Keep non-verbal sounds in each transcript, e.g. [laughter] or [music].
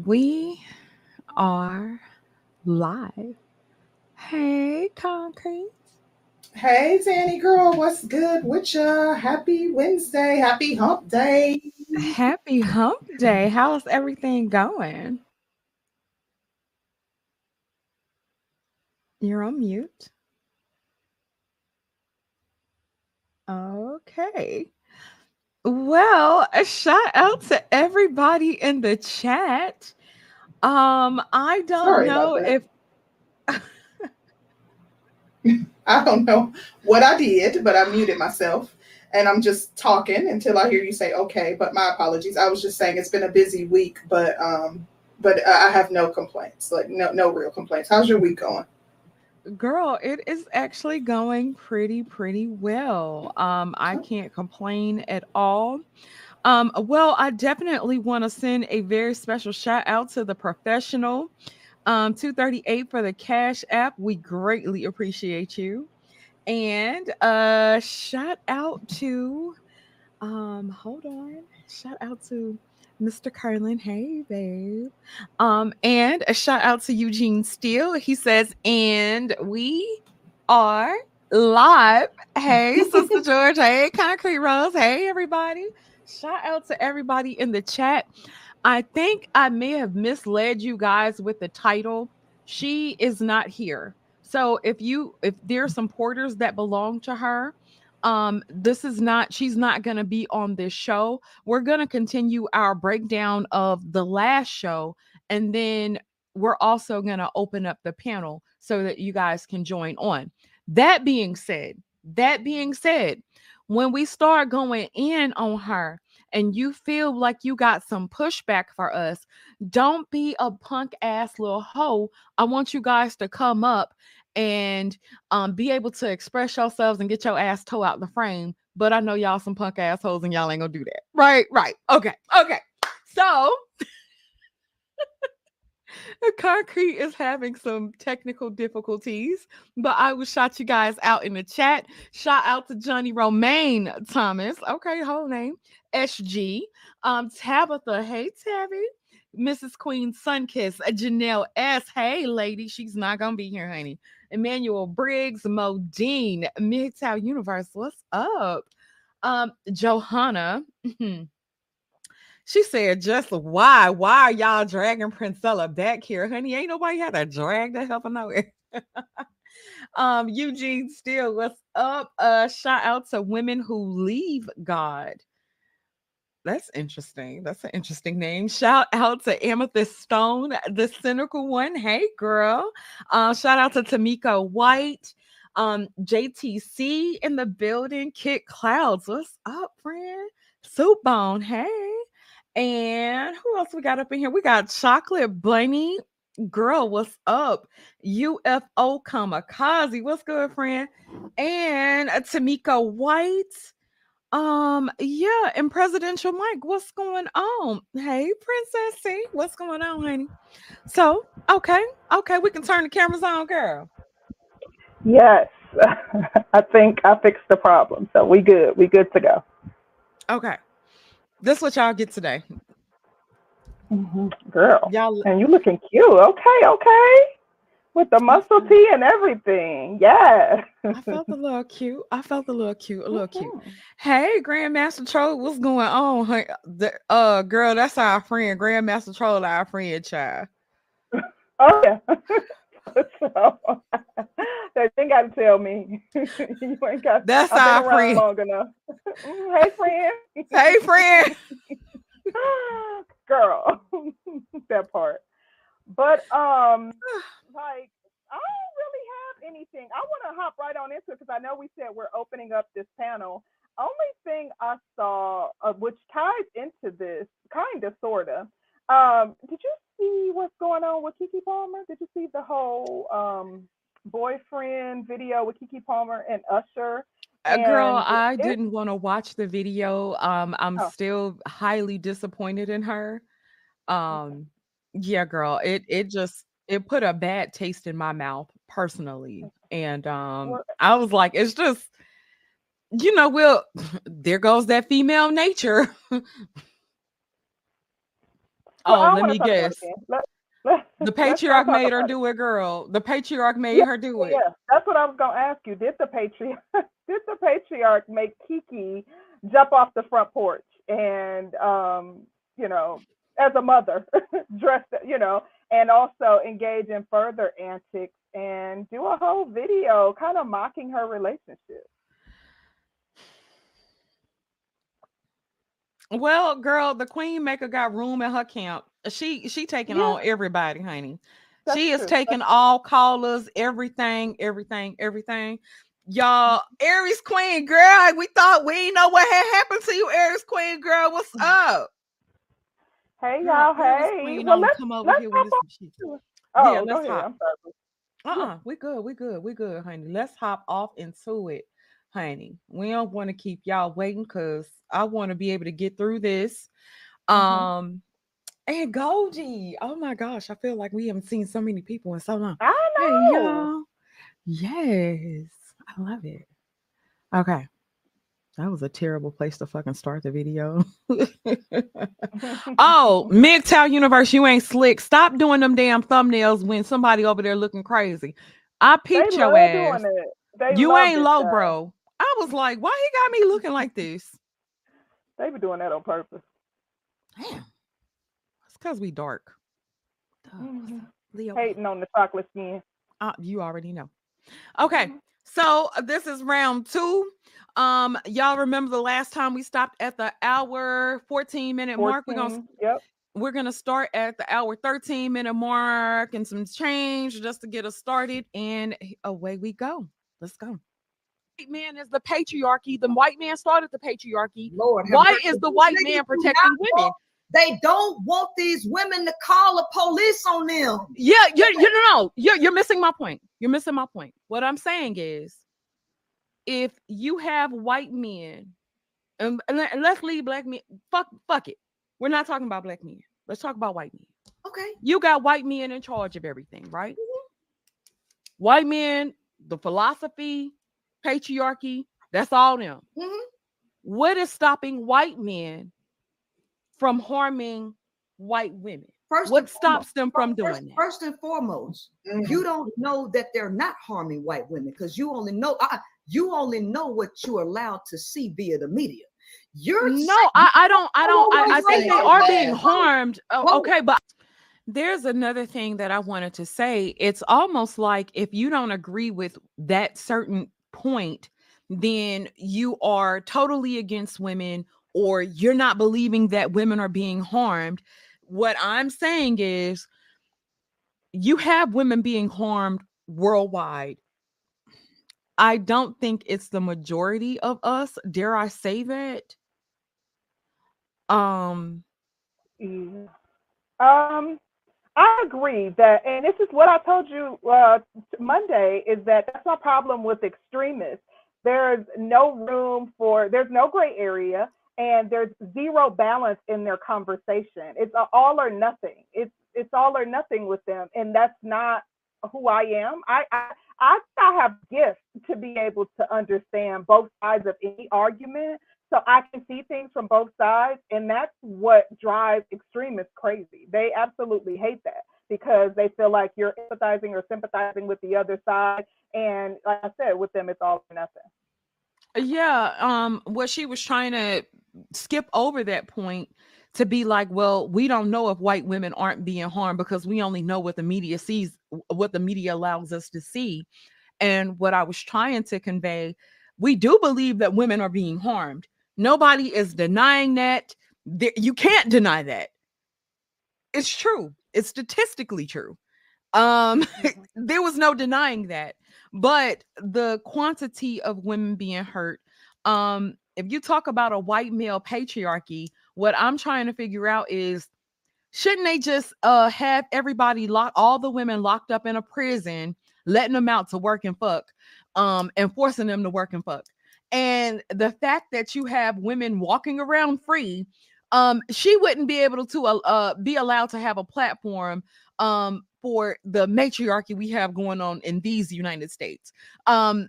And we are live. Hey, Concrete. Hey, Zanny girl, what's good with ya? Happy Wednesday, happy hump day. Happy hump day. How's everything going? You're on mute. Okay. Well, a shout out to everybody in the chat. Um, I don't Sorry know if [laughs] I don't know what I did, but I muted myself and I'm just talking until I hear you say okay. But my apologies. I was just saying it's been a busy week, but um, but I I have no complaints. Like no no real complaints. How's your week going? Girl, it is actually going pretty, pretty well. Um, I can't complain at all. Um, well, I definitely want to send a very special shout out to the professional. Um, 238 for the Cash App. We greatly appreciate you. And uh shout out to um, hold on. Shout out to Mr. Carlin. Hey, babe. Um, and a shout out to Eugene Steele. He says, and we are live. Hey, [laughs] Sister George. Hey, Concrete Rose. Hey, everybody. Shout out to everybody in the chat. I think I may have misled you guys with the title. She is not here. So if you if there's some porters that belong to her, um this is not she's not going to be on this show. We're going to continue our breakdown of the last show and then we're also going to open up the panel so that you guys can join on. That being said that being said when we start going in on her and you feel like you got some pushback for us don't be a punk ass little hoe. I want you guys to come up and um, be able to express yourselves and get your ass toe out the frame. But I know y'all some punk assholes and y'all ain't gonna do that. Right, right. Okay, okay. So [laughs] concrete is having some technical difficulties, but I will shout you guys out in the chat. Shout out to Johnny Romaine Thomas. Okay, whole name SG. Um, Tabitha. Hey, Tabby. Mrs. Queen Sunkiss, Janelle S. Hey, lady, she's not gonna be here, honey. Emmanuel Briggs, Modine, MGTOW Universe. What's up? Um, Johanna. She said, just why? Why are y'all dragging Princella back here? Honey, ain't nobody had to drag the hell from nowhere. [laughs] um, Eugene Steele, what's up? Uh, shout out to women who leave God. That's interesting. That's an interesting name. Shout out to Amethyst Stone, the cynical one. Hey, girl. Uh, shout out to Tamika White, um, JTC in the building. Kit Clouds, what's up, friend? Soup Bone, hey. And who else we got up in here? We got Chocolate Bunny. Girl, what's up? UFO Kamikaze, what's good, friend? And uh, Tamika White. Um, yeah, and Presidential Mike, what's going on? Hey, Princess C, what's going on, honey? So, okay, okay, we can turn the cameras on, girl. Yes, [laughs] I think I fixed the problem, so we good. We good to go. Okay, this what y'all get today. hmm Girl, Y'all, and you looking cute. Okay, okay, with the muscle tee and everything. Yeah. I felt a little cute. I felt a little cute, a little cute. Mhm. Hey, Grandmaster Troll, what's going on? The, uh, girl, that's our friend, Grandmaster Troll, our friend, child. [laughs] Oh yeah. so [laughs] they ain't got to tell me. [laughs] you ain't got. That's I've our friend. long enough. Mm, hey, friend. Hey, friend. Girl, that part. But um, [sighs] like I don't really have anything. I want to hop right on into it because I know we said we're opening up this panel. Only thing I saw, uh, which ties into this, kind of, sorta. Um, did you see what's going on with Keke Palmer? Did you see the whole um boyfriend video with Keke Palmer and Usher? Uh, girl, I it, didn't want to watch the video. Um, I'm oh, still highly disappointed in her. okay. Yeah, girl, it it just it put a bad taste in my mouth personally. And um, Well, I was like, it's just, you know, well, [laughs] there goes that female nature. [laughs] Oh, let me talk about it guess. Let- let- The [laughs] patriarch made her do it, girl. The patriarch made Yeah, her do it. Yeah, that's what I was gonna ask you. Did the patriarch did the patriarch make Kiki jump off the front porch and um, you know, as a mother, [laughs] dressed, you know, and also engage in further antics and do a whole video kind of mocking her relationship. Well, girl, the queen maker got room in her camp. She she taking Yeah. on everybody, honey. That's she is true. taking all callers, everything, everything, everything. Y'all, Aries Queen, girl, we thought we know what had happened to you, Aries Queen, girl. What's [laughs] up? Hey y'all, hey. Well, let's, come over let's here with this shit. Yeah, Oh, go let's hop. Uh-uh, we good, we good, we good, honey. Let's hop off into it, honey. We don't want to keep y'all waiting because I want to be able to get through this. Mhm. Um, and Goldie, oh my gosh, I feel like we haven't seen so many people in so long. I know. Hey y'all. Yes, I love it. Okay. That was a terrible place to fucking start the video. [laughs] oh, MGTOW Universe, you ain't slick. Stop doing them damn thumbnails when somebody over there looking crazy. I they peeped your ass. You ain't low, bro. I was like, why he got me looking like this? They be doing that on purpose. Damn. It's because we dark. Mhm. Leo. Hating on the chocolate skin. Uh, you already know. Okay, Mhm. So uh, this is round two. Um, y'all remember the last time we stopped at the hour 14 minute mark? We're gonna Yep. we're gonna start at the hour 13 minute mark and some change just to get us started, and away we go. Let's go. White man is the patriarchy. The white man started the patriarchy. Lord, Why is the white man protecting not women? They don't want these women to call the police on them. Yeah, you're, you no, no, you're you're missing my point. You're missing my point. What I'm saying is, if you have white men, and, and let- let's leave black men. Fuck, fuck it. We're not talking about black men. Let's talk about white men. Okay. You got white men in charge of everything, right? White men, the philosophy, patriarchy, that's all them. Mhm. What is stopping white men from harming white women? First What and foremost- stops them from first, doing that? First and foremost, Mhm. you don't know that they're not harming white women because you only know uh, you only know what you're allowed to see via the media. You're No, saying- I, I don't. I don't. I, I think they are being harmed. Oh, okay, but there's another thing that I wanted to say. It's almost like if you don't agree with that certain point, then you are totally against women, or you're not believing that women are being harmed. What I'm saying is, you have women being harmed worldwide. I don't think it's the majority of us. Dare I say that? Um, Um, I agree that, and this is what I told you uh, Monday is that that's my problem with extremists. There's no room for, there's no gray area, and there's zero balance in their conversation. It's all or nothing. It's it's all or nothing with them, and that's not who I am. I I I, I have gifts to be able to understand both sides of any argument so I can see things from both sides, and that's what drives extremists crazy. They absolutely hate that because they feel like you're empathizing or sympathizing with the other side, and like I said, with them it's all or nothing. Yeah, um, what she was trying to skip over that point to be like, well, we don't know if white women aren't being harmed because we only know what the media sees, what the media allows us to see. And what I was trying to convey, we do believe that women are being harmed. Nobody is denying that. You can't deny that. It's true. It's statistically true. Um, [laughs] there was no denying that. But the quantity of women being hurt, um, if you talk about a white male patriarchy, what I'm trying to figure out is shouldn't they just uh have everybody locked all the women locked up in a prison letting them out to work and fuck um and forcing them to work and fuck? And the fact that you have women walking around free um she wouldn't be able to uh, be allowed to have a platform um for the matriarchy we have going on in these united states um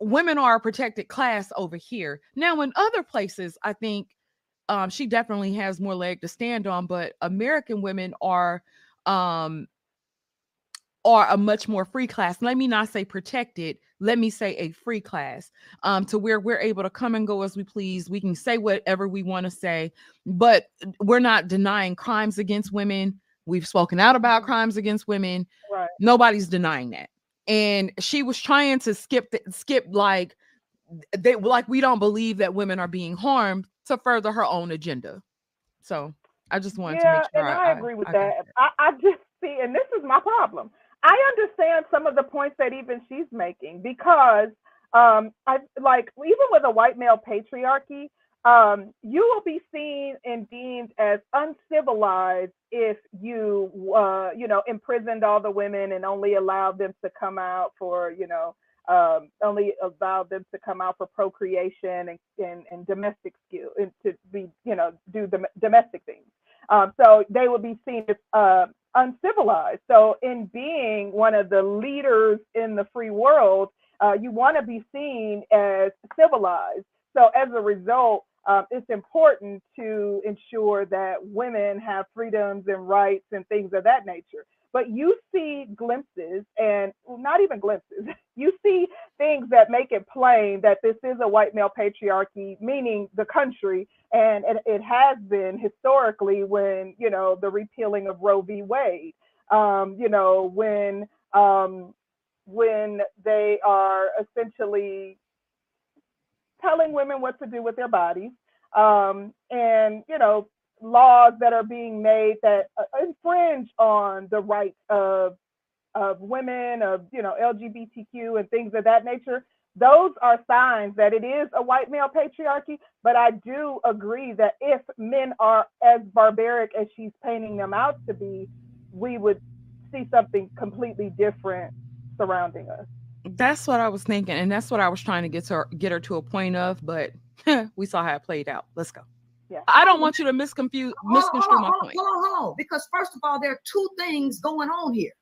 women are a protected class over here now in other places i think um, she definitely has more leg to stand on. But American women are um are a much more free class. Let me not say protected. Let me say a free class, um, to where we're able to come and go as we please. We can say whatever we want to say, but we're not denying crimes against women. We've spoken out about crimes against women. Right. Nobody's denying that. And she was trying to skip the, skip like they like we don't believe that women are being harmed to further her own agenda. So I just wanted to yeah, make sure and I, agree with I that. I, I just [laughs] see, and this is my problem. I understand some of the points that even she's making because, um, I like even with a white male patriarchy, um, you will be seen and deemed as uncivilized if you, uh, you know, imprisoned all the women and only allowed them to come out for, you know, um, only allowed them to come out for procreation and, and, and domestic skill and to be, you know, do the domestic things. Um, so they would be seen as uh, uncivilized. So in being one of the leaders in the free world, uh, you want to be seen as civilized. So as a result, um, it's important to ensure that women have freedoms and rights and things of that nature. But you see glimpses, and not even glimpses, [laughs] you see things that make it plain that this is a white male patriarchy, meaning the country, and it, it has been historically when, you know, the repealing of Roe v. Wade, um, you know, when um, when they are essentially telling women what to do with their bodies um, and you know laws that are being made that uh, infringe on the rights of of women of you know lgbtq and things of that nature. Those are signs that it is a white male patriarchy but i do agree that if men are as barbaric as she's painting them out to be we would see something completely different surrounding us That's what I was thinking, and that's what I was trying to get to her, get her to a point of, but [laughs] we saw how it played out. Let's go. Yeah. I don't want you to misconfuse misconstrue my on, hold on, point. hold on, hold on. Because first of all, there are two things going on here.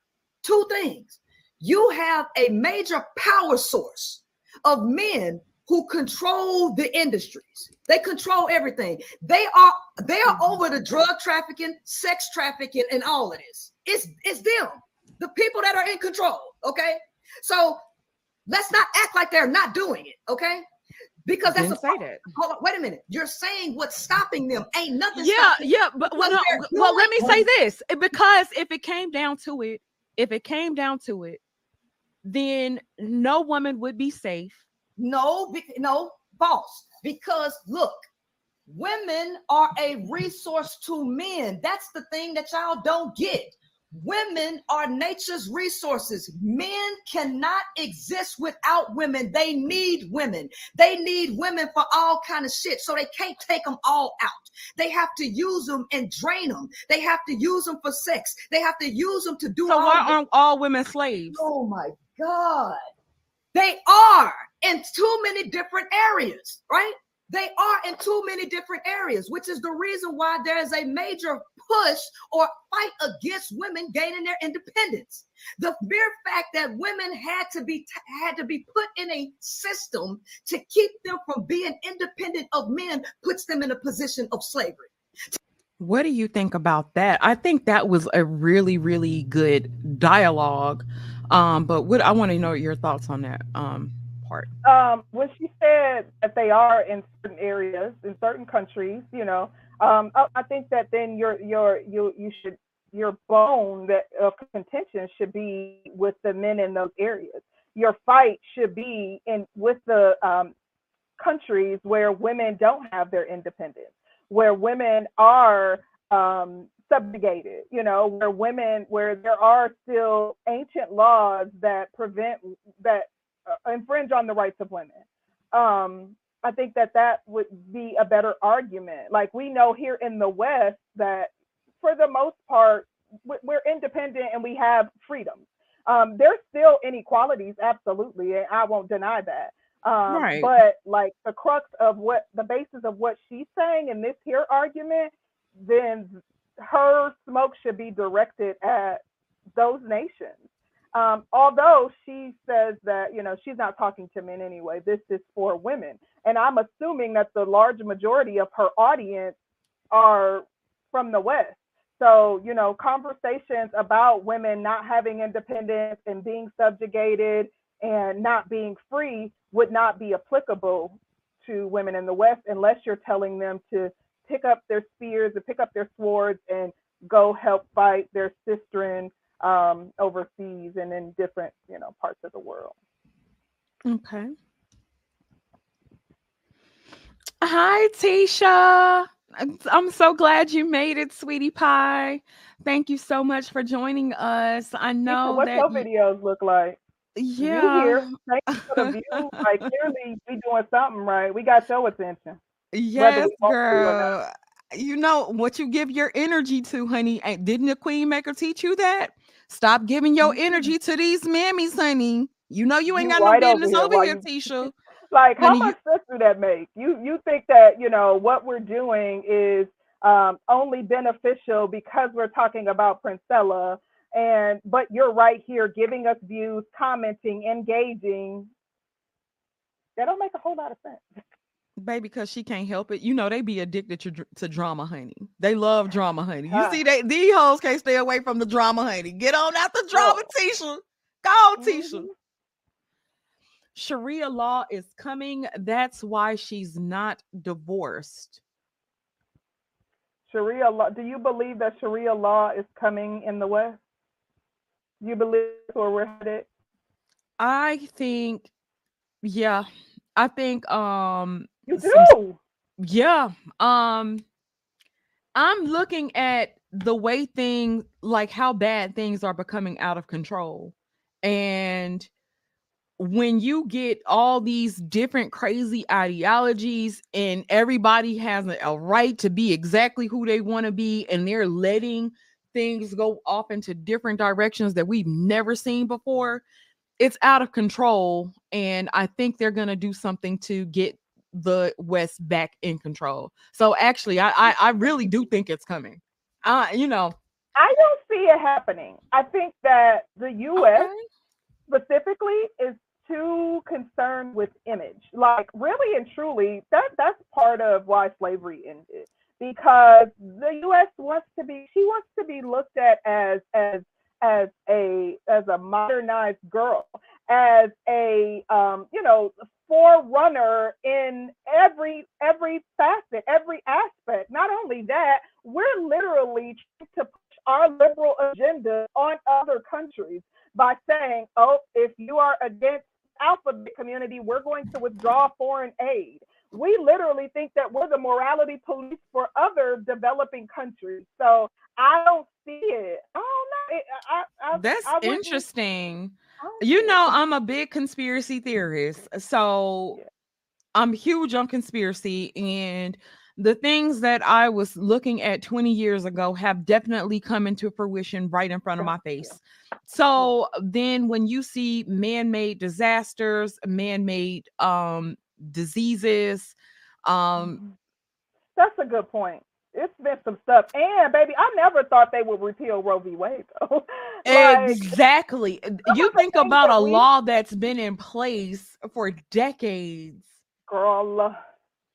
Two things. You have a major power source of men who control the industries. They control everything. They are they are mm-hmm. over the drug trafficking, sex trafficking, and all of this. It's it's them, the people that are in control. Okay, so let's not act like they're not doing it. Okay, because that's a say that. Hold on, wait a minute. You're saying what's stopping them? Ain't nothing. Yeah, yeah, but well, no, well, let me say this because if it came down to it, if it came down to it, then no woman would be safe. No, no, false. Because look, women are a resource to men. That's the thing that y'all don't get. Women are nature's resources. Men cannot exist without women. They need women. They need women for all kind of shit. So they can't take them all out. They have to use them and drain them. They have to use them for sex. They have to use them to do So why aren't all women slaves? Oh my God. They are in too many different areas, right? They are in too many different areas, which is the reason why there is a major push or fight against women gaining their independence. The mere fact that women had to be had to be put in a system to keep them from being independent of men puts them in a position of slavery. What do you think about that? I think that was a really, really good dialogue. Um, but what I want to know your thoughts on that um part. um, when she said that they are in certain areas, in certain countries, you know, um, I, I think that then your your you you should your bone that of contention should be with the men in those areas. Your fight should be in with the um, countries where women don't have their independence, where women are um, subjugated, you know, where women, where there are still ancient laws that prevent that uh, infringe on the rights of women. Um, I think that that would be a better argument. Like we know here in the West that for the most part, we- we're independent and we have freedoms. Um, there's still inequalities, absolutely, and I won't deny that. Um, Right. But like the crux of what the basis of what she's saying in this here argument, then her smoke should be directed at those nations. Um, although she says that you know she's not talking to men anyway, this is for women. And I'm assuming that the large majority of her audience are from the West. So, you know, conversations about women not having independence and being subjugated and not being free would not be applicable to women in the West unless you're telling them to pick up their spears and pick up their swords and go help fight their sister um, overseas and in different, you know, parts of the world. Okay. Hi, Tisha. I'm- so glad you made it, sweetie pie. Thank you so much for joining us. I Tisha, know what your you- videos look like? You yeah. here? Thank you for the [laughs] view. Like clearly, we doing something right. We got your attention. Yes, we want to or not. girl. You know what you give your energy to, honey. Didn't the Queen Maker teach you that? Stop giving your Mhm. energy to these mammies, honey. You know you ain't You got right no over business here over here, you- [laughs] Tisha. Like, how Honey, you- much sense do that make? You you think that you know what we're doing is um, only beneficial because we're talking about Princella, and but you're right here giving us views, commenting, engaging. That don't make a whole lot of sense. [laughs] Baby, because she can't help it. You know they be addicted to, to drama, honey. They love drama, honey. You Ah. see, they these hoes can't stay away from the drama, honey. Get on out the drama, Oh. Tisha. Go on, Tisha. Sharia law is coming. That's why she's not divorced. Sharia law. Do you believe that Sharia law is coming in the West? You believe that's where we're headed? I think, yeah, I think, um, You do. yeah, um, I'm looking at the way things, like how bad things are becoming out of control, and when you get all these different crazy ideologies and everybody has a, a right to be exactly who they want to be and they're letting things go off into different directions that we've never seen before it's out of control and i think they're going to do something to get the west back in control so actually i i, I really do think it's coming uh you know I don't see it happening. I think that the U.S. okay. specifically is too concerned with image. Like really and truly, that that's part of why slavery ended. Because the US wants to be she wants to be looked at as as as a as a modernized girl, as a um, you know, forerunner in every every facet, every aspect. Not only that, we're literally trying to push our liberal agenda on other countries by saying, oh, if you are against alphabet community, we're going to withdraw foreign aid. We literally think that we're the morality police for other developing countries. So I don't see it. I don't know. It- I, I, that's I interesting you know i'm a big conspiracy theorist so i'm huge on conspiracy and the things that i was looking at 20 years ago have definitely come into fruition right in front of my face. So then when you see man-made disasters man-made um diseases um Mhm. That's a good point. It's been some stuff. And baby, I never thought they would repeal Roe v. Wade though. [laughs] like, exactly you think about a we- law that's been in place for decades girl. uh,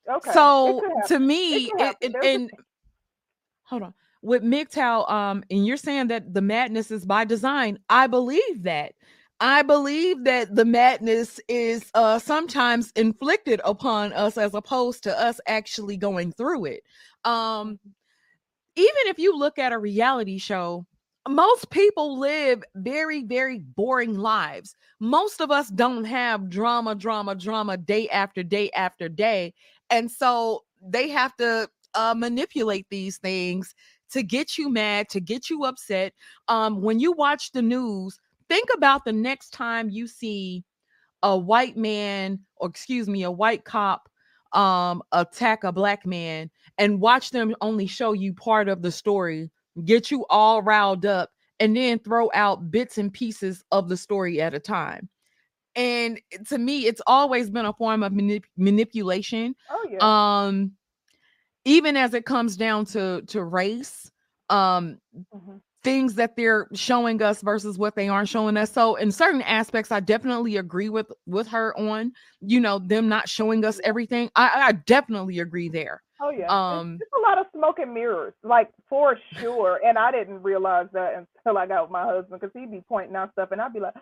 Okay. so to me it, it- and hold on with MGTOW, um and you're saying that the madness is by design i believe that i believe that the madness is uh sometimes inflicted upon us as opposed to us actually going through it. Um even if you look at a reality show most people live very very boring lives. Most of us don't have drama drama drama day after day after day and so they have to uh, manipulate these things to get you mad to get you upset. Um when you watch the news think about the next time you see a white man or excuse me a white cop um attack a black man and watch them only show you part of the story get you all riled up and then throw out bits and pieces of the story at a time and to me it's always been a form of manip- manipulation Oh yeah. um even as it comes down to to race um Mhm. Things that they're showing us versus what they aren't showing us. So in certain aspects, I definitely agree with with her on, you know, them not showing us everything. I, I definitely agree there. Oh yeah. Um, it's, it's a lot of smoke and mirrors, like for sure. and I didn't realize that until I got with my husband because he'd be pointing out stuff, and I'd be like,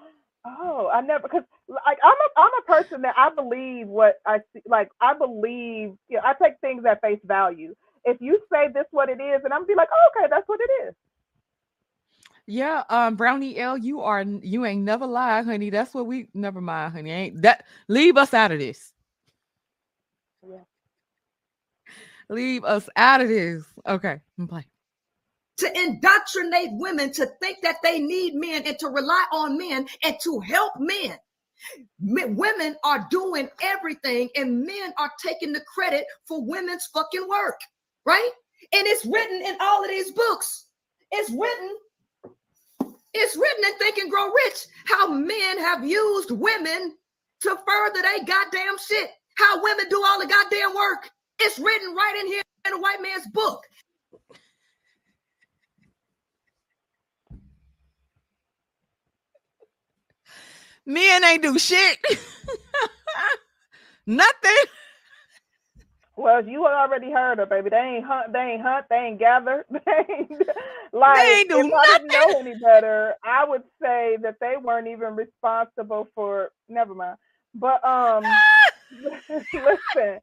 "Oh, I never." Because like I'm a I'm a person that I believe what I see. Like I believe, you know, I take things at face value. If you say this what it is, and I'm be like, oh, "Okay, that's what it is." Yeah, um, Brownie L, you are you ain't never lied, honey. That's what we never mind, honey. Ain't that leave us out of this. Yeah. Leave us out of this. Okay, play. To indoctrinate women to think that they need men and to rely on men and to help men. Men, women are doing everything and men are taking the credit for women's fucking work, right? And it's written in all of these books. It's written it's written in Think and Grow Rich how men have used women to further their goddamn shit. How women do all the goddamn work. It's written right in here in a white man's book. Men ain't do shit. [laughs] Nothing. Well, you already heard her, baby. They ain't hunt. They ain't hunt. They ain't gather. [laughs] They ain't like. They ain't do if I didn't know any better, I would say that they weren't even responsible for. Never mind. But um, [laughs] listen.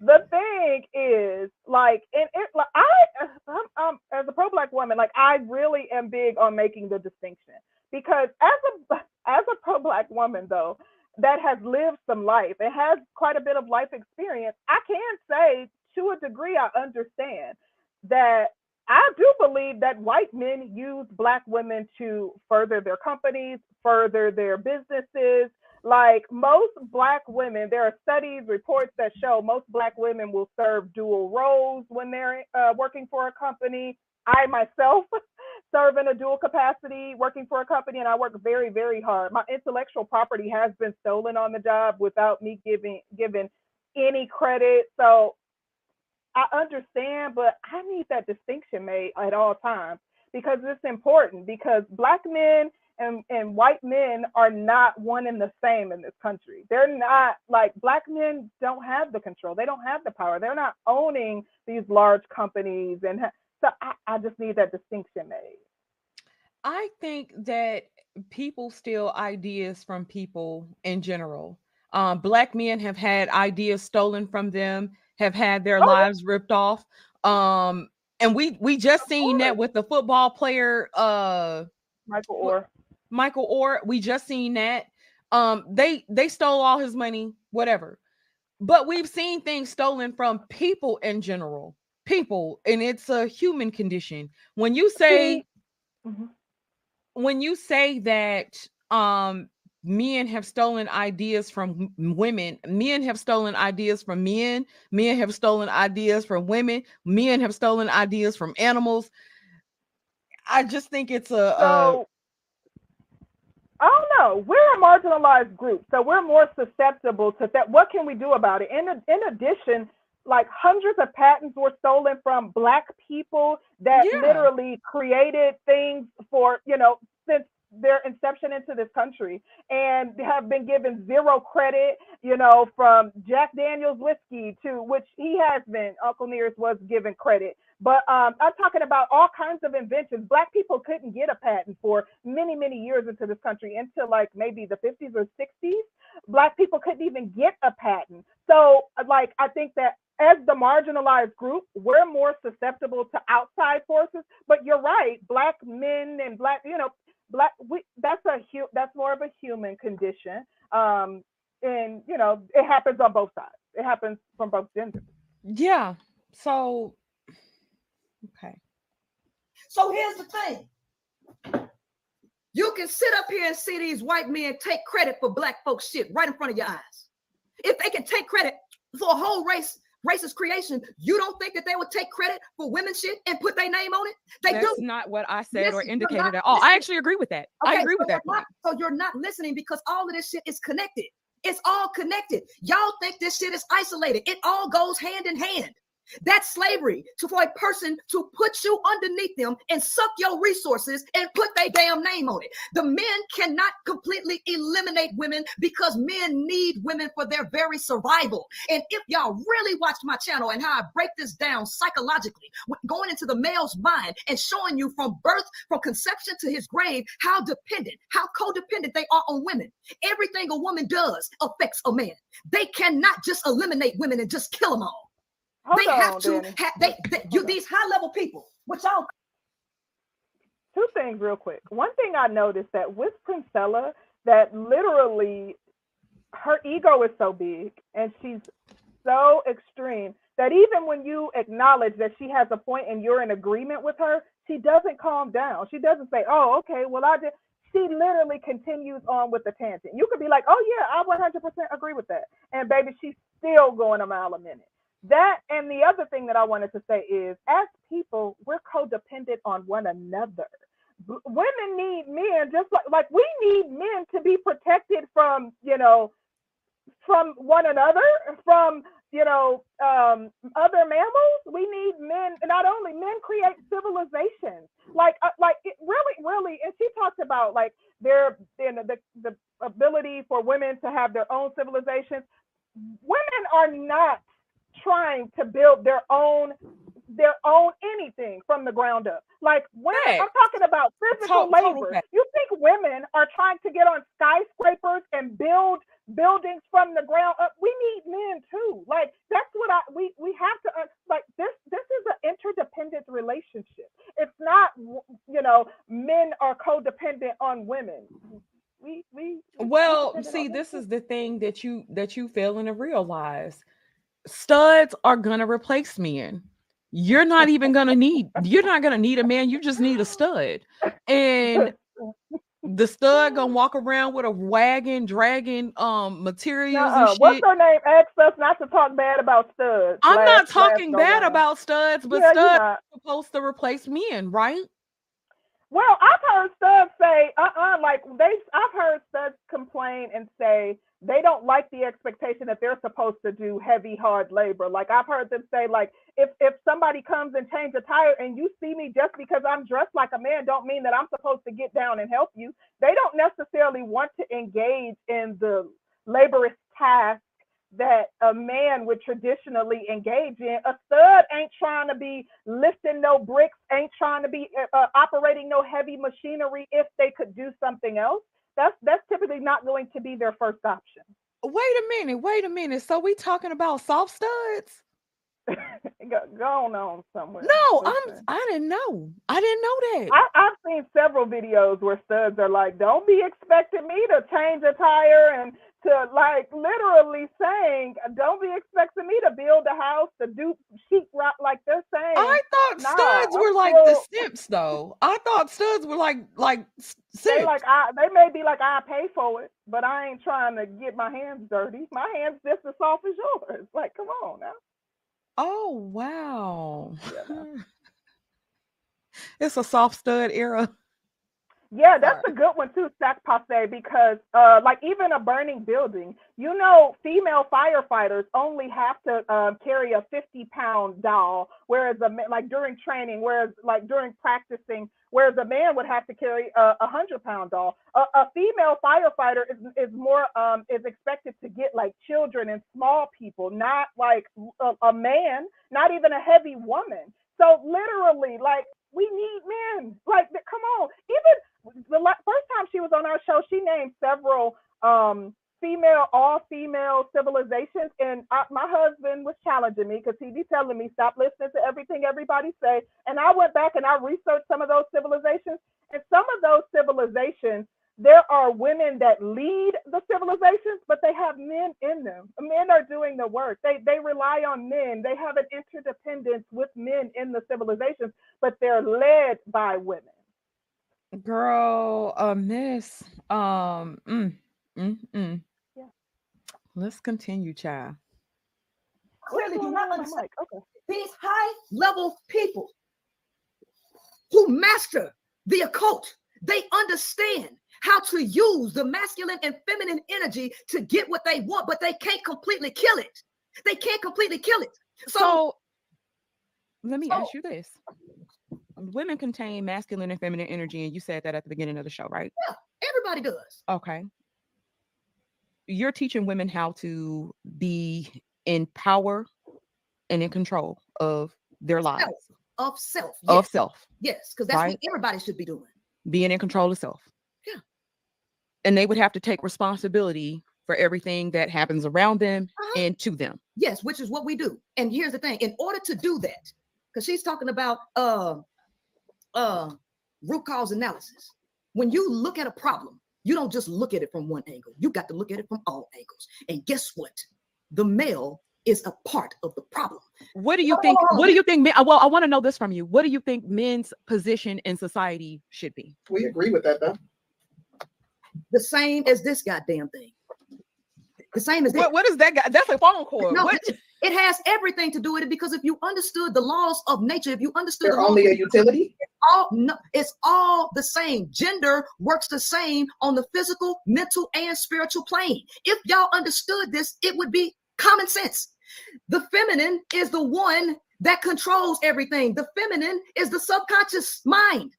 The thing is, like, and it, like, I, I'm, I'm, as a pro-black woman, like, I really am big on making the distinction because as a as a pro-black woman, though, that has lived some life and has quite a bit of life experience, I can say to a degree I understand that I do believe that white men use black women to further their companies, further their businesses. Like most black women, there are studies, reports that show most black women will serve dual roles when they're uh, working for a company. I myself [laughs] serve in a dual capacity working for a company and I work very, very hard. My intellectual property has been stolen on the job without me giving given any credit. So I understand, but I need that distinction made at all times because it's important because black men and, and white men are not one and the same in this country. They're not like black men don't have the control. They don't have the power. They're not owning these large companies and so I, I just need that distinction made. I think that people steal ideas from people in general. Um, black men have had ideas stolen from them, have had their Oh, lives ripped off. Um, and we we just seen that with the football player uh Michael Oher. Michael Oher. We just seen that. Um, they they stole all his money, whatever. But we've seen things stolen from people in general. People, and it's a human condition. When you say Mhm. when you say that um men have stolen ideas from women men have stolen ideas from men men have stolen ideas from women men have stolen ideas from animals i just think it's a, a So I don't know. We're a marginalized group, so we're more susceptible to that. What can we do about it? In in addition, like hundreds of patents were stolen from black people that Yeah. literally created things for you know since their inception into this country and have been given zero credit you know from jack daniels whiskey to which he has been uncle nearest was given credit. But um, i'm talking about all kinds of inventions. Black people couldn't get a patent for many many years into this country until like maybe the 50s or 60s black people couldn't even get a patent. So like i think that as the marginalized group, we're more susceptible to outside forces. But you're right, black men and black, you know, black we that's a hu- that's more of a human condition. Um, and you know, it happens on both sides. It happens from both genders. yeah so okay So here's the thing. You can sit up here and see these white men take credit for black folks shit right in front of your eyes. If they can take credit for a whole race, racist creation, you don't think that they would take credit for women shit and put their name on it? They do that's do. not what i said or indicated at all i actually agree with that i Okay, agree with that not- so you're not listening because all of this shit is connected. It's all connected. Y'all think this shit is isolated. It all goes hand in hand. That's slavery to for a person to put you underneath them and suck your resources and put their damn name on it. The men cannot completely eliminate women because men need women for their very survival. And if y'all really watch my channel and how I break this down psychologically, going into the male's mind and showing you from birth, from conception to his grave, how dependent, how codependent they are on women. Everything a woman does affects a man. They cannot just eliminate women and just kill them all Hold they on, have to have they, they you these high level people which y'all two things real quick. One thing I noticed that with Princella, that literally her ego is so big and she's so extreme that even when you acknowledge that she has a point and you're in agreement with her, she doesn't calm down. She doesn't say, "Oh, okay, well I did." She literally continues on with the tangent. You could be like, "Oh yeah, I 100% agree with that," and baby, she's still going a mile a minute. That and the other thing that I wanted to say is, as people, we're codependent on one another. B- Women need men just like like we need men to be protected from you know from one another, from you know um, other mammals. We need men. Not only men create civilizations. Like uh, like it really really. And she talked about like their you know, the the ability for women to have their own civilizations. Women are not trying to build their own their own anything from the ground up. Like when I'm talking about physical total labor, facts. you think women are trying to get on skyscrapers and build buildings from the ground up? We need men too. Like that's what I we we have to uh, like this this is an interdependent relationship. It's not you know men are codependent on women. We we we Well, see, this is the thing that you that you failing to realize. Studs are gonna replace men. You're not even gonna need. [laughs] You're not gonna need a man. You just need a stud, and the stud gonna walk around with a wagon, dragging um materials Nuh-uh. What's her name? Asked us not to talk bad about studs. I'm last- not talking bad about studs, but yeah, studs are supposed to replace men, right? Well, I've heard studs say, uh-uh, like they I've heard studs complain and say they don't like the expectation that they're supposed to do heavy, hard labor. Like I've heard them say, like, if if somebody comes and change a tire and you see me just because I'm dressed like a man, don't mean that I'm supposed to get down and help you. They don't necessarily want to engage in the laborious task that a man would traditionally engage in. A stud ain't trying to be lifting no bricks, ain't trying to be uh, operating no heavy machinery if they could do something else. That's that's typically not going to be their first option. Wait a minute, wait a minute. So we talking about soft studs? [laughs] go, go on, on somewhere. No, I'm I didn't know. I didn't know that. I, I've seen several videos where studs are like, "Don't be expecting me to change a tire," and to like literally saying, "Don't be expecting me to build a house, to do sheet rock." Like they're saying, I thought Nah, studs I'm were like the still- simps though. I thought studs were like like s- they like I they may be like I pay for it, but I ain't trying to get my hands dirty. My hands just as soft as yours. [laughs] Like, come on now. oh wow. Yeah, [laughs] it's a soft stud era. Yeah, that's a good one too, Stack Passe, because uh, like even a burning building, you know, female firefighters only have to um, carry a 50 pound doll, whereas a ma- like during training, whereas like during practicing, whereas a man would have to carry a, a hundred pound doll. A, a female firefighter is is more um is expected to get like children and small people, not like a, a man, not even a heavy woman. So literally, like we need men. Like, come on, even the first time she was on our show, she named several um, female, all female civilizations, and I, my husband was challenging me because he'd be telling me stop listening to everything everybody say. And I went back and I researched some of those civilizations, and some of those civilizations. There are women that lead the civilizations, but they have men in them. Men are doing the work. They they rely on men. They have an interdependence with men in the civilizations, but they're led by women. Girl, a miss. Um mm, mm, mm. Yeah. Let's continue, child. clearly do not going understand like, okay. these high level people who master the occult. They understand how to use the masculine and feminine energy to get what they want, but they can't completely kill it. They can't completely kill it. So, So let me So- ask you this. Women contain masculine and feminine energy, and you said that at the beginning of the show, right? Yeah, Everybody does. Okay. You're teaching women how to be in power and in control of their lives, Of self. of self, yes, because that's right? what everybody should be doing. being in control of self. Yeah. And they would have to take responsibility for everything that happens around them Uh-huh. and to them. Yes, which is what we do. And here's the thing: in order to do that, because she's talking about uh uh root cause analysis. When you look at a problem, you don't just look at it from one angle. You got to look at it from all angles. And guess what? The male is a part of the problem. What do you think? What do you think? men- uh, Well, I want to know this from you. What do you think men's position in society should be? We agree with that though. The same as this goddamn thing. The same as this. What, what is that guy? That's a phone call. No, What? It, has everything to do with it because if you understood the laws of nature, if you understood the only a utility. all no, it's all the same. Gender works the same on the physical, mental, and spiritual plane. If y'all understood this, it would be common sense. The feminine is the one that controls everything. The feminine is the subconscious mind.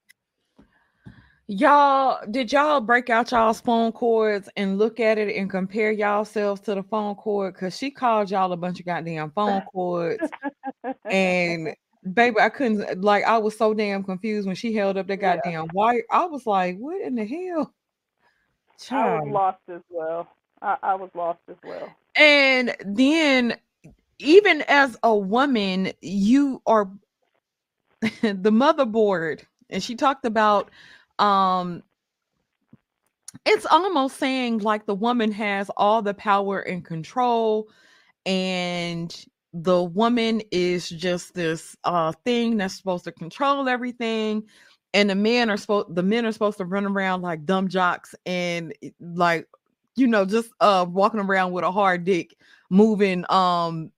Y'all, did y'all break out y'all's phone cords and look at it and compare y'all yourselves to the phone cord? Because she called y'all a bunch of goddamn phone cords. and baby, I couldn't like I was so damn confused when she held up the Yeah. goddamn wire. I was like, what in the hell? I was Child. lost as well. I, I was lost as well. And then even as a woman, you are [laughs] the motherboard. And she talked about um it's almost saying like the woman has all the power and control and the woman is just this uh thing that's supposed to control everything and the men are supposed the men are supposed to run around like dumb jocks and like you know just uh walking around with a hard dick moving um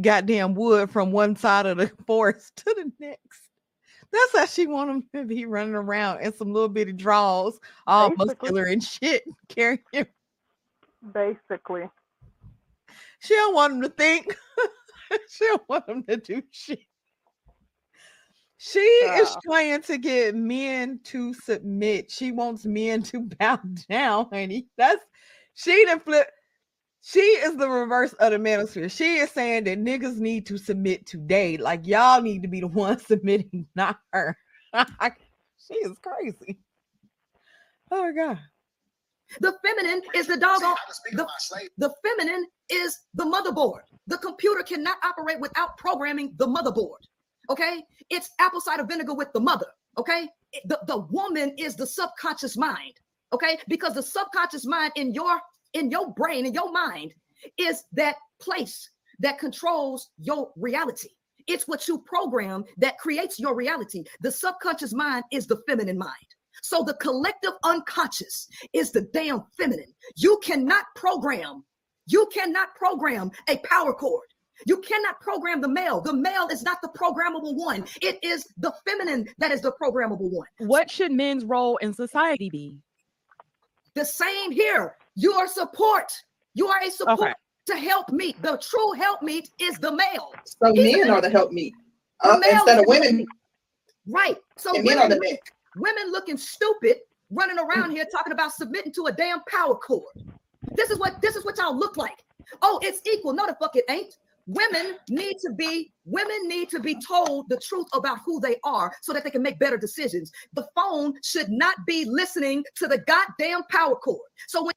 goddamn wood from one side of the [laughs] forest to the next that's how she want them to be running around in some little bitty draws all Basically. muscular and shit [laughs] carrying Him. [laughs] Basically. She don't want him to think. [laughs] she don't want him to do shit. She is trying to get men to submit. She wants men to bow down, honey. That's she didn't flip. She is the reverse of the manosphere. She is saying that niggas need to submit today. Like y'all need to be the ones [laughs] submitting, not her. [laughs] she is crazy. Oh my god. The feminine is the doggone. The, the feminine is the motherboard. The computer cannot operate without programming the motherboard. Okay, it's apple cider vinegar with the mother. Okay, the, the woman is the subconscious mind. Okay, because the subconscious mind in your in your brain in your mind is that place that controls your reality. It's what you program that creates your reality. The subconscious mind is the feminine mind. So the collective unconscious is the damn feminine. You cannot program, you cannot program a power cord. You cannot program the male. The male is not the programmable one. It is the feminine that is the programmable one. What should men's role in society be? The same here. You are support. You are a support Okay. to help meet. The true help meet is the male. So He's men the- are the help meet uh, male instead of women. Right. So And men are women, the men. women looking stupid running around here talking about submitting to a damn power cord. This is what this is what y'all look like. Oh, it's equal. No, the fuck it ain't. Women need to be women need to be told the truth about who they are so that they can make better decisions. The phone should not be listening to the goddamn power cord. So when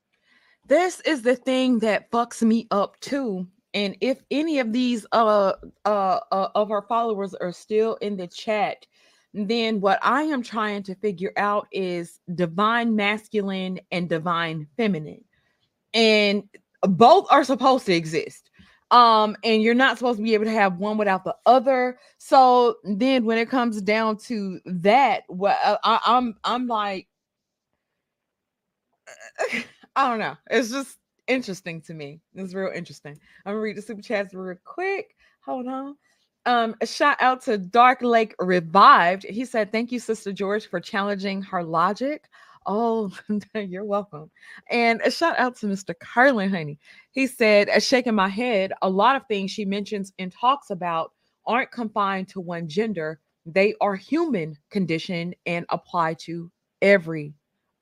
this is the thing that fucks me up too and if any of these uh, uh uh of our followers are still in the chat then what i am trying to figure out is divine masculine and divine feminine and both are supposed to exist um and you're not supposed to be able to have one without the other. So then when it comes down to that what I, i'm i'm like [laughs] I don't know. It's just interesting to me. It's real interesting. I'm gonna read the super chats real quick. Hold on. Um, a shout out to Dark Lake Revived. He said, Thank you, Sister George, for challenging her logic. Oh, [laughs] you're welcome. And a shout out to Mr. Carlin, honey. He said, "Uh, shaking my head, a lot of things she mentions and talks about aren't confined to one gender. They are human condition and apply to every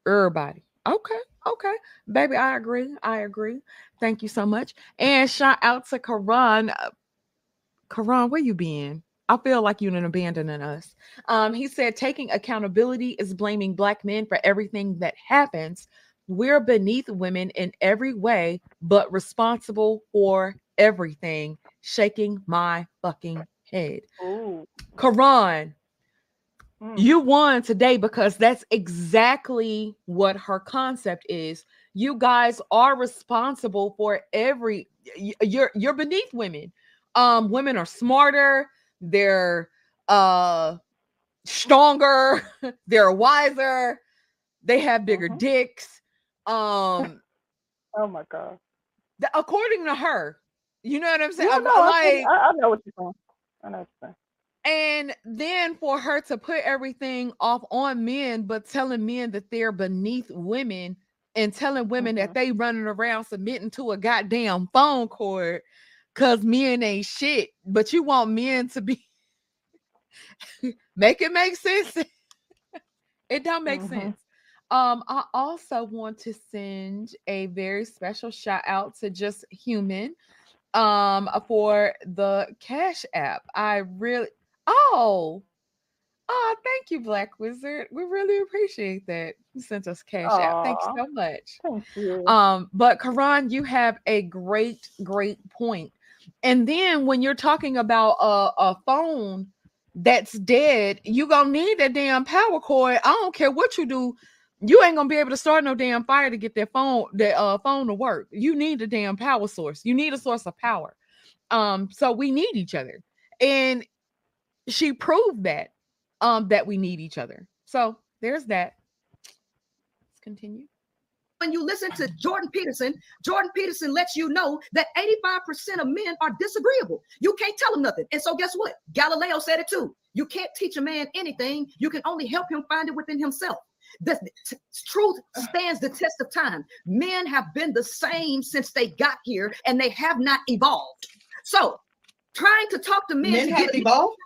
everybody. Okay, okay. Baby, I agree. I agree. Thank you so much. And shout out to Karan. Uh, Karan, where you been? I feel like you're abandoning us. Um, he said taking accountability is blaming black men for everything that happens. We're beneath women in every way, but responsible for everything. Shaking my fucking head. Ooh. Karan, Mm. you won today because that's exactly what her concept is. You guys are responsible for every you're you're beneath women. Um women are smarter, they're uh stronger, [laughs] they're wiser, they have bigger Mhm. dicks. Um [laughs] Oh my god. th- according to her. You know what I'm saying? Yeah, I'm- no, I, like I, I know what you're saying. I know what you're saying. And then for her to put everything off on men, but telling men that they're beneath women and telling women that Mhm. they running around submitting to a goddamn phone cord because men ain't shit, but you want men to be [laughs] make it make sense. [laughs] it don't make Mhm. sense. Um, I also want to send a very special shout out to just human um for the cash app. I really Oh, oh, thank you, Black Wizard. We really appreciate that. You sent us cash out. Thank you so much. Thank you. Um, but Karan, you have a great, great point. And then when you're talking about a, a phone that's dead, you gonna need that damn power cord. I don't care what you do, you ain't gonna be able to start no damn fire to get that phone, that uh phone to work. You need a damn power source. You need a source of power. Um, so we need each other. And she proved that um that we need each other. So there's that. Let's continue. when you listen to Jordan Peterson, Jordan Peterson lets you know that 85% of men are disagreeable. You can't tell them nothing. And so, guess what? Galileo said it too. You can't teach a man anything, you can only help him find it within himself. The t- truth stands the test of time. Men have been the same since they got here and they have not evolved. So, trying to talk to men, Men to haven't get evolved.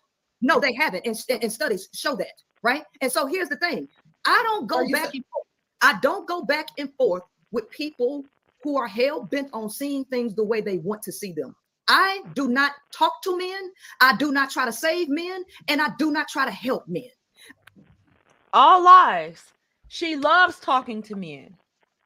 No, they haven't, and, and studies show that, right? And so here's the thing: I don't go back sa- and forth. I don't go back and forth with people who are hell bent on seeing things the way they want to see them. I do not talk to men. I do not try to save men, and I do not try to help men. All lies. She loves talking to men.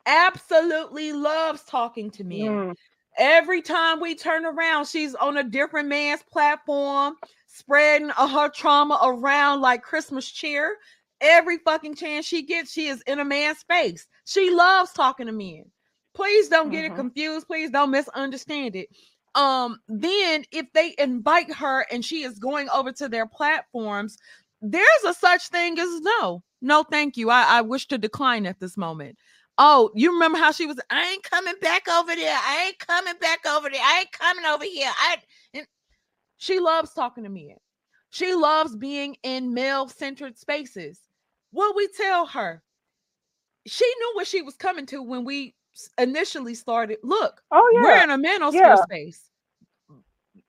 Absolutely loves talking to men. Mm. Every time we turn around, she's on a different man's platform, spreading uh, her trauma around like Christmas cheer. Every fucking chance she gets, she is in a man's face. She loves talking to men. Please don't get it Mhm. confused. Please don't misunderstand it. Um, then if they invite her and she is going over to their platforms, there's a such thing as no, no, thank you. I, I wish to decline at this moment. Oh, you remember how she was? I ain't coming back over there. I ain't coming back over there. I ain't coming over here. I and she loves talking to men. She loves being in male-centered spaces. What we tell her, she knew what she was coming to when we initially started. Look, Oh yeah. we're in a manosphere Yeah. space.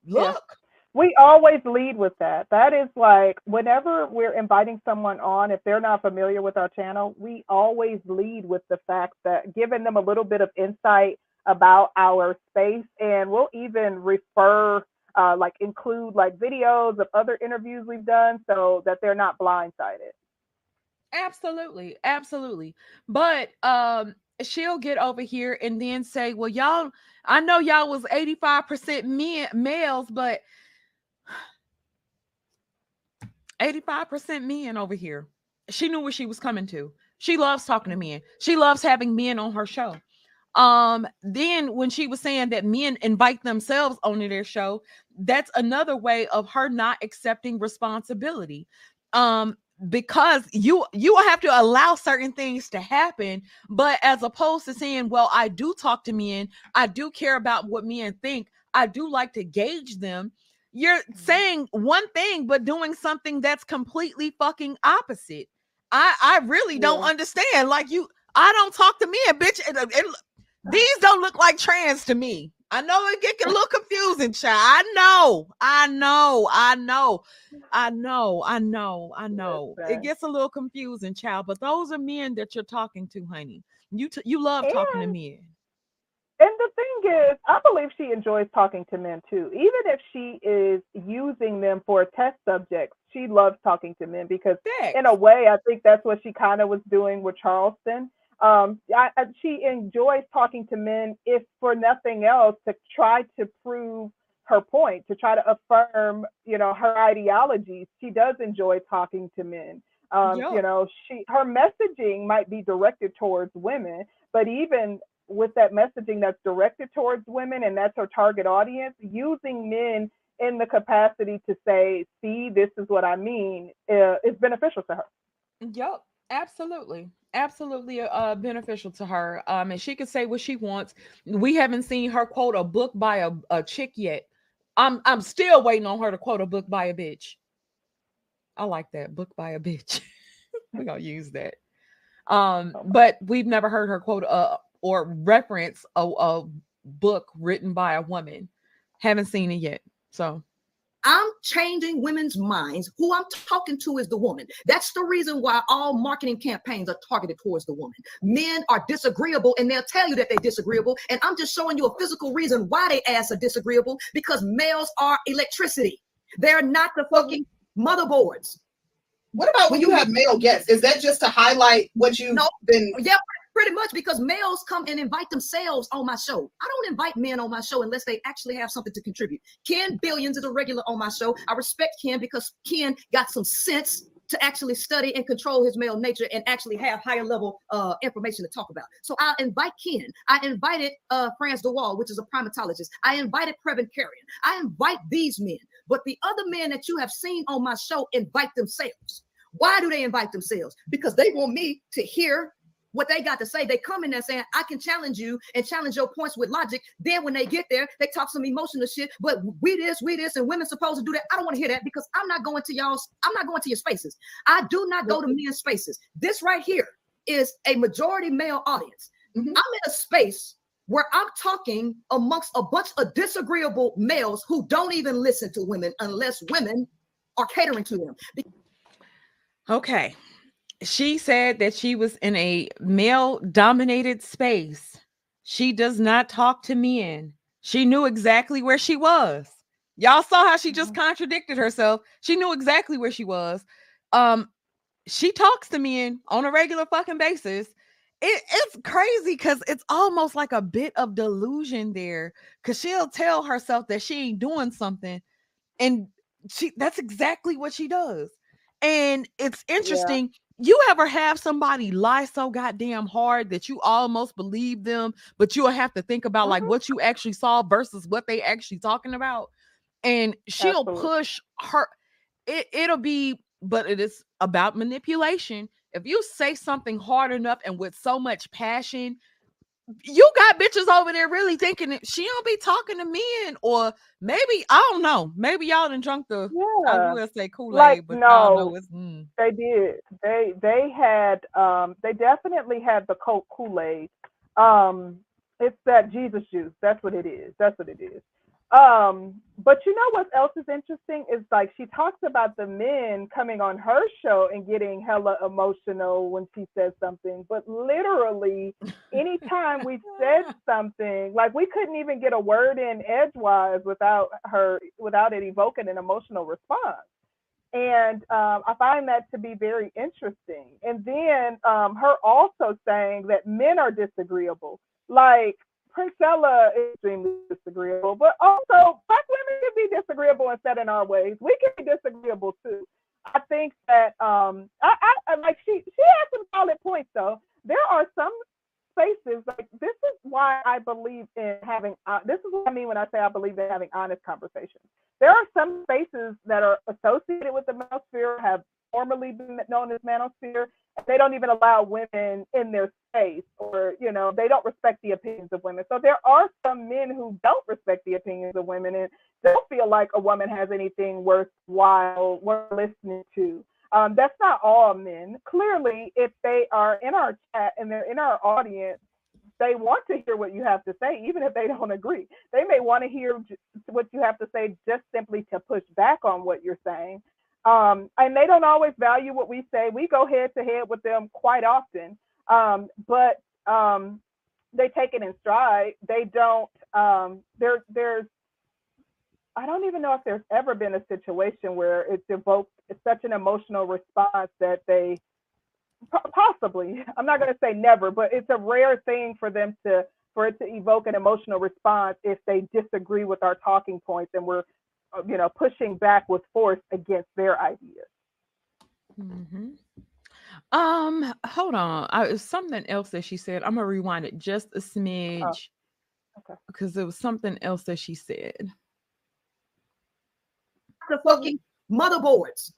Yeah. Look, we always lead with that. That is like whenever we're inviting someone on, if they're not familiar with our channel, we always lead with the fact that giving them a little bit of insight about our space, and we'll even refer, uh, like include like videos of other interviews we've done, so that they're not blindsided. Absolutely, absolutely. But um she'll get over here and then say, "Well, y'all, I know y'all was 85% men males, but [sighs] 85% men over here." She knew what she was coming to. She loves talking to men. She loves having men on her show. Um then when she was saying that men invite themselves onto their show, that's another way of her not accepting responsibility. Um because you you will have to allow certain things to happen but as opposed to saying well i do talk to men i do care about what men think i do like to gauge them you're saying one thing but doing something that's completely fucking opposite i i really don't Yeah. understand like you i don't talk to men bitch and, and these don't look like trans to me I know it get a little confusing, child. I know, I know, I know, I know, I know, I know. It gets a little confusing, child. But those are men that you're talking to, honey. You t- you love talking to men. And the thing is, I believe she enjoys talking to men too. Even if she is using them for test subjects, she loves talking to men because, in a way, I think that's what she kind of was doing with Charleston. Um, I, I, she enjoys talking to men, if for nothing else, to try to prove her point, to try to affirm, you know, her ideologies. She does enjoy talking to men. Um, Yeah. You know, she her messaging might be directed towards women, but even with that messaging that's directed towards women and that's her target audience, using men in the capacity to say, "See, this is what I mean," uh, is beneficial to her. Yep, absolutely. Absolutely uh beneficial to her. Um, and she can say what she wants. We haven't seen her quote a book by a, a chick yet. I'm I'm still waiting on her to quote a book by a bitch. I like that book by a bitch. [laughs] We're gonna use that. Um, but we've never heard her quote uh or reference a, a book written by a woman. Haven't seen it yet. So I'm changing women's minds. Who I'm talking to is the woman. That's the reason why all marketing campaigns are targeted towards the woman. Men are disagreeable and they'll tell you that they're disagreeable. And I'm just showing you a physical reason why they ass are disagreeable because males are electricity. They're not the fucking motherboards. What about when you have male guests? Is that just to highlight what you've No. been? Yeah, pretty much because males come and invite themselves on my show. I don't invite men on my show unless they actually have something to contribute. Ken Billions is a regular on my show. I respect Ken because Ken got some sense to actually study and control his male nature and actually have higher level uh, information to talk about. So I invite Ken. I invited uh, Frans de Waal, which is a primatologist. I invited Previn Carrion. I invite these men. But the other men that you have seen on my show invite themselves. Why do they invite themselves? Because they want me to hear what they got to say. They come in there saying, I can challenge you and challenge your points with logic. Then when they get there, they talk some emotional shit. But we this, we this, and women supposed to do that. I don't want to hear that because I'm not going to y'all's, I'm not going to your spaces. I do not go to men's spaces. This right here is a majority male audience. Mhm. I'm in a space where I'm talking amongst a bunch of disagreeable males who don't even listen to women unless women are catering to them. Okay. She said that she was in a male dominated space. She does not talk to men. She knew exactly where she was. Y'all saw how she just contradicted herself. She knew exactly where she was. Um she talks to men on a regular fucking basis. It, it's crazy because it's almost like a bit of delusion there because she'll tell herself that she ain't doing something and she that's exactly what she does and it's interesting you ever have somebody lie so goddamn hard that you almost believe them but you'll have to think about like Mhm. what you actually saw versus what they actually talking about and she'll Absolutely. push her it, it'll be but it is about manipulation if you say something hard enough and with so much passion you got bitches over there really thinking that she don't be talking to men or maybe i don't know maybe y'all done drunk the yeah. i will say kool-aid Like, but y'all know no. it's mm. They did. They they had um they definitely had the Coke Kool-Aid. Um it's that Jesus juice. That's what it is. That's what it is. Um, but you know what else is interesting is like she talks about the men coming on her show and getting hella emotional when she says something, but literally [laughs] anytime we said something, like we couldn't even get a word in edgewise without her without it evoking an emotional response and um, I find that to be very interesting. And then um, her also saying that men are disagreeable, like Princella is extremely disagreeable, but also black women can be disagreeable and set in our ways. We can be disagreeable too. I think that um, I, I, like she she has some solid points though. There are some spaces like this is why I believe in having. Uh, this is what I mean when I say I believe in having honest conversations there are some spaces that are associated with the manosphere, have formerly been known as manosphere, they don't even allow women in their space, or you know, they don't respect the opinions of women. So there are some men who don't respect the opinions of women and don't feel like a woman has anything worthwhile worth listening to. Um, that's not all men. Clearly, if they are in our chat and they're in our audience, they want to hear what you have to say, even if they don't agree. They may want to hear what you have to say just simply to push back on what you're saying. Um, and they don't always value what we say. We go head to head with them quite often, um, but um, they take it in stride. They don't. Um, there, there's. I don't even know if there's ever been a situation where it's evoked such an emotional response that they possibly i'm not going to say never but it's a rare thing for them to for it to evoke an emotional response if they disagree with our talking points and we're you know pushing back with force against their ideas mm-hmm. um hold on I, something else that she said i'm gonna rewind it just a smidge oh, okay. because there was something else that she said the fucking motherboards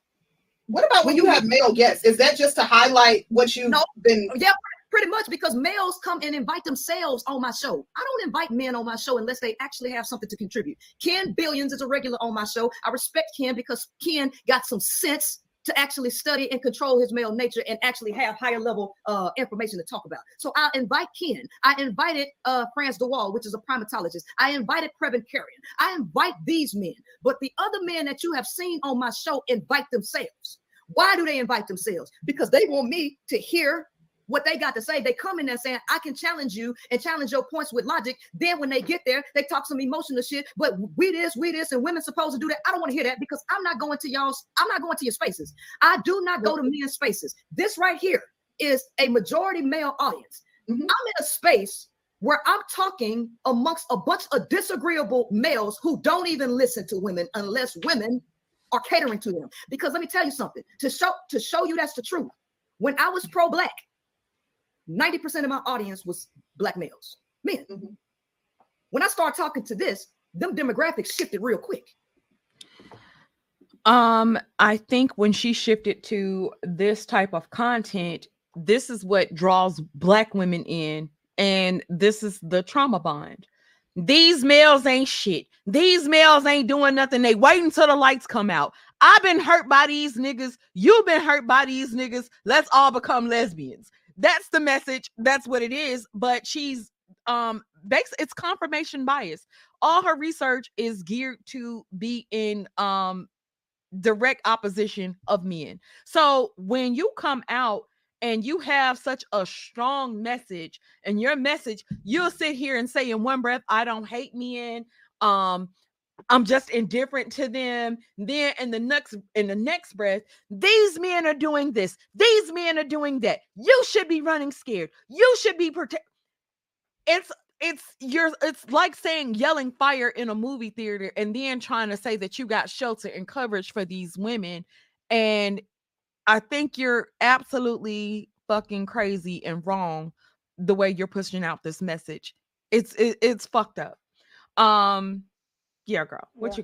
what about when you have male guests? Is that just to highlight what you've no, been? Yeah, pretty much because males come and invite themselves on my show. I don't invite men on my show unless they actually have something to contribute. Ken Billions is a regular on my show. I respect Ken because Ken got some sense to actually study and control his male nature and actually have higher level uh, information to talk about. So I invite Ken. I invited uh, Frans de Waal, which is a primatologist. I invited Previn Carrion. I invite these men. But the other men that you have seen on my show invite themselves. Why do they invite themselves? Because they want me to hear what they got to say. They come in there saying, I can challenge you and challenge your points with logic. Then when they get there, they talk some emotional shit. But we this, we this, and women supposed to do that. I don't want to hear that because I'm not going to y'all's, I'm not going to your spaces. I do not go to men's spaces. This right here is a majority male audience. Mm-hmm. I'm in a space where I'm talking amongst a bunch of disagreeable males who don't even listen to women unless women are catering to them. Because let me tell you something to show to show you that's the truth. When I was pro-black, 90% of my audience was black males, men. Mm-hmm. When I start talking to this, them demographics shifted real quick. Um, I think when she shifted to this type of content, this is what draws black women in, and this is the trauma bond. These males ain't shit. These males ain't doing nothing. They wait until the lights come out. I've been hurt by these niggas. You've been hurt by these niggas. Let's all become lesbians. That's the message. That's what it is. But she's um it's confirmation bias. All her research is geared to be in um direct opposition of men. So when you come out and you have such a strong message and your message you'll sit here and say in one breath i don't hate men um i'm just indifferent to them then in the next in the next breath these men are doing this these men are doing that you should be running scared you should be protect it's it's you're it's like saying yelling fire in a movie theater and then trying to say that you got shelter and coverage for these women and I think you're absolutely fucking crazy and wrong the way you're pushing out this message. It's it, it's fucked up. Um yeah, girl. What yeah. you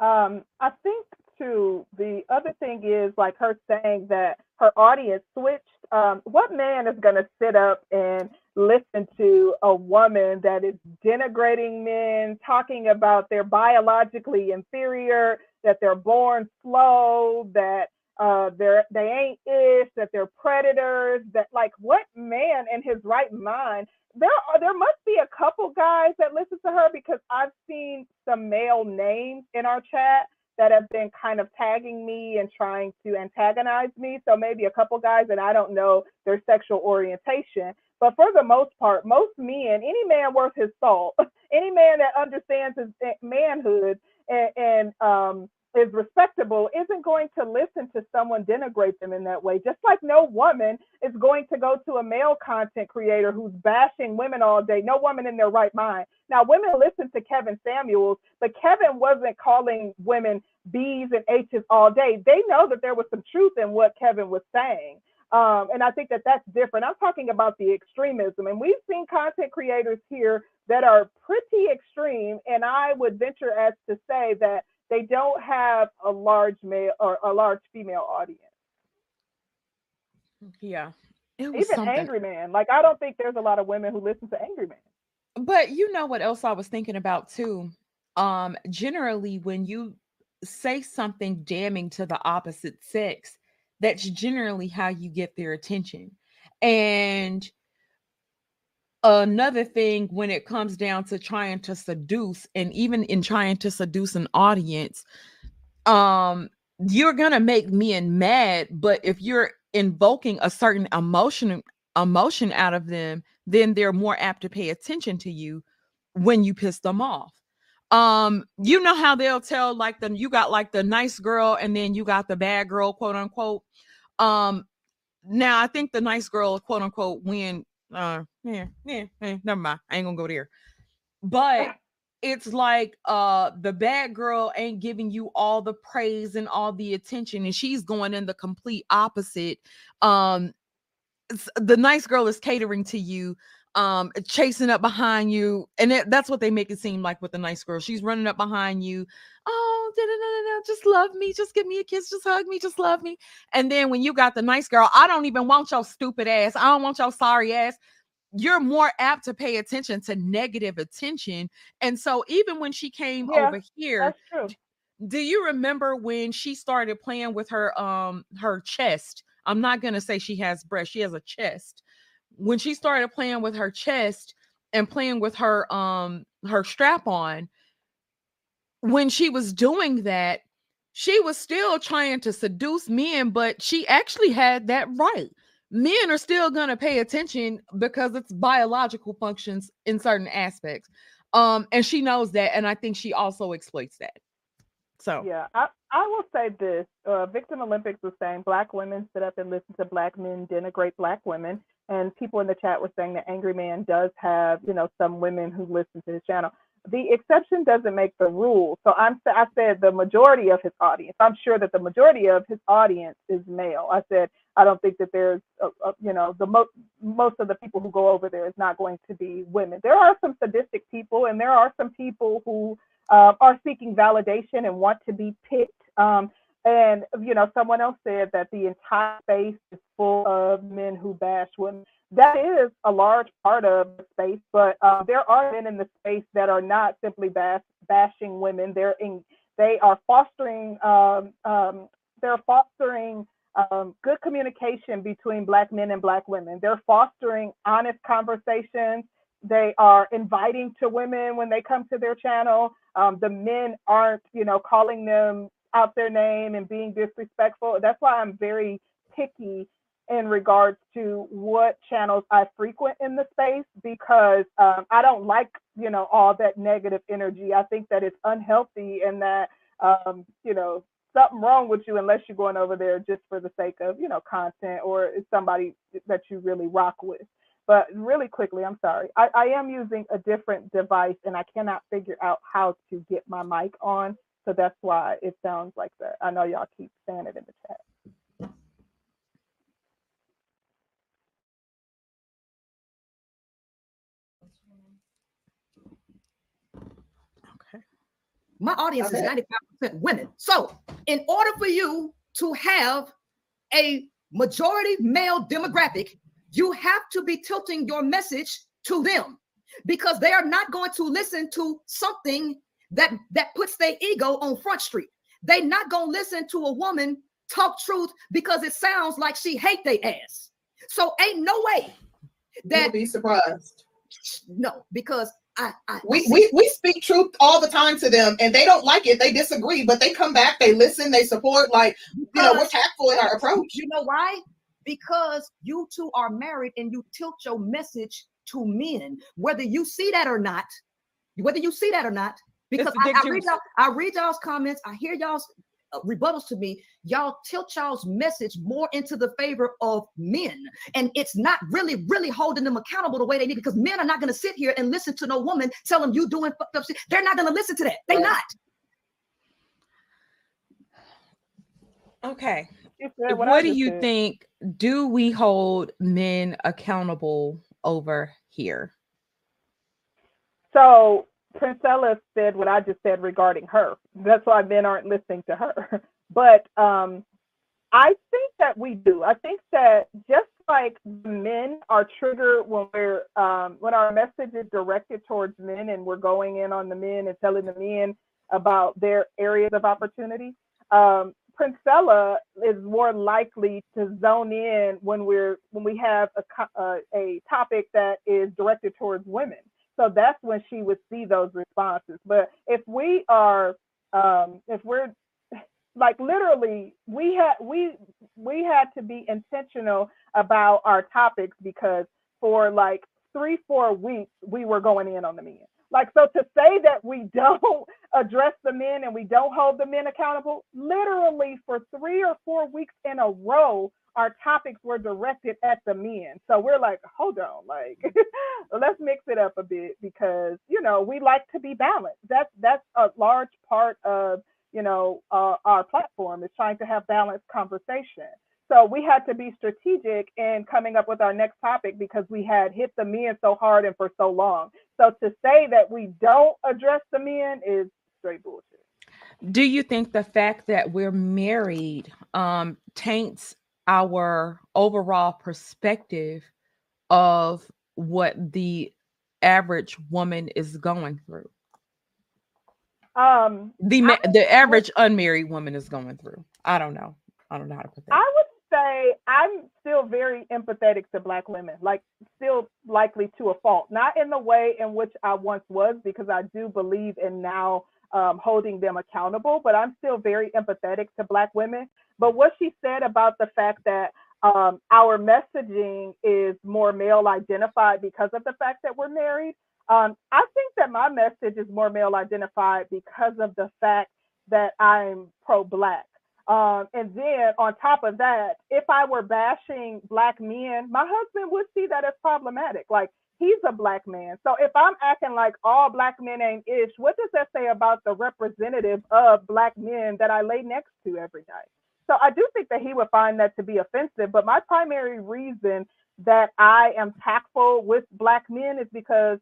got? Um I think too the other thing is like her saying that her audience switched um what man is going to sit up and listen to a woman that is denigrating men, talking about they're biologically inferior, that they're born slow, that uh, they're they ain't ish, that they're predators, that like what man in his right mind? There are there must be a couple guys that listen to her because I've seen some male names in our chat that have been kind of tagging me and trying to antagonize me. So maybe a couple guys and I don't know their sexual orientation. But for the most part, most men, any man worth his salt, [laughs] any man that understands his eh, manhood and, and um, is respectable isn't going to listen to someone denigrate them in that way. Just like no woman is going to go to a male content creator who's bashing women all day. No woman in their right mind. Now, women listen to Kevin Samuels, but Kevin wasn't calling women B's and H's all day. They know that there was some truth in what Kevin was saying. Um, and I think that that's different. I'm talking about the extremism, and we've seen content creators here that are pretty extreme. And I would venture as to say that they don't have a large male or a large female audience. Yeah. Even something. Angry Man. Like I don't think there's a lot of women who listen to Angry Man. But you know what else I was thinking about too? Um, generally when you say something damning to the opposite sex, that's generally how you get their attention. And another thing when it comes down to trying to seduce and even in trying to seduce an audience um you're gonna make men mad but if you're invoking a certain emotion emotion out of them then they're more apt to pay attention to you when you piss them off. Um you know how they'll tell like the you got like the nice girl and then you got the bad girl quote unquote. Um now i think the nice girl quote unquote win uh yeah, yeah, yeah never mind i ain't gonna go there. But [laughs] it's like uh the bad girl ain't giving you all the praise and all the attention and she's going in the complete opposite um the nice girl is catering to you um chasing up behind you and it, that's what they make it seem like with the nice girl. She's running up behind you oh da, da, da, just love me just give me a kiss just hug me just love me. And then when you got the nice girl i don't even want your stupid ass i don't want your sorry ass you're more apt to pay attention to negative attention. And so even when she came Yeah, over here do you remember when she started playing with her um her chest? I'm not gonna say she has breasts, she has a chest. When she started playing with her chest and playing with her um her strap on when she was doing that she was still trying to seduce men but she actually had that right men are still going to pay attention because it's biological functions in certain aspects um and she knows that and i think she also exploits that so Yeah, I, I will say this. Uh, Victim Olympics was saying black women sit up and listen to black men denigrate black women. And people in the chat were saying that Angry Man does have, you know, some women who listen to his channel. The exception doesn't make the rule. So I'm I said the majority of his audience. I'm sure that the majority of his audience is male. I said I don't think that there's, a, a, you know, the most most of the people who go over there is not going to be women. There are some sadistic people, and there are some people who uh, are seeking validation and want to be picked. Um, and you know, someone else said that the entire space is full of men who bash women. That is a large part of the space, but uh, there are men in the space that are not simply bash, bashing women. They're in, they are fostering, um, um, they're fostering um, good communication between black men and black women. They're fostering honest conversations. They are inviting to women when they come to their channel. Um, the men aren't, you know, calling them out their name and being disrespectful. That's why I'm very picky in regards to what channels I frequent in the space because um, I don't like, you know, all that negative energy. I think that it's unhealthy and that, um, you know, something wrong with you unless you're going over there just for the sake of, you know, content or somebody that you really rock with. But really quickly, I'm sorry. I, I am using a different device and I cannot figure out how to get my mic on. So that's why it sounds like that. I know y'all keep saying it in the chat. okay My audience is 95% women. So, in order for you to have a majority male demographic, you have to be tilting your message to them because they are not going to listen to something that that puts their ego on front street. They not to listen to a woman talk truth because it sounds like she hate their ass. So ain't no way You'll be surprised. no because I, I We, we we speak truth all the time to them, and they don't like it. They disagree, but they come back, they listen, they support. Like you know, we're tactful in our approach. You know why? Because you two are married and you tilt your message to men, whether you see that or not. Whether you see that or not, because I, I read y'all, I read y'all's comments, I hear y'all's uh, rebuttals to me. Y'all tilt y'all's message more into the favor of men, and it's not really, really holding them accountable the way they need. Because men are not going to sit here and listen to no woman tell them you doing fucked up shit. They're not going to listen to that. They Right. not. okay She said what, do you said. think do we hold men accountable over here So Princella said what I just said regarding her. That's why men aren't listening to her. [laughs] But um, I think that we do. I think that just like men are triggered when we're um, when our message is directed towards men and we're going in on the men and telling the men about their areas of opportunity. Um, Princella is more likely to zone in when we're when we have a uh, a topic that is directed towards women. So that's when she would see those responses. But if we are um, if we're like literally we had we we had to be intentional about our topics because for like three four weeks we were going in on the men like so to say that we [laughs] don't address the men and we don't hold the men accountable literally for three or four weeks in a row our topics were directed at the men so we're like hold on like [laughs] let's mix it up a bit because you know we like to be balanced that's that's a large part of you know, uh, our platform is trying to have balanced conversation. So we had to be strategic in coming up with our next topic because we had hit the men so hard and for so long. So to say that we don't address the men is straight bullshit. Do you think the fact that we're married um, taints our overall perspective of what the average woman is going through? Um, the ma- the average unmarried woman is going through. I don't know. I don't know how to put that. I would say I'm still very empathetic to black women, like still likely to a fault, not in the way in which I once was, because I do believe in now um, holding them accountable, but I'm still very empathetic to black women. But what she said about the fact that um, our messaging is more male identified because of the fact that we're married, um, I think that my message is more male identified because of the fact that I'm pro black. Um, and then on top of that, if I were bashing black men, my husband would see that as problematic. Like he's a black man. So if I'm acting like all black men ain't ish, what does that say about the representative of black men that I lay next to every night? So I do think that he would find that to be offensive. But my primary reason that I am tactful with black men is because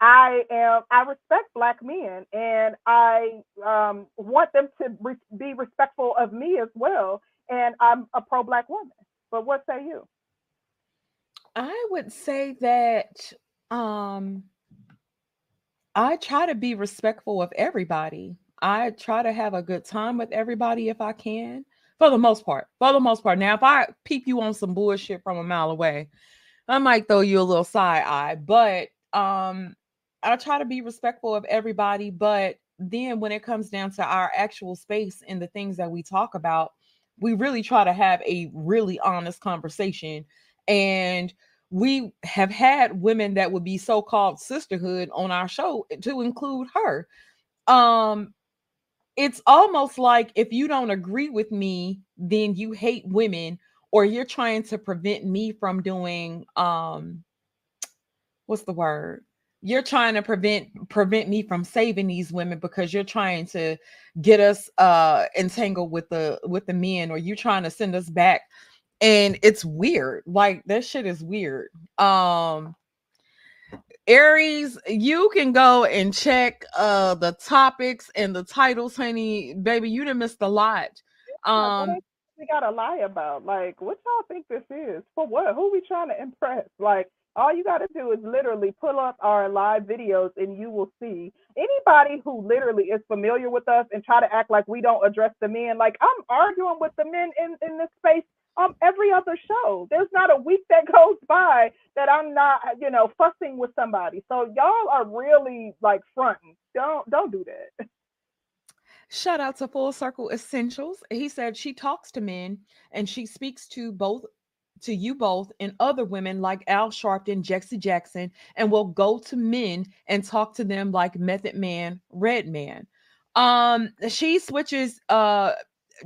I am I respect black men and I um, want them to re- be respectful of me as well. And I'm a pro black woman. But what say you? I would say that um, I try to be respectful of everybody. I try to have a good time with everybody if I can, for the most part. For the most part. Now, if I peep you on some bullshit from a mile away, I might throw you a little side eye. But um, I try to be respectful of everybody, but then when it comes down to our actual space and the things that we talk about, we really try to have a really honest conversation. And we have had women that would be so-called sisterhood on our show to include her. Um it's almost like if you don't agree with me, then you hate women or you're trying to prevent me from doing um what's the word? you're trying to prevent prevent me from saving these women because you're trying to get us uh entangled with the with the men or you're trying to send us back and it's weird like that shit is weird um aries you can go and check uh the topics and the titles honey baby you didn't miss a lot um we gotta lie about like what y'all think this is for what who we trying to impress like all you got to do is literally pull up our live videos and you will see anybody who literally is familiar with us and try to act like we don't address the men. Like I'm arguing with the men in, in this space um every other show. There's not a week that [laughs] goes by that I'm not, you know, fussing with somebody. So y'all are really like fronting. Don't don't do that. Shout out to Full Circle Essentials. He said she talks to men and she speaks to both to you both and other women like Al Sharpton, Jesse Jackson, and will go to men and talk to them like Method Man, Redman. Um, she switches uh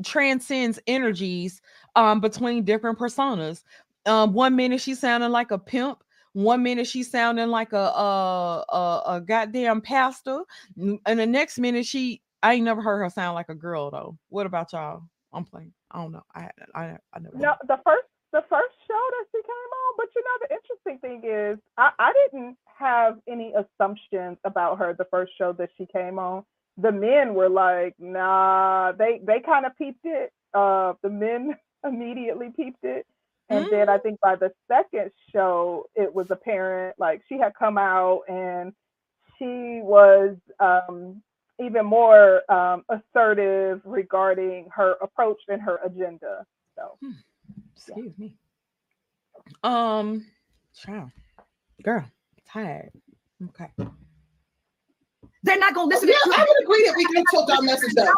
transcends energies um between different personas. Um, one minute she's sounding like a pimp, one minute she's sounding like a a, a, a goddamn pastor, and the next minute she I ain't never heard her sound like a girl though. What about y'all? I'm playing. I don't know. I I I never. No, the first the first show that she came on. But you know, the interesting thing is, I, I didn't have any assumptions about her the first show that she came on. The men were like, nah, they they kind of peeped it. Uh, the men [laughs] immediately peeped it. And mm-hmm. then I think by the second show, it was apparent like she had come out and she was um even more um, assertive regarding her approach and her agenda. So, Excuse me. Um, child, girl, tired. Okay. They're not gonna listen Yeah, to I would agree that we can tilt our message though.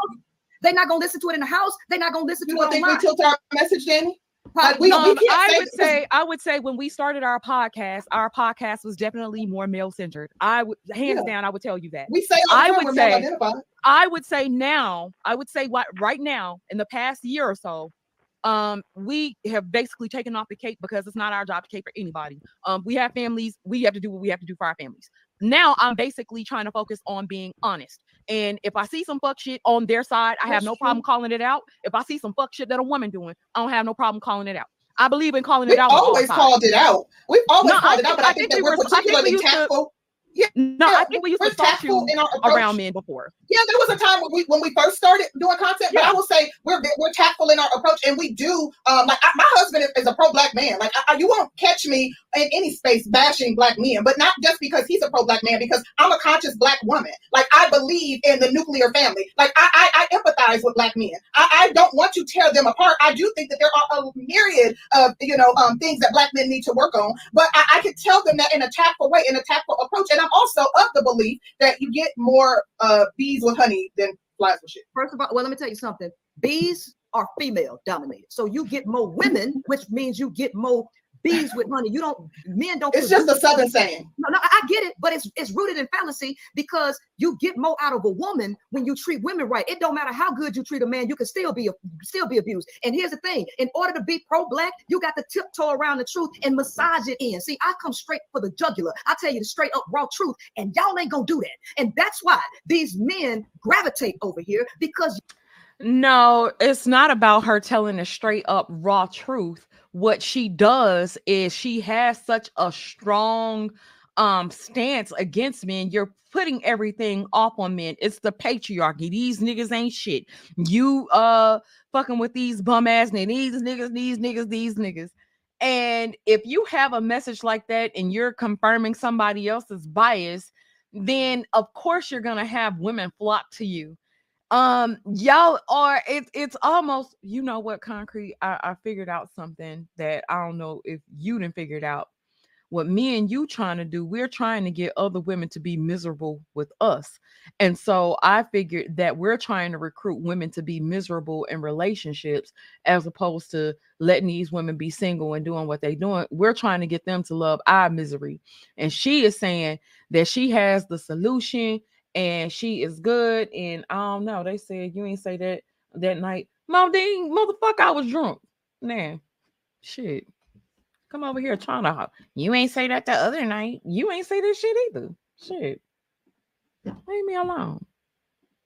They're not gonna listen to it in the house. They're not gonna listen You to it You don't think we tilt our message, Danny? Like, we- Um, can't I say would say, I would say, when we started our podcast, our podcast was definitely more male centered. I would, hands Yeah. down, I would tell you that. We say all the I time would we're say- I would say now, I would say what right now in the past year or so, um, we have basically taken off the cape because it's not our job to cape for anybody. Um, we have families, we have to do what we have to do for our families. Now I'm basically trying to focus on being honest. And if I see some fuck shit on their side, I have no problem calling it out. If I see some fuck shit that a woman doing, I don't have no problem calling it out. I believe in calling We've it out. all always called it out. We've always No, I called it think- out, but I I think think that we we're were- I particularly used tactful. No, Yeah, I think we used to talk tactful you in our approach. around men before. Yeah, there was a time when we when we first started doing content, but I will say we're we're tactful in our approach, and we do. Um, like I, my husband is, is a pro black man. Like I, I- you won't catch me in any space bashing black men, but not just because he's a pro black man, because I'm a conscious black woman. Like I believe in the nuclear family. Like I I, I empathize with black men. I, I don't want to tear them apart. I do think that there are a myriad of you know um things that black men need to work on, but I, I can tell them that in a tactful way, in a tactful approach, and I'm also of the belief that you get more uh bees with honey than flies with shit. First of all, well, let me tell you something. Bees are female dominated, so you get more women, which means you get more bees with honey. You don't men don't. It's just a southern saying. No, no, I I get it, but it's it's rooted in fallacy because you get more out of a woman when you treat women right. It don't matter how good you treat a man, you can still be still be abused. And here's the thing: in order to be pro-black, you got to tiptoe around the truth and massage it in. See, I come straight for the jugular. I tell you the straight up raw truth, and y'all ain't gonna do that. And that's why these men gravitate over here because No, it's not about her telling a straight up raw truth. What she does is she has such a strong um stance against men. You're putting everything off on men. It's the patriarchy. These niggas ain't shit. You uh fucking with these bum ass niggas, these niggas, these niggas, these niggas. And if you have a message like that and you're confirming somebody else's bias, then of course you're gonna have women flock to you um y'all are it's it's almost you know what concrete I, I figured out something that i don't know if you didn't figure it out. What me and you trying to do we're trying to get other women to be miserable with us. And so i figured that we're trying to recruit women to be miserable in relationships as opposed to letting these women be single and doing what they're doing. We're trying to get them to love our misery. And she is saying that she has the solution and she is good. And I don't know. They said you ain't say that that night. Mom, dang, motherfucker, I was drunk. Man, shit. Come over here trying to hop. You ain't say that the other night. You ain't say this shit either. Shit. Leave me alone.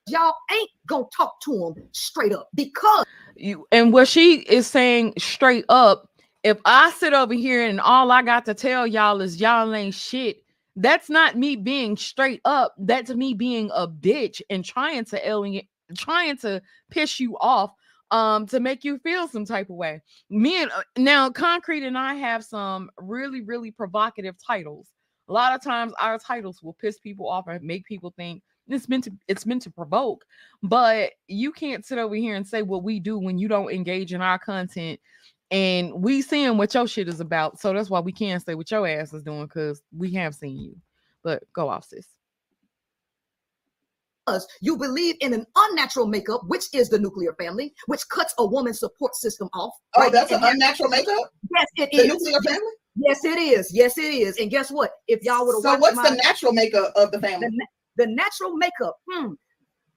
y'all ain't gonna talk to him straight up because You and what she is saying straight up, if I sit over here and all I got to tell y'all is y'all ain't shit, that's not me being straight up. That's me being a bitch and trying to alien, trying to piss you off, um, to make you feel some type of way. Me and uh, now Concrete and I have some really, really provocative titles. A lot of times our titles will piss people off and make people think it's meant to it's meant to provoke but you can't sit over here and say what we do when you don't engage in our content and we seeing what your shit is about so that's why we can't say what your ass is doing because we have seen you but go off sis you believe in an unnatural makeup, which is the nuclear family, which cuts a woman's support system off. Oh, right? that's an unnatural makeup. yes, it The is. nuclear family. Yes, it is. Yes, it is. And guess what? If y'all would have So what's my, the natural makeup of the family? the, the natural makeup, hmm,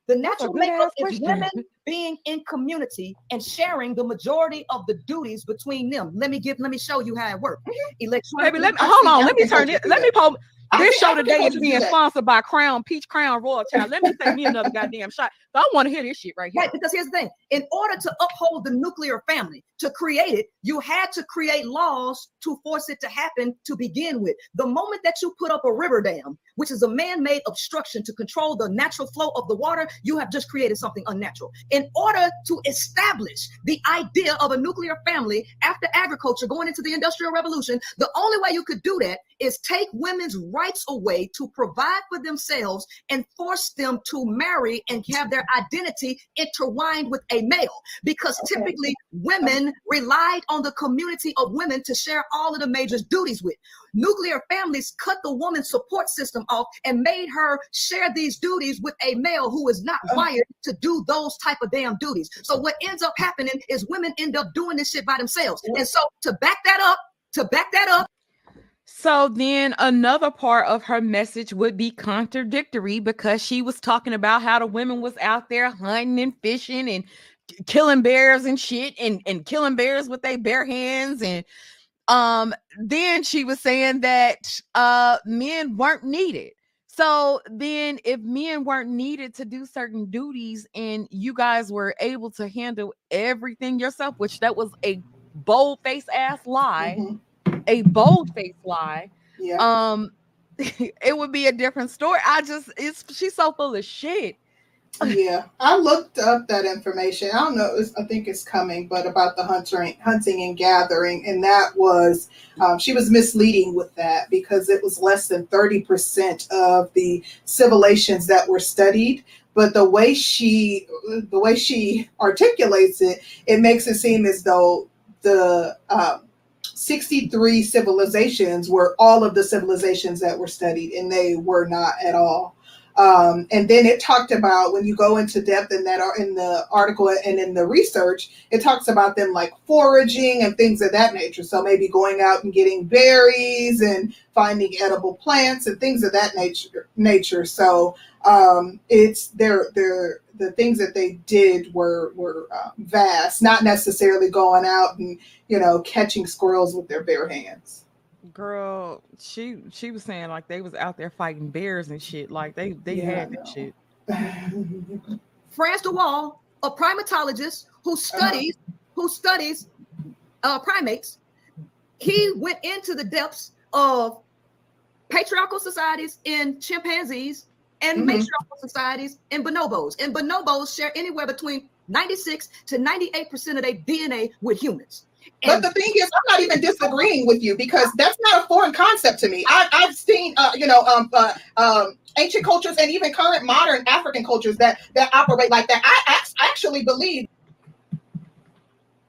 the natural makeup is women being in community and sharing the majority of the duties between them. Let me give. Let me show you how it works. Mm-hmm. Electronic. baby let me hold on let me turn it let me pull. this show today is being sponsored by crown peach crown royal child let me take me another [laughs] goddamn shot i want to hear this shit right here Right, because here's the thing: in order to uphold the nuclear family, to create it, you had to create laws to force it to happen to begin with. The moment that you put up a river dam, which is a man made obstruction to control the natural flow of the water, you have just created something unnatural. In order to establish the idea of a nuclear family after agriculture going into the Industrial Revolution, the only way you could do that is take women's rights away to provide for themselves and force them to marry and have their identity intertwined with a male. Because typically women relied on the community of women to share all of the major duties with. Nuclear families cut the woman's support system off and made her share these duties with a male who is not Uh. wired to do those type of damn duties. So what ends up happening is women end up doing this shit by themselves. And so to back that up, to back that up, So then another part of her message would be contradictory because she was talking about how the women was out there hunting and fishing and killing bears and shit and, and killing bears with their bare hands and um then she was saying that uh men weren't needed. So then if men weren't needed to do certain duties and you guys were able to handle everything yourself, which that was a bold face ass lie Mhm. a bold faced lie, Yeah. um, [laughs] it would be a different story. I just it's she's so full of shit. Yeah, I looked up that information. I don't know. It's, I think it's coming, but about the hunting, hunting and gathering, and that was um, she was misleading with that because it was less than thirty percent of the civilizations that were studied. But the way she, the way she articulates it, it makes it seem as though the um, 63 civilizations were all of the civilizations that were studied, and they were not at all. Um, and then it talked about when you go into depth in that in the article and in the research, it talks about them like foraging and things of that nature. So maybe going out and getting berries and finding edible plants and things of that nature. Nature. So um, it's they're they're the things that they did were were uh, vast, not necessarily going out and you know catching squirrels with their bare hands. Girl, she she was saying like they was out there fighting bears and shit. Like they they Yeah, had that shit. [laughs] Frans de Waal, a primatologist who studies who studies uh, primates, he went into the depths of patriarchal societies in chimpanzees and Mhm. matriarchal societies in bonobos. And bonobos share anywhere between 96 to 98 percent of their DNA with humans. But the thing is, I'm not even disagreeing with you because that's not a foreign concept to me. I, I've seen, uh, you know, um, uh, um, ancient cultures and even current modern African cultures that that operate like that. I act- actually believe.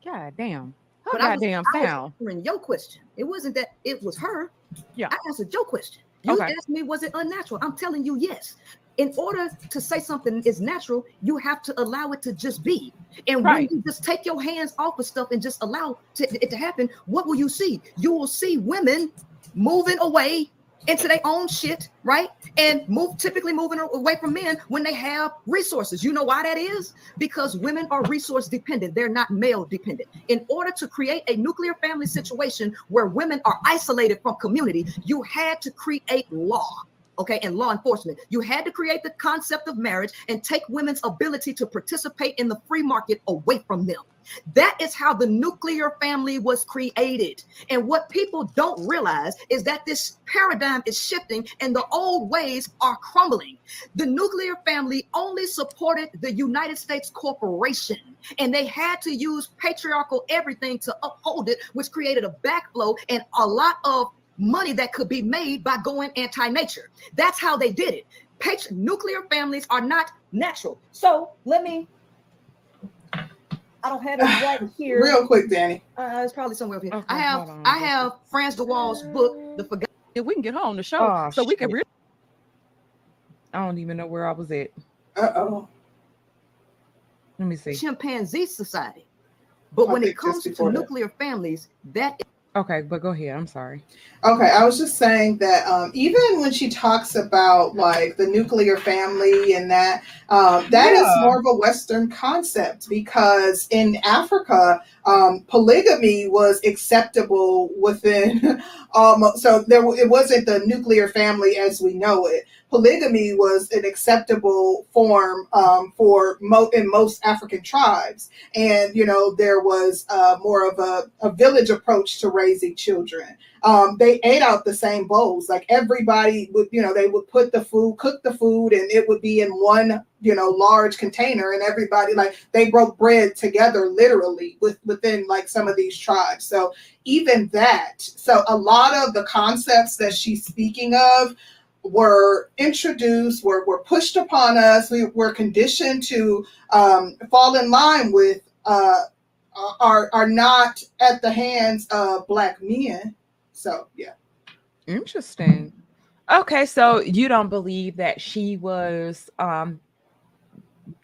God damn. Her But I was- goddamn I was sound. answering your question. It wasn't that it was her. Yeah. I answered your question. You Okay. asked me, was it unnatural? I'm telling you, yes. In order to say something is natural, you have to allow it to just be. And Right. when you just take your hands off of stuff and just allow to, it to happen, what will you see? You will see women moving away into their own shit, right? And move typically moving away from men when they have resources. You know why that is? Because women are resource dependent, they're not male dependent. In order to create a nuclear family situation where women are isolated from community, you had to create law. Okay, and law enforcement. You had to create the concept of marriage and take women's ability to participate in the free market away from them. That is how the nuclear family was created. And what people don't realize is that this paradigm is shifting and the old ways are crumbling. The nuclear family only supported the United States corporation, and they had to use patriarchal everything to uphold it, which created a backflow and a lot of money that could be made by going anti-nature. That's how they did it. Patri- nuclear families are not natural. So let me. I don't have it right [sighs] here. Real quick, Danny. Uh, it's probably somewhere up here. Okay, I have on, I have Frans de Waal's book, The Forgotten Yeah, we can get her on the show Oh, so we can shit. really. I don't even know where I was at. Uh oh. Let me see. Chimpanzee Society. But I when it comes to before that. nuclear families, that Okay, but go ahead. I'm sorry. Okay, I was just saying that um, even when she talks about like the nuclear family and that, um, that is Yeah. more of a Western concept because in Africa, um, polygamy was acceptable within almost. [laughs] So there, it wasn't the nuclear family as we know it. Polygamy was an acceptable form um, for mo- in most African tribes, and you know there was uh, more of a, a village approach to raising children. Um, they ate out the same bowls, like everybody would, you know, they would put the food, cook the food, and it would be in one, you know, large container, and everybody like they broke bread together, literally, with within like some of these tribes. So even that, so a lot of the concepts that she's speaking of were introduced, were, were pushed upon us. We were conditioned to um, fall in line with, uh, are, are not at the hands of Black men. So, yeah. Interesting. Okay, so you don't believe that she was um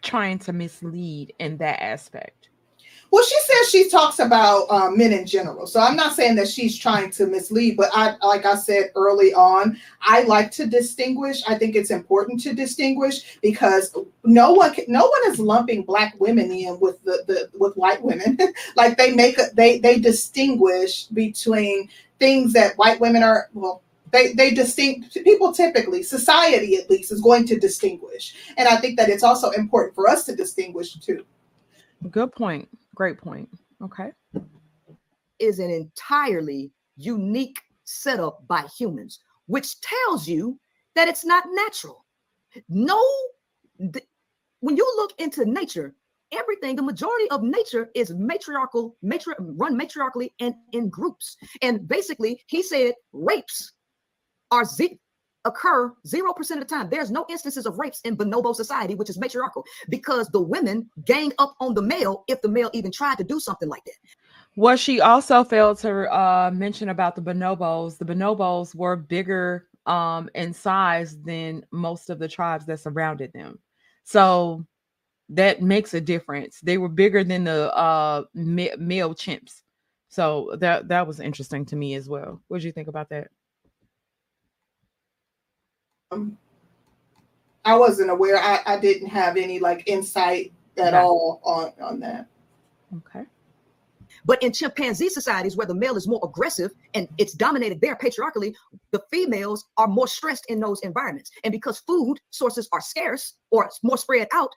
trying to mislead in that aspect. Well, she says she talks about um, men in general. So I'm not saying that she's trying to mislead, but I, like I said early on, I like to distinguish. I think it's important to distinguish because no one, can, no one is lumping black women in with the, the with white women. [laughs] like they make a, they they distinguish between things that white women are well they they distinct people typically society at least is going to distinguish and i think that it's also important for us to distinguish too good point Great point. Okay. Is an entirely unique setup by humans, which tells you that it's not natural. No, th- when you look into nature, everything, the majority of nature is matriarchal, matri- run matriarchally and in groups. And basically, he said rapes are z- occur 0% of the time. There's no instances of rapes in bonobo society, which is matriarchal, because the women gang up on the male if the male even tried to do something like that. What she also failed to uh, mention about the bonobos, the bonobos were bigger um, in size than most of the tribes that surrounded them. So that makes a difference. They were bigger than the uh, male chimps. So that that was interesting to me as well. What did you think about that? Um, I wasn't aware. I, I didn't have any like insight at all on on that. Okay. But in chimpanzee societies where the male is more aggressive and it's dominated there patriarchally, the females are more stressed in those environments. And because food sources are scarce or more spread out,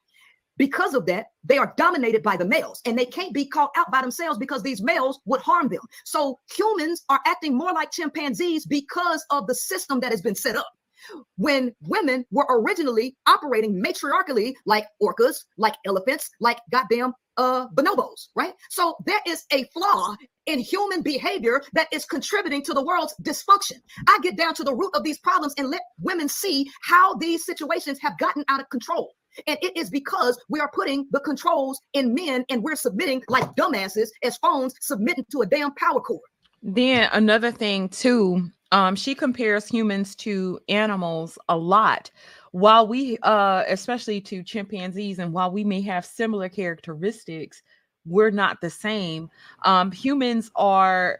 because of that, they are dominated by the males and they can't be caught out by themselves because these males would harm them. So humans are acting more like chimpanzees because of the system that has been set up when women were originally operating matriarchally like orcas, like elephants, like goddamn uh bonobos, right? So there is a flaw in human behavior that is contributing to the world's dysfunction. I get down to the root of these problems and let women see how these situations have gotten out of control. And it is because we are putting the controls in men and we're submitting like dumbasses as phones submitting to a damn power cord. Then another thing too um, she compares humans to animals a lot. While we, uh, especially to chimpanzees, and while we may have similar characteristics, we're not the same. Um, humans are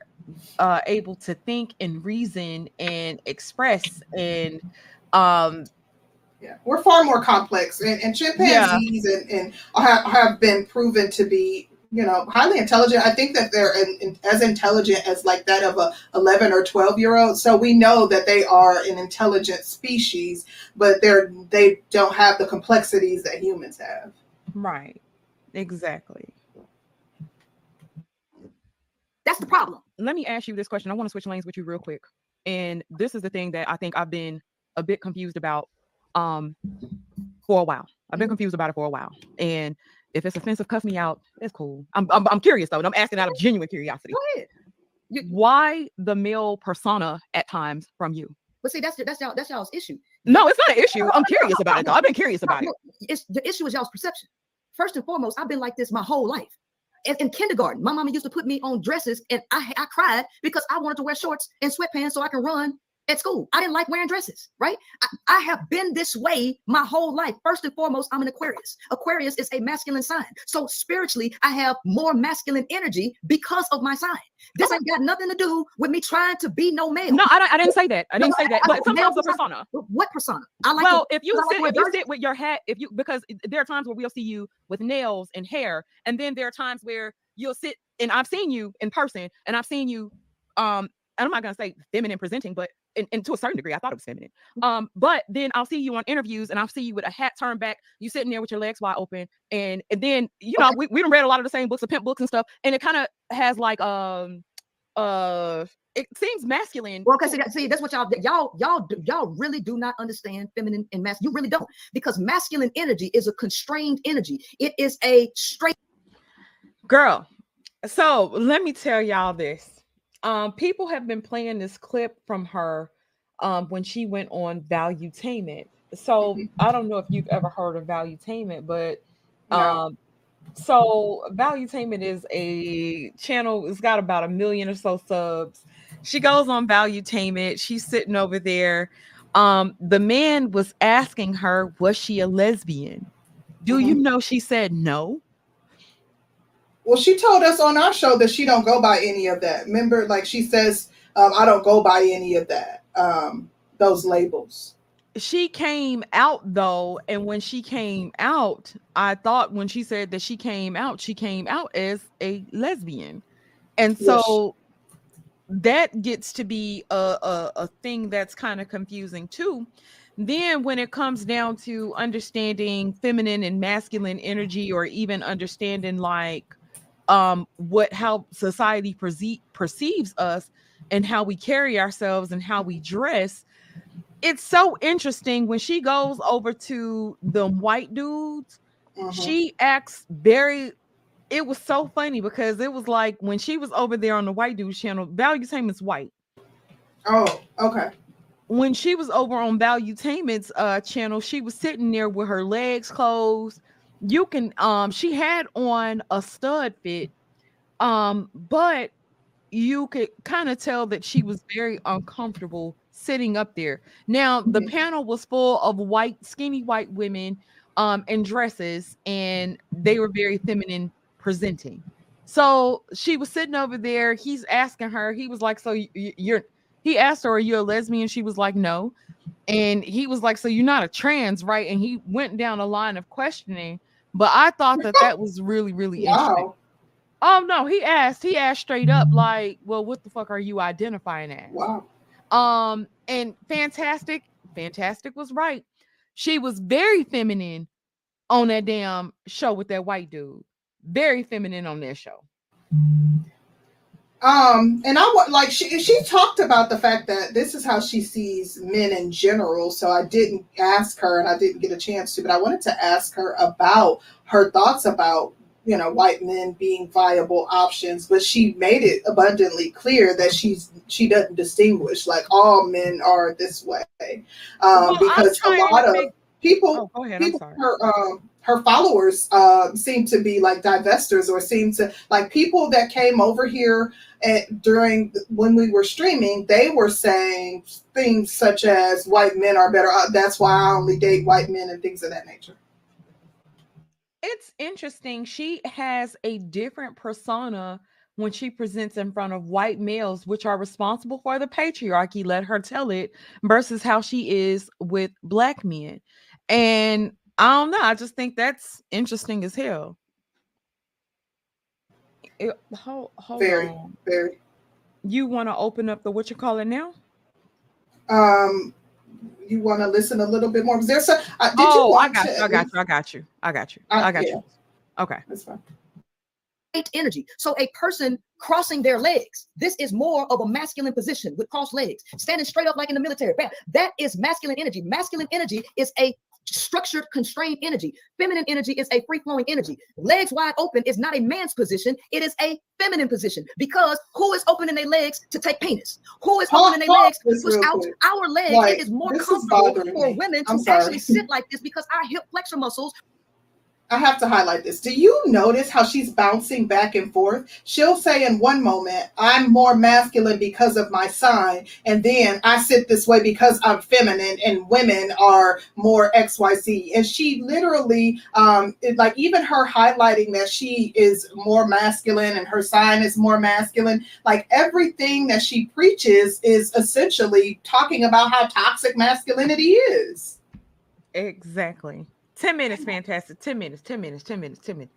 uh, able to think and reason and express and um, yeah, we're far more complex, and, and chimpanzees yeah. and, and have, have been proven to be you know highly intelligent. I think that they're in, in, as intelligent as like that of a 11 or 12 year old so we know that they are an intelligent species but they're they don't have the complexities that humans have. Right. Exactly. That's the problem. Let me ask you this question. I want to switch lanes with you real quick. And this is the thing that i think i've been a bit confused about um for a while. I've been mm-hmm. confused about it for a while. And if it's offensive, cuss me out. It's cool. I'm, I'm, I'm curious though, and I'm asking out of genuine curiosity. Go ahead. You, Why the male persona at times from you? But see, that's that's y'all that's y'all's issue. No, it's not an issue. I'm curious about it though. I've been curious about it. It's the issue is y'all's perception. First and foremost, I've been like this my whole life. In, in kindergarten, my mama used to put me on dresses, and I I cried because I wanted to wear shorts and sweatpants so I can run at school. I didn't like wearing dresses, right? I, I, have been this way my whole life. First and foremost, I'm an Aquarius. Aquarius is a masculine sign. So spiritually, I have more masculine energy because of my sign. This ain't got nothing to do with me trying to be no male. No, I, don't, I didn't say that. I didn't no, say that. But sometimes the persona. What persona? I like. Well, if you sit, like if you sit with your hat, if you because there are times where we'll see you with nails and hair, and then there are times where you'll sit, and I've seen you in person, and I've seen you, um, I'm not gonna say feminine presenting, but and, and to a certain degree, I thought it was feminine. Um, but then I'll see you on interviews and I'll see you with a hat turned back, you sitting there with your legs wide open, and and then you know we we done read a lot of the same books, the pimp books and stuff, and it kind of has like um uh it seems masculine. Well, because see, that's what y'all y'all y'all do- y'all really do not understand feminine and masculine. You really don't, because masculine energy is a constrained energy. It is a straight. Girl, so let me tell y'all this. Um, people have been playing this clip from her um when she went on Valuetainment. So Mhm. I don't know if you've ever heard of Valuetainment, but No. um so Valuetainment is a channel, it's got about a million or so subs. She goes on Valuetainment, she's sitting over there. Um, the man was asking her, was she a lesbian? Do you know she said no? Well, she told us on our show that she don't go by any of that. Remember, like she says, um, I don't go by any of that. Um, those labels. she came out though and when she came out i thought when she said that she came out she came out as a lesbian and Yes. so that gets to be a, a, a thing that's kind of confusing too then when it comes down to understanding feminine and masculine energy or even understanding like um what how society perce- perceives us and how we carry ourselves and how we dress it's so interesting when she goes over to the white dudes Mhm. she acts very it was so funny because it was like when she was over there on the white dude channel valuetainment's white oh, okay. when she was over on valuetainment's uh channel she was sitting there with her legs closed you can um she had on a stud fit um but you could kind of tell that she was very uncomfortable sitting up there. Now the Mhm. panel was full of white skinny white women um in dresses and they were very feminine presenting. So she was sitting over there he's asking her he was like so you're he asked her are you a lesbian? She was like no and he was like so you're not a trans right? And he went down a line of questioning but i thought that that was really really interesting oh no he asked he asked straight up like well what the fuck are you identifying as Wow. um, and fantastic, fantastic was right. She was very feminine on that damn show with that white dude. Very feminine on that show. Um, and I want like she she talked about the fact that this is how she sees men in general. So I didn't ask her, and I didn't get a chance to, but I wanted to ask her about her thoughts about you know white men being viable options. But she made it abundantly clear that she's she doesn't distinguish like all men are this way, um, Well, because a lot of make- people Oh, ahead. I'm people sorry. her um her followers um seem to be like divestors or seem to like people that came over here at, during when we were streaming they were saying things such as white men are better uh, that's why i only date white men and things of that nature It's interesting. She has a different persona when she presents in front of white males, which are responsible for the patriarchy, let her tell it, versus how she is with black men. And I don't know. I just think that's interesting as hell. It- hold, hold Very. on. very You want to open up the what you call it now? um you want to listen a little bit more was there some uh, did you oh, I got to you. I got you. I got you. I got you. I got yeah. you. Okay. that's fine energy. So a person crossing their legs, this is more of a masculine position with crossed legs, standing straight up like in the military. Bam. That is masculine energy. Masculine energy is a structured, constrained energy. Feminine energy is a free flowing energy. Legs wide open is not a man's position, it is a feminine position because who is opening their legs to take penis? Who is Hold- opening their legs to push out quick. our legs? Like, it is more this is comfortable for women to actually sit like this because our hip flexor muscles I have to highlight this. Do you notice how she's bouncing back and forth? She'll say in one moment, I'm more masculine because of my sign. And then I sit this way because I'm feminine and women are more XYZ. And she literally, um, it, like even her highlighting that she is more masculine and her sign is more masculine, like everything that she preaches is essentially talking about how toxic masculinity is. Exactly. 10 minutes, fantastic. 10 minutes, 10 minutes, 10 minutes, 10 minutes.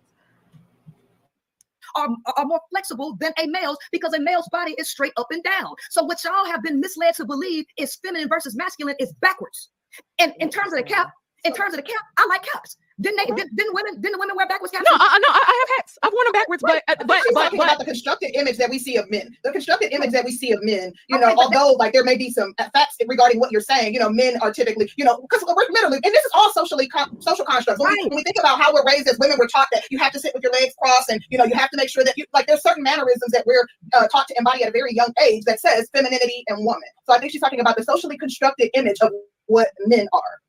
are, are more flexible than a male's because a male's body is straight up and down. So what y'all have been misled to believe is feminine versus masculine is backwards. And in terms of the cap, in terms of the cap, I like caps. Didn't they? Didn't, didn't women? Didn't women wear backwards caps? No, I, I no, I I have hats. I've worn them backwards, Right. but uh, But, but she's but talking but about the constructed image that we see of men. The constructed image that we see of men, you Okay, know, but that- although like there may be some facts regarding what you're saying, you know, men are typically, you know, because we're literally, and this is all socially con- social constructs. When, we, Right. when we think about how we're raised as women, we're taught that you have to sit with your legs crossed, and you know, you have to make sure that you like. There's certain mannerisms that we're uh, taught to embody at a very young age that says femininity and woman. So I think she's talking about the socially constructed image of what men are.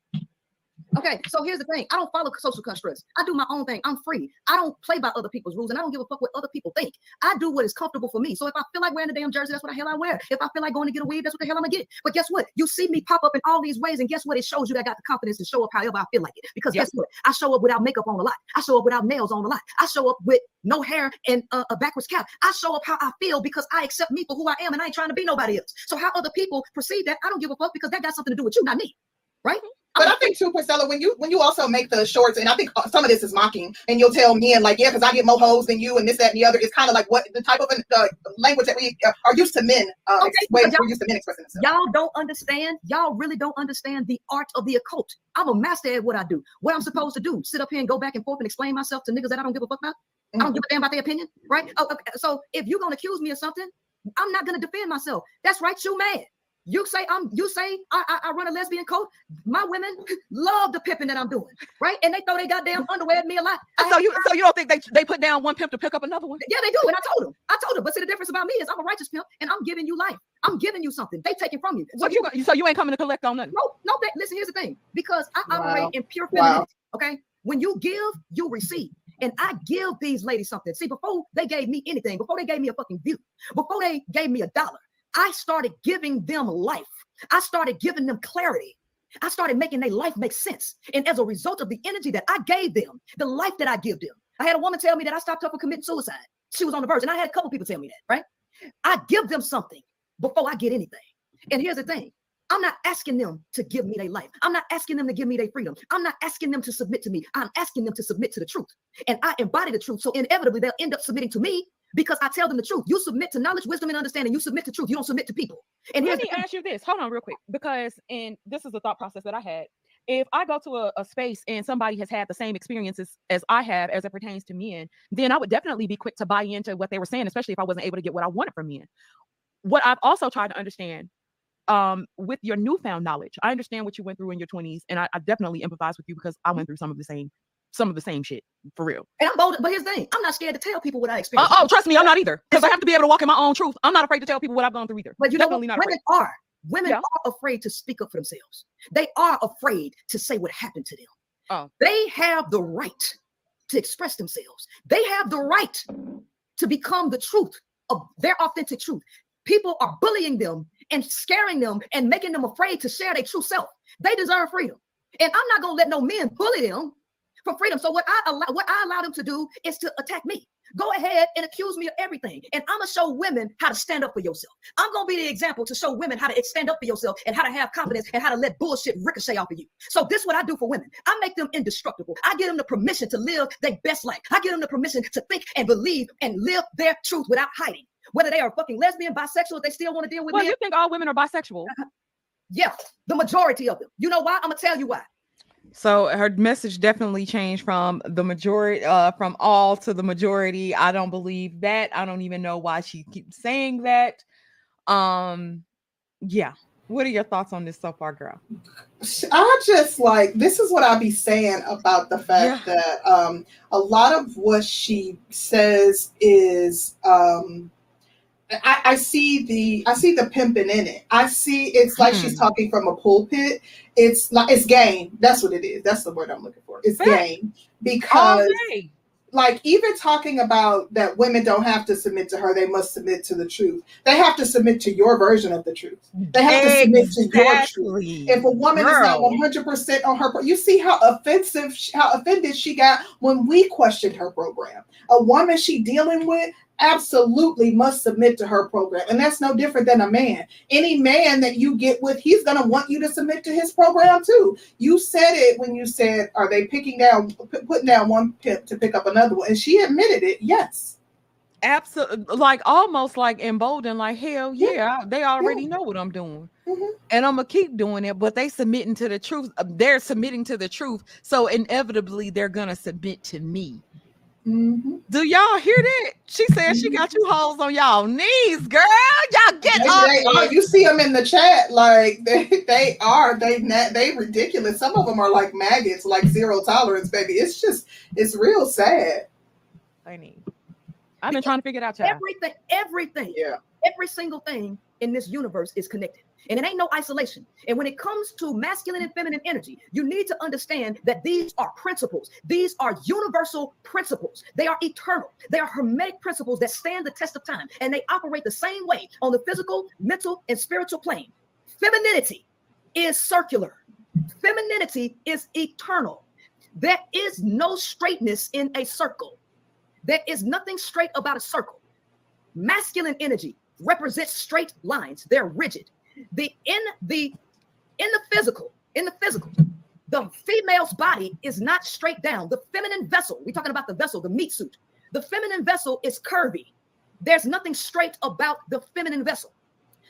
Okay, so here's the thing. I don't follow social constructs. I do my own thing. I'm free. I don't play by other people's rules, and I don't give a fuck what other people think. I do what is comfortable for me. So if I feel like wearing a damn jersey, that's what the hell I wear. If I feel like going to get a weave, that's what the hell I'm gonna get. But guess what? You see me pop up in all these ways, and guess what? It shows you that I got the confidence to show up however I feel like it. Because Yep. guess what? I show up without makeup on a lot. I show up without nails on a lot. I show up with no hair and uh, a backwards cap. I show up how I feel because I accept me for who I am, and I ain't trying to be nobody else. So how other people perceive that, I don't give a fuck because that got something to do with you, not me. Right? But I'm think too, Princella, when you when you also make the shorts, and I think uh, some of this is mocking, and you'll tell men like, yeah, because I get more hoes than you, and this, that, and the other. It's kind of like what the type of uh, language that we uh, are used to men. Uh, Okay, way we're used to men expressing themselves. Y'all don't understand. Y'all really don't understand the art of the occult. I'm a master at what I do. What I'm supposed to do: sit up here and go back and forth and explain myself to niggas that I don't give a fuck about. I don't give a damn about their opinion, right? Oh, okay. So if you're gonna accuse me of something, I'm not gonna defend myself. That's right. You mad? You say I'm. You say I, I, I run a lesbian cult. My women [laughs] love the pimping that I'm doing, right? And they throw their goddamn underwear at me a lot. I so you so you don't think they they put down one pimp to pick up another one? yeah, they do. And I told them. I told them. But see, the difference about me is I'm a righteous pimp and I'm giving you life. I'm giving you something. They taking from you. So you gon- so you ain't coming to collect on nothing. No, no, that, listen, here's the thing. Because I Wow. operate in pure Wow. Okay. When you give, you receive. And I give these ladies something. See, before they gave me anything, before they gave me a fucking view, before they gave me a dollar, I started giving them life. I started giving them clarity. I started making their life make sense. And as a result of the energy that I gave them, the life that I give them, I had a woman tell me that I stopped her from committing suicide. She was on the verge. And I had a couple people tell me that, right? I give them something before I get anything. And here's the thing I'm not asking them to give me their life. I'm not asking them to give me their freedom. I'm not asking them to submit to me. I'm asking them to submit to the truth. And I embody the truth. So inevitably, they'll end up submitting to me because I tell them the truth. You submit to knowledge, wisdom, and understanding. You submit to truth. You don't submit to people. And Let me ask you this. Hold on, real quick, because and this is the thought process that I had. If I go to a, a space and somebody has had the same experiences as I have as it pertains to men, then I would definitely be quick to buy into what they were saying, especially if I wasn't able to get what I wanted from men. What I've also tried to understand um, with your newfound knowledge, I understand what you went through in your 20s, and I, I definitely empathize with you because I went through some of the same, some of the same shit for real. And I'm bold, but here's the thing. I'm not scared to tell people what I Oh, experienced. oh, trust me, I'm not either because I have to be able to walk in my own truth. I'm not afraid to tell people what I've gone through either. But you know, what? definitely not afraid. women are. Women Yeah. are afraid to speak up for themselves. They are afraid to say what happened to them. Oh. They have the right to express themselves. They have the right to become the truth of their authentic truth. People are bullying them and scaring them and making them afraid to share their true self. They deserve freedom. And I'm not gonna let no men bully them for freedom. So what I allow what I allow them to do is to attack me. Go ahead and accuse me of everything. And I'm gonna show women how to stand up for yourself. I'm gonna be the example to show women how to stand up for yourself and how to have confidence and how to let bullshit ricochet off of you. So this is what I do for women. I make them indestructible. I give them the permission to live their best life. I give them the permission to think and believe and live their truth without hiding. Whether they are fucking lesbian, bisexual, if they still want to deal with Well, men, you think all women are bisexual? Uh-huh. yeah, the majority of them. You know why? I'm gonna tell you why. So her message definitely changed from the majority, uh, from all to the majority. I don't believe that. I don't even know why she keeps saying that. Um, yeah. What are your thoughts on this so far, girl? I just like this is what I be saying about the fact that um a lot of what she says is um I, I see the I see the pimping in it. I see it's like she's Hmm. talking from a pulpit. It's like it's game. That's what it is. That's the word I'm looking for. It's game because like even talking about that women don't have to submit to her, they must submit to the truth. They have to submit to your version of the truth. They have to submit to your truth. If a woman is not one hundred percent on her, you see how offensive, how offended she got when we questioned her program. A woman she dealing with absolutely must submit to her program, and that's no different than a man. Any man that you get with, he's gonna want you to submit to his program too. You said it when you said, "Are they picking down, p- putting down one pimp to pick up another one?" And she admitted it. Yes. absolutely like almost like emboldened, like hell yeah, I- they already know what I'm doing. Mhm. And I'm gonna keep doing it, but they submitting to the truth. They're submitting to the truth, so inevitably they're gonna submit to me. Mhm. Do y'all hear that? She said she got you hoes on y'all knees, girl. Y'all get They- up. they are. You see them in the chat, like [laughs] they, they are. They na- they ridiculous. Some of them are like maggots, like zero tolerance, baby. It's just it's real sad. I need. I've been trying to figure it out, child. Everything, everything, Yeah. every single thing in this universe is connected. And it ain't no isolation. And when it comes to masculine and feminine energy, you need to understand that these are principles. These are universal principles. They are eternal. They are hermetic principles that stand the test of time. And they operate the same way on the physical, mental, and spiritual plane. Femininity is circular, femininity is eternal. There is no straightness in a circle. There is nothing straight about a circle. Masculine energy represents straight lines. They're rigid. The in the in the physical, in the physical, the female's body is not straight down. The feminine vessel, we're talking about the vessel, the meat suit. The feminine vessel is curvy. There's nothing straight about the feminine vessel.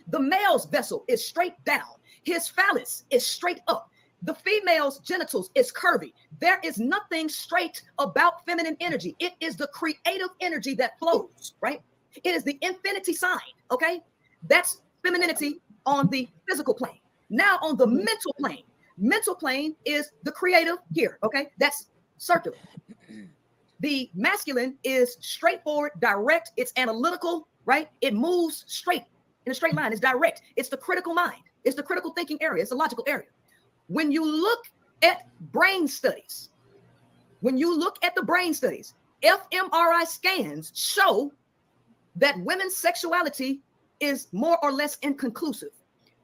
The male's vessel is straight down. His phallus is straight up. The female's genitals is curvy. There is nothing straight about feminine energy. It is the creative energy that flows, right? It is the infinity sign, okay? That's femininity on the physical plane. Now, on the mental plane, mental plane is the creative here, okay? That's circular. The masculine is straightforward, direct, it's analytical, right? It moves straight in a straight line, it's direct, it's the critical mind, it's the critical thinking area, it's the logical area. When you look at brain studies, when you look at the brain studies, fMRI scans show that women's sexuality is more or less inconclusive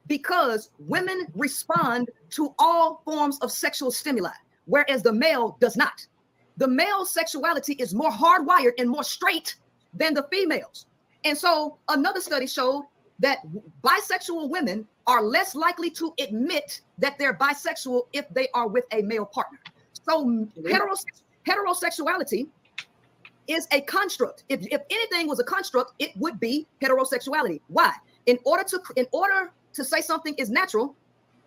because women respond to all forms of sexual stimuli, whereas the male does not. The male sexuality is more hardwired and more straight than the females. And so another study showed that bisexual women are less likely to admit that they're bisexual if they are with a male partner. So mm-hmm. heterose- heterosexuality is a construct. If, if anything was a construct, it would be heterosexuality. Why? In order to in order to say something is natural,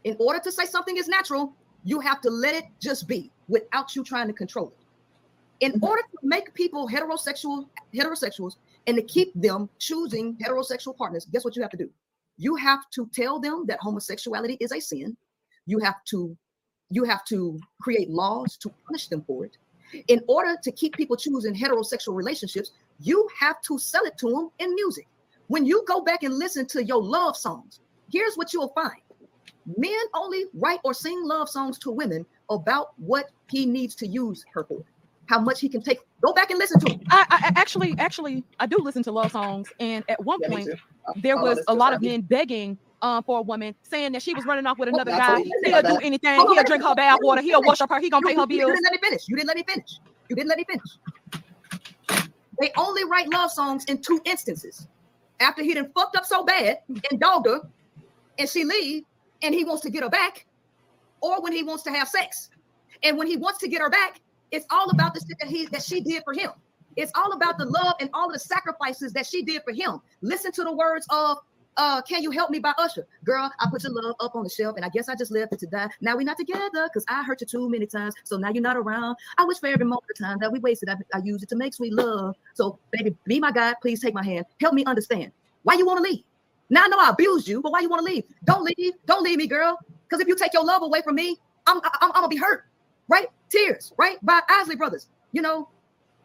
in order to say something is natural, you have to let it just be without you trying to control it. In Mhm. order to make people heterosexual heterosexuals and to keep them choosing heterosexual partners, guess what you have to do? You have to tell them that homosexuality is a sin. You have to you have to create laws to punish them for it. In order to keep people choosing heterosexual relationships, you have to sell it to them in music. When you go back and listen to your love songs, here's what you'll find men only write or sing love songs to women about what he needs to use her for, how much he can take. Go back and listen to them. I, I I- actually, actually, I do listen to love songs, and at one Yeah, point, there was a lot of men begging uh, for a woman, saying that she was running off with another guy. He'll do anything. He'll drink her bath water. He'll worship her. He gonna pay her You- You didn't let me finish. You didn't let me finish. You didn't let me finish. They only write love songs in two instances. After he done fucked up so bad and dogged her, and she leave, and he wants to get her back, or when he wants to have sex. And when he wants to get her back, it's all about the shit that he that she did for him. It's all about the love and all of the sacrifices that she did for him. Listen to the words of uh, Can You Help Me by Usher. Girl, I put your love up on the shelf, and I guess I just left it to die. Now we're not together because I hurt you too many times. So now you're not around. I wish for every moment of time that we wasted, I, I use it to make sweet love. So, baby, be my guide. Please take my hand. Help me understand why you want to leave. Now I know I abused you, but why you want to leave? Don't leave. Don't leave me, girl. Because if you take your love away from me, I'm, I'm, I'm gonna be hurt. Right? Tears. Right? By Isley Brothers. You know,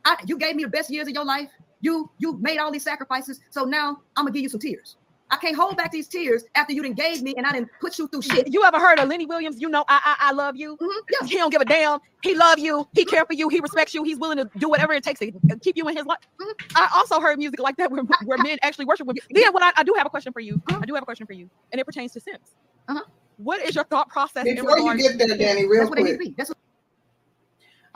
I, you gave me the best years of your life. You you made all these sacrifices. So now I'm gonna give you some tears. I can't hold back these tears after you didn't gave me and I didn't put you through shit. You ever heard of Lenny Williams? You know, I I, I love you. Mhm, yeah. He don't give a damn. He love you. He care for you. He respects you. He's willing to do whatever it takes to keep you in his life. Mhm. I also heard music like that where, [laughs] where men actually worship women. Then what I, I do have a question for you. I do have a question for you, and it pertains to Sims. Uh-huh. What is your thought process in Before you get there, Danny, real That's what it needs quick. to be. That's what,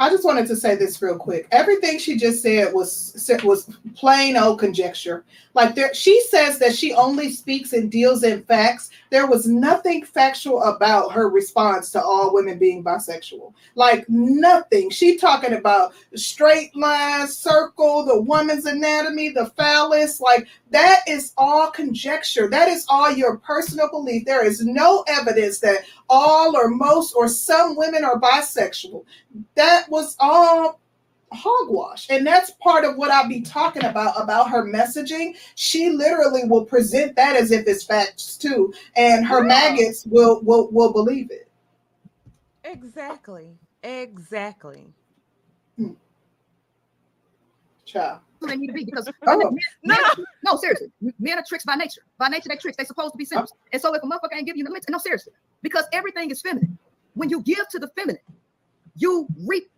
I just wanted to say this real quick. Everything she just said was was plain old conjecture. Like there, she says that she only speaks and deals in facts. There was nothing factual about her response to all women being bisexual. Like nothing. She talking about straight line, circle, the woman's anatomy, the phallus. Like that is all conjecture. That is all your personal belief. There is no evidence that all or most or some women are bisexual. That was all hogwash. And that's part of what I'll be talking about about her messaging. She literally will present that as if it's facts too. And her Yeah. maggots will will will believe it. Exactly. Exactly. Child. who they need to be because Oh. men- No. men- no, seriously, men are tricks by nature. By nature, they tricks. They supposed to be sinners. Oh. And so if a motherfucker ain't giving you the no, seriously, because everything is feminine. When you give to the feminine, you reap.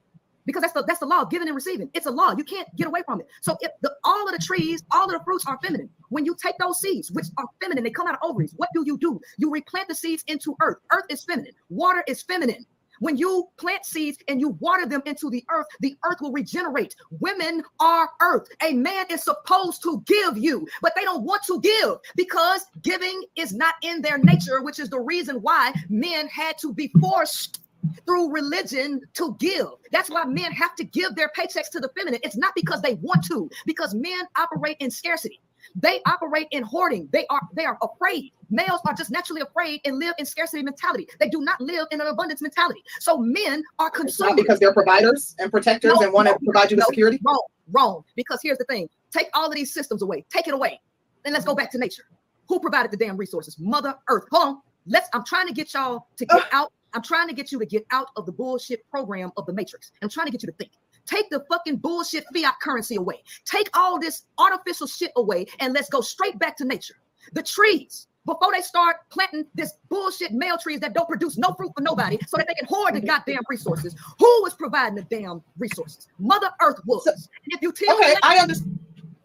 Because that's the that's the law giving and receiving. It's a law. You can't get away from it. So if the all of the trees, all of the fruits are feminine. When you take those seeds, which are feminine, they come out of ovaries. What do you do? You replant the seeds into earth. Earth is feminine. Water is feminine. When you plant seeds and you water them into the earth, the earth will regenerate. Women are earth. A man is supposed to give you, but they don't want to give because giving is not in their nature, which is the reason why men had to be forced through religion to give. That's why men have to give their paychecks to the feminine. It's not because they want to, because men operate in scarcity. They operate in hoarding. They are they are afraid. Males are just naturally afraid and live in scarcity mentality. They do not live in an abundance mentality. So men are consumers. because they're providers and protectors No, and want to provide you with no, security. Wrong, wrong. Because here's the thing: take all of these systems away, take it away, then let's go back to nature. Who provided the damn resources? Mother Earth. Hold on. Let's. I'm trying to get y'all to get [laughs] out. I'm trying to get you to get out of the bullshit program of the Matrix. I'm trying to get you to think. Take the fucking bullshit fiat currency away. Take all this artificial shit away, and let's go straight back to nature. The trees. Before they start planting this bullshit male trees that don't produce no fruit for nobody, so that they can hoard the goddamn resources. Who was providing the damn resources? Mother Earth was. So- if you tell Okay, me I understand.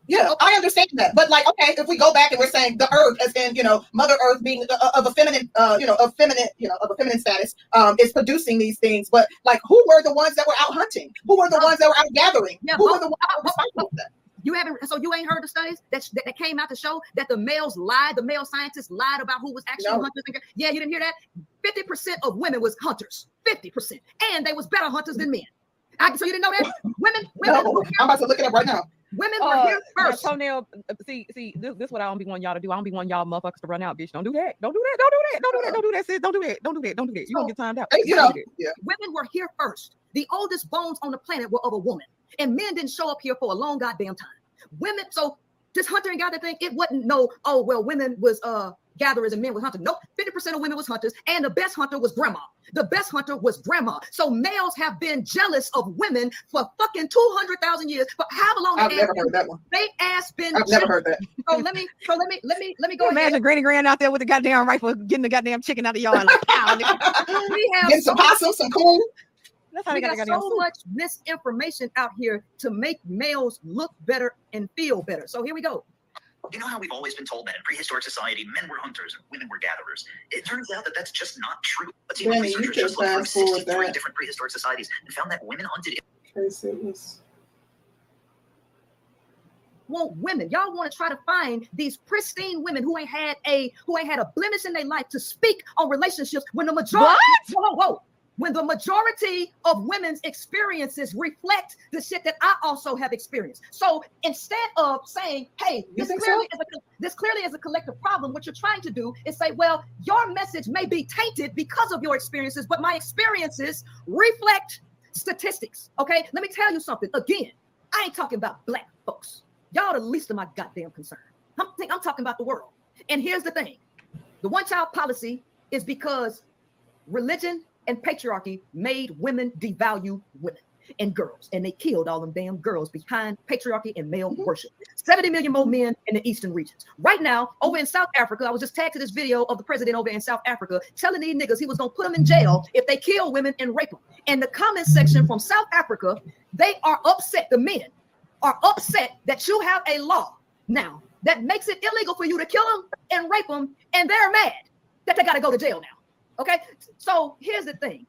Yeah, I understand that. But like, okay, if we go back and we're saying the earth, as in, you know, Mother Earth being uh, of a feminine, uh, you know, of feminine, you know, of a feminine status, um, is producing these things. But like, who were the ones that were out hunting? Who were the Uh, ones that were out gathering? yeah, who were the ones that were responsible for that? You haven't, so you ain't heard the studies that, that, that came out to show that the males lied, the male scientists lied about who was actually No. hunters. And, yeah, you didn't hear that? 50% of women was hunters, 50%. And they was better hunters than men. I, so you didn't know that? Women, women, No, I'm about to look it up right now. Women were Uh, here first. toenail. uh, See, see, this, this what I don't be wanting y'all to do. I don't be wanting y'all motherfuckers to run out, bitch. Don't do that. Don't do that. Don't do that. Don't do that. Don't do that, sis. Don't do that. Don't do that. Don't do that. You gonna get timed out. You know, yeah. Women were here first. The oldest bones on the planet were of a woman. And men didn't show up here for a long goddamn time. Women, so this hunter and gatherer thing, it wasn't no, oh, well, women was uh gatherers and men was hunters. Nope, 50% of women was hunters, and the best hunter was grandma. The best hunter was grandma. So males have been jealous of women for fucking 200,000 years. For however long I've they never ass, heard that one. they ass been I've never heard that. So let me, so let me, let me, let me go You ahead. imagine Granny Grand out there with the goddamn rifle, getting the goddamn chicken out of y'all. Like. [laughs] We have Getting some so possum, some coon. That's how we they got got the goddamn so soup. much misinformation out here to make males look better and feel better. So here we go. You know how we've always been told that in prehistoric society, men were hunters and women were gatherers. It turns out that that's just not true. Let's see, Danny, researchers just looked through 63 that. different prehistoric societies and found that women hunted Tracy was- Want women. Y'all want to try to find these pristine women who ain't had a who ain't had a blemish in their life to speak on relationships when the majority whoa, whoa, whoa. When the majority of women's experiences reflect the shit that I also have experienced. So instead of saying, "Hey, this clearly is a this clearly is a collective problem," what you're trying to do is say, "Well, your message may be tainted because of your experiences, but my experiences reflect statistics." Okay, let me tell you something. Again, I ain't talking about black folks. Y'all the least of my goddamn concern. I'm, I'm talking about the world. And here's the thing: the one-child policy is because religion and patriarchy made women devalue women and girls, and they killed all them damn girls behind patriarchy and male Mhm. worship. 70 million more men in the eastern regions. Right now, over in South Africa, I was just tagged to this video of the president over in South Africa telling these niggas he was gonna put them in jail if they kill women and rape them. And the comment section from South Africa, they are upset. The men are upset that you have a law now that makes it illegal for you to kill them and rape them, and they're mad that they got to go to jail now. Okay, so here's the thing: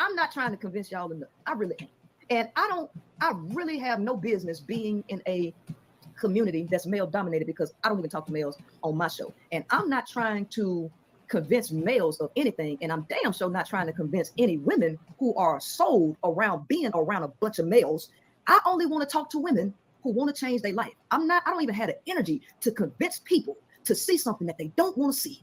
I'm not trying to convince y'all enough. I really ain't. And I don't, I really have no business being in a community that's male dominated because I don't even talk to males on my show. And I'm not trying to convince males of anything. And I'm damn sure not trying to convince any women who are sold around being around a bunch of males. I only want to talk to women who want to change their life. I'm not, I don't even have the energy to convince people to see something that they don't want to see.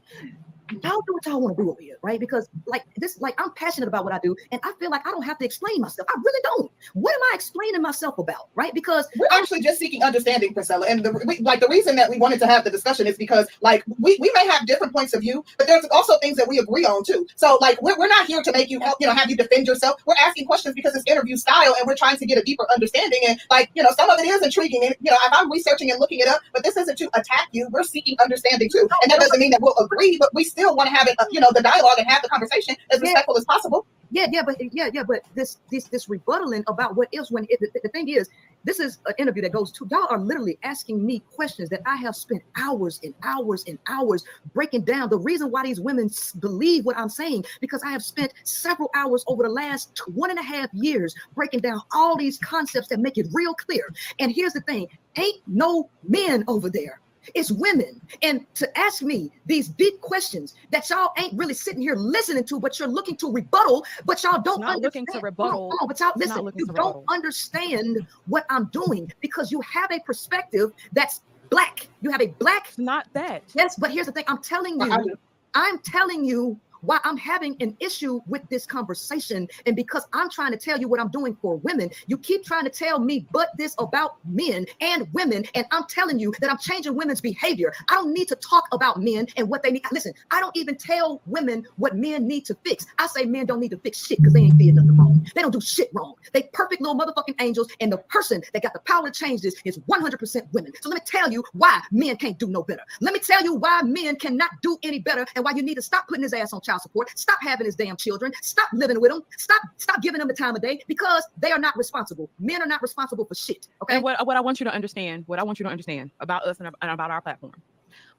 Y'all do what y'all want to do over here, right? Because like this, like I'm passionate about what I do, and I feel like I don't have to explain myself. I really don't. What am I explaining myself about, right? Because We're actually just seeking understanding, Princella. And the we, like the reason that we wanted to have the discussion is because like we, we may have different points of view, but there's also things that we agree on too. So like we're, we're not here to make you help, you know, have you defend yourself. We're asking questions because it's interview style and we're trying to get a deeper understanding. And like, you know, some of it is intriguing. And you know, if I'm researching and looking it up, but this isn't to attack you. We're seeking understanding too. And that doesn't mean that we'll agree, but we still want to have it, uh, you know, the dialogue and have the conversation as Yeah. respectful as possible. Yeah, yeah, but yeah, yeah, but this this this rebuttaling about what is when it, the, the thing is, this is an interview that goes to y'all are literally asking me questions that I have spent hours and hours and hours breaking down. The reason why these women believe what I'm saying because I have spent several hours over the last one and a half years breaking down all these concepts that make it real clear. And here's the thing: ain't no men over there. It's women. And to ask me these big questions that y'all ain't really sitting here listening to, but you're looking to rebuttal, but y'all don't not looking to understand- rebuttal. Hold on, hold on, but y'all It's not listen, you don't rebuttal. understand what I'm doing because you have a perspective that's black. You have a black, It's not that. yes, but here's the thing. I'm telling I- I you. I'm telling you why I'm having an issue with this conversation. And because I'm trying to tell you what I'm doing for women, you keep trying to tell me but this about men and women. And I'm telling you that I'm changing women's behavior. I don't need to talk about men and what they need. Listen, I don't even tell women what men need to fix. I say men don't need to fix shit because they ain't did nothing wrong. They don't do shit wrong. They perfect little motherfucking angels. And the person that got the power to change this is 100% women. So let me tell you why men can't do no better. Let me tell you why men cannot do any better and why you need to stop putting his ass on child support. Stop having his damn children. Stop living with them. Stop stop giving them the time of day because they are not responsible. Men are not responsible for shit. Okay. And what, what I want you to understand, what I want you to understand about us and, and about our platform.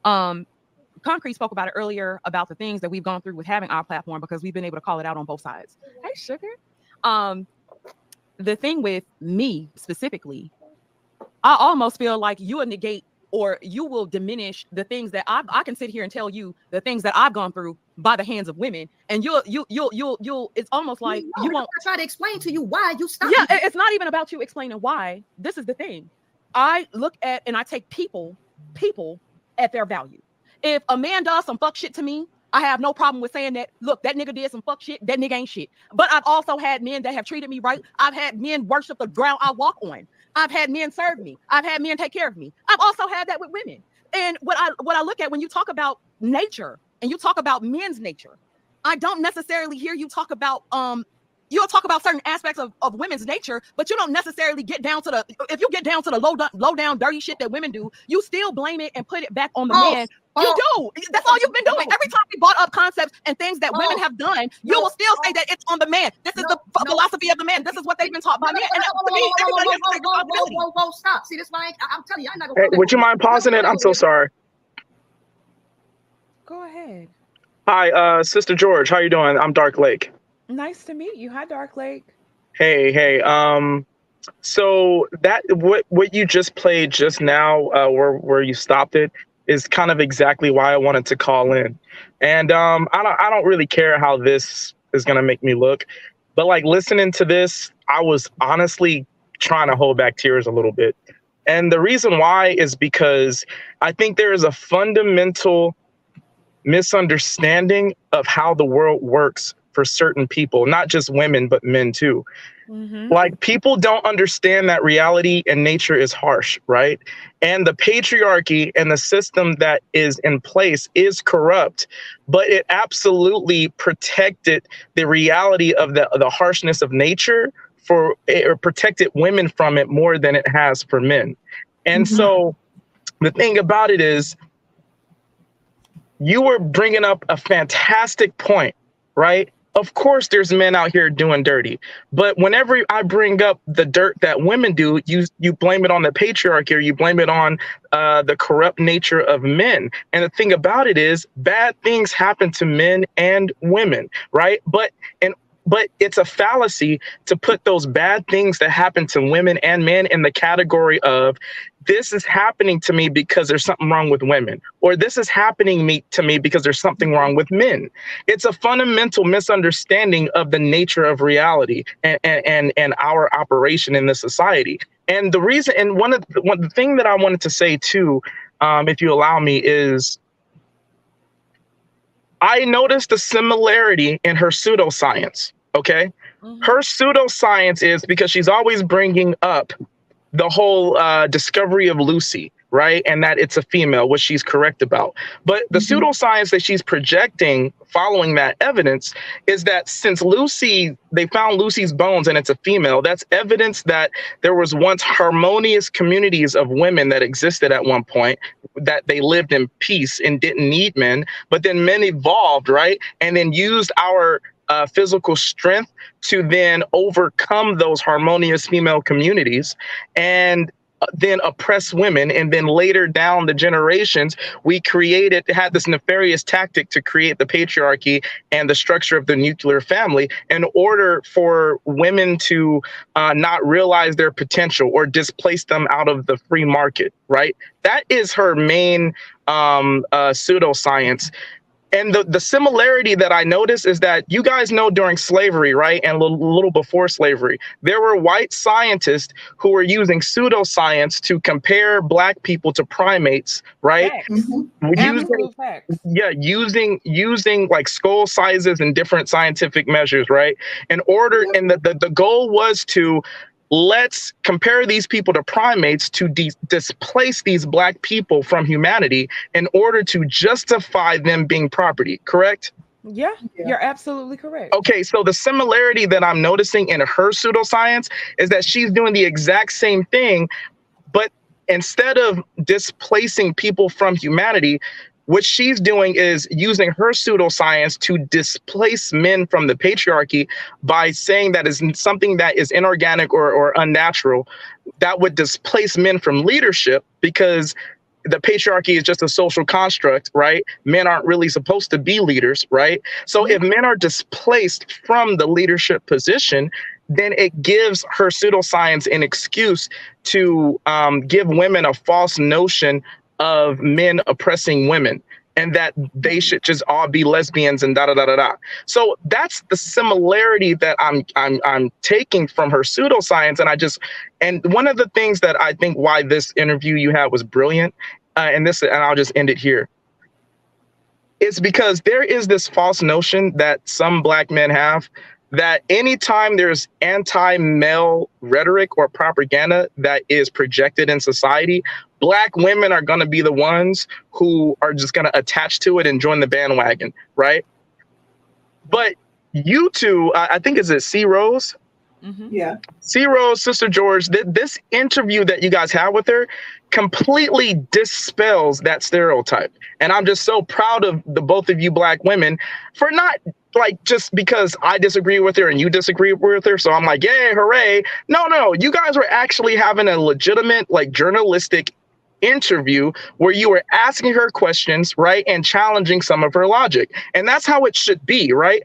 Um, Concrete spoke about it earlier about the things that we've gone through with having our platform because we've been able to call it out on both sides. Hey, sugar. Um, the thing with me specifically, I almost feel like you will negate or you will diminish the things that I, I can sit here and tell you the things that I've gone through by the hands of women, and you'll you you'll you'll you'll. It's almost like No, you won't I try to explain to you why you stop. yeah it's not even about you explaining why. This is the thing. I look at and i take people people at their value. If a man does some fuck shit to me i have no problem with saying that look that nigga did some fuck shit that nigga ain't shit. But i've also had men that have treated me right. I've had men worship the ground i walk on. I've had men serve me. I've had men take care of me. I've also had that with women. And what i what i look at when you talk about nature and you talk about men's nature i don't necessarily hear you talk about um you'll talk about certain aspects of, of women's nature, but you don't necessarily get down to the if you get down to the low down, low down dirty shit that women do, you still blame it and put it back on the Oh, man. oh, you do. That's all you've been doing. no. Every time we brought up concepts and things that women have done, you no, will still say that it's on the man. This is No, the ph- no. philosophy of the man. This is what they've been taught by men. And to me, everybody has to take responsibility. Whoa, whoa, whoa, stop. See, this why I I'm telling you, I'm not gonna. Hey, would you mind pausing it? I'm so sorry. Go ahead. Hi, uh, Sister George. How you doing? I'm Dark Lake. Nice to meet you. Hi, Dark Lake. Hey, hey. Um, so that what what you just played just now, uh, where where you stopped it, is kind of exactly why I wanted to call in. And um, I don't I don't really care how this is gonna make me look, but like listening to this, I was honestly trying to hold back tears a little bit. And the reason why is because I think there is a fundamental misunderstanding of how the world works for certain people, not just women, but men too. Mhm. Like people don't understand that reality and nature is harsh, right? And the patriarchy and the system that is in place is corrupt, but it absolutely protected the reality of the, the harshness of nature for or protected women from it more than it has for men. And Mhm. so the thing about it is you were bringing up a fantastic point, right? Of course, there's men out here doing dirty, but whenever I bring up the dirt that women do, you you blame it on the patriarchy or you blame it on uh, the corrupt nature of men. And the thing about it is, bad things happen to men and women, right? But and but it's a fallacy to put those bad things that happen to women and men in the category of this is happening to me because there's something wrong with women or this is happening me to me because there's something wrong with men. It's a fundamental misunderstanding of the nature of reality and and and, our operation in this society. And the reason and one of the, one the thing that i wanted to say too um, if you allow me is i noticed a similarity in her pseudoscience okay Mhm. her pseudoscience is because she's always bringing up the whole uh, discovery of Lucy, right? And that it's a female, which she's correct about. But the Mhm. pseudoscience that she's projecting following that evidence is that since Lucy, they found Lucy's bones and it's a female, that's evidence that there was once harmonious communities of women that existed at one point, that they lived in peace and didn't need men. But then men evolved, right? And then used our uh, physical strength to then overcome those harmonious female communities and uh, then oppress women. And then later down the generations we created had this nefarious tactic to create the patriarchy and the structure of the nuclear family in order for women to uh, not realize their potential or displace them out of the free market right? That is her main um, uh, pseudoscience and the, the similarity that I notice is that you guys know during slavery, right? And a little, little before slavery, there were white scientists who were using pseudoscience to compare black people to primates, right? Mhm. Using, yeah, using using like skull sizes and different scientific measures, right? In order, and the, the, the goal was to let's compare these people to primates to de- displace these black people from humanity in order to justify them being property, correct? Yeah, Yeah. you're absolutely correct. Okay, so the similarity that I'm noticing in her pseudoscience is that she's doing the exact same thing, but instead of displacing people from humanity, what she's doing is using her pseudoscience to displace men from the patriarchy by saying that is something that is inorganic or, or unnatural that would displace men from leadership because the patriarchy is just a social construct, right? Men aren't really supposed to be leaders, right? So if men are displaced from the leadership position, then it gives her pseudoscience an excuse to um, give women a false notion of men oppressing women and that they should just all be lesbians and da da da da da. So that's the similarity that I'm I'm I'm taking from her pseudoscience, and I just and one of the things that I think why this interview you had was brilliant, uh, and this and I'll just end it here. It's because there is this false notion that some black men have that anytime there's anti-male rhetoric or propaganda that is projected in society, black women are going to be the ones who are just going to attach to it and join the bandwagon, right? But you two, I I think is it C Rose, Mhm. Yeah. C Rose, Sister George, th- this interview that you guys have with her completely dispels that stereotype. And I'm just so proud of the both of you black women for not like just because I disagree with her and you disagree with her. So I'm like, yay, hooray. No, no, you guys were actually having a legitimate, like journalistic interview where you were asking her questions, right? And challenging some of her logic. And that's how it should be, right?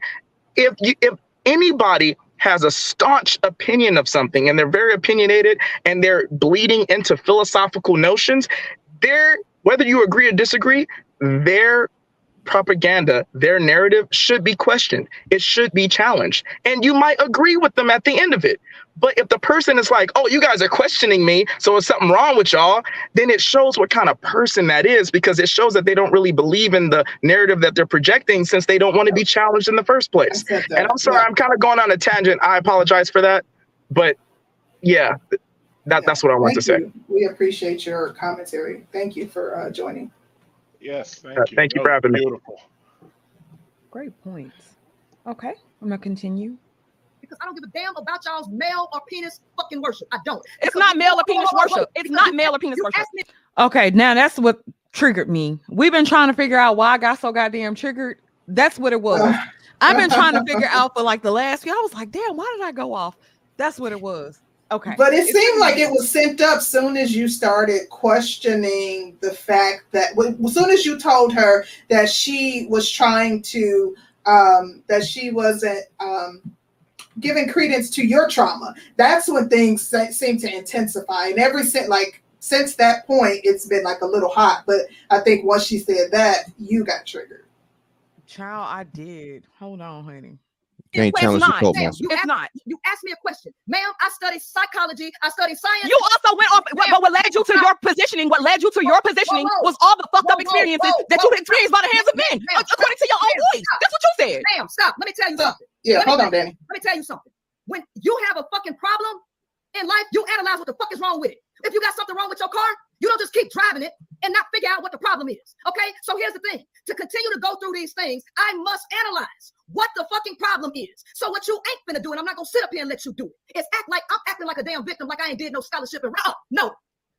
If you if anybody has a staunch opinion of something and they're very opinionated and they're bleeding into philosophical notions, they're whether you agree or disagree, their propaganda, their narrative should be questioned. It should be challenged. And you might agree with them at the end of it. But if the person is like, oh, you guys are questioning me, so there's something wrong with y'all, then it shows what kind of person that is because it shows that they don't really believe in the narrative that they're projecting since they don't want to be challenged in the first place. And I'm sorry, Yeah. I'm kind of going on a tangent. I apologize for that. But yeah, that, Yeah. that's what I want to Thank say. you. We appreciate your commentary. Thank you for uh, joining. Yes, thank Uh, you. thank you That for was having me. Beautiful. Great points. Okay, I'm gonna continue. Because I don't give a damn about y'all's male or penis fucking worship. I don't. It's Because not male or penis worship. It's not male or asked- penis you worship. asked me- Okay, now that's what triggered me. We've been trying to figure out why I got so goddamn triggered. That's what it was. I've been trying to figure out for like the last few. I was like, damn, why did I go off? That's what it was. Okay. But it It's seemed like it was sent up soon as you started questioning the fact that, well, as soon as you told her that she was trying to, um, that she wasn't, um, giving credence to your trauma. That's when things seem to intensify. And ever since, like since that point, it's been like a little hot. But I think once she said that, you got triggered. Child, I did. Hold on, honey. You ain't It's challenge the not. cult Ma'am, master. you It's asked, not. You asked me a question, ma'am. I studied psychology. I studied science. You also went off, but, but what led you to your positioning, what led you to your positioning whoa. was all the fucked Whoa, up experiences whoa, that whoa. you experienced by the hands of men, Ma'am, according to your own ma'am, voice. stop. That's what you said. Ma'am, stop. Let me tell you Stop. something. Yeah, Let hold tell on, Danny. Let me tell you something. When you have a fucking problem in life, you analyze what the fuck is wrong with it. If you got something wrong with your car, you don't just keep driving it and not figure out what the problem is. Okay? So here's the thing. To continue to go through these things, I must analyze what the fucking problem is. So what you ain't gonna do, and I'm not gonna sit up here and let you do it, is act like I'm acting like a damn victim, like I ain't did no scholarship and oh, no.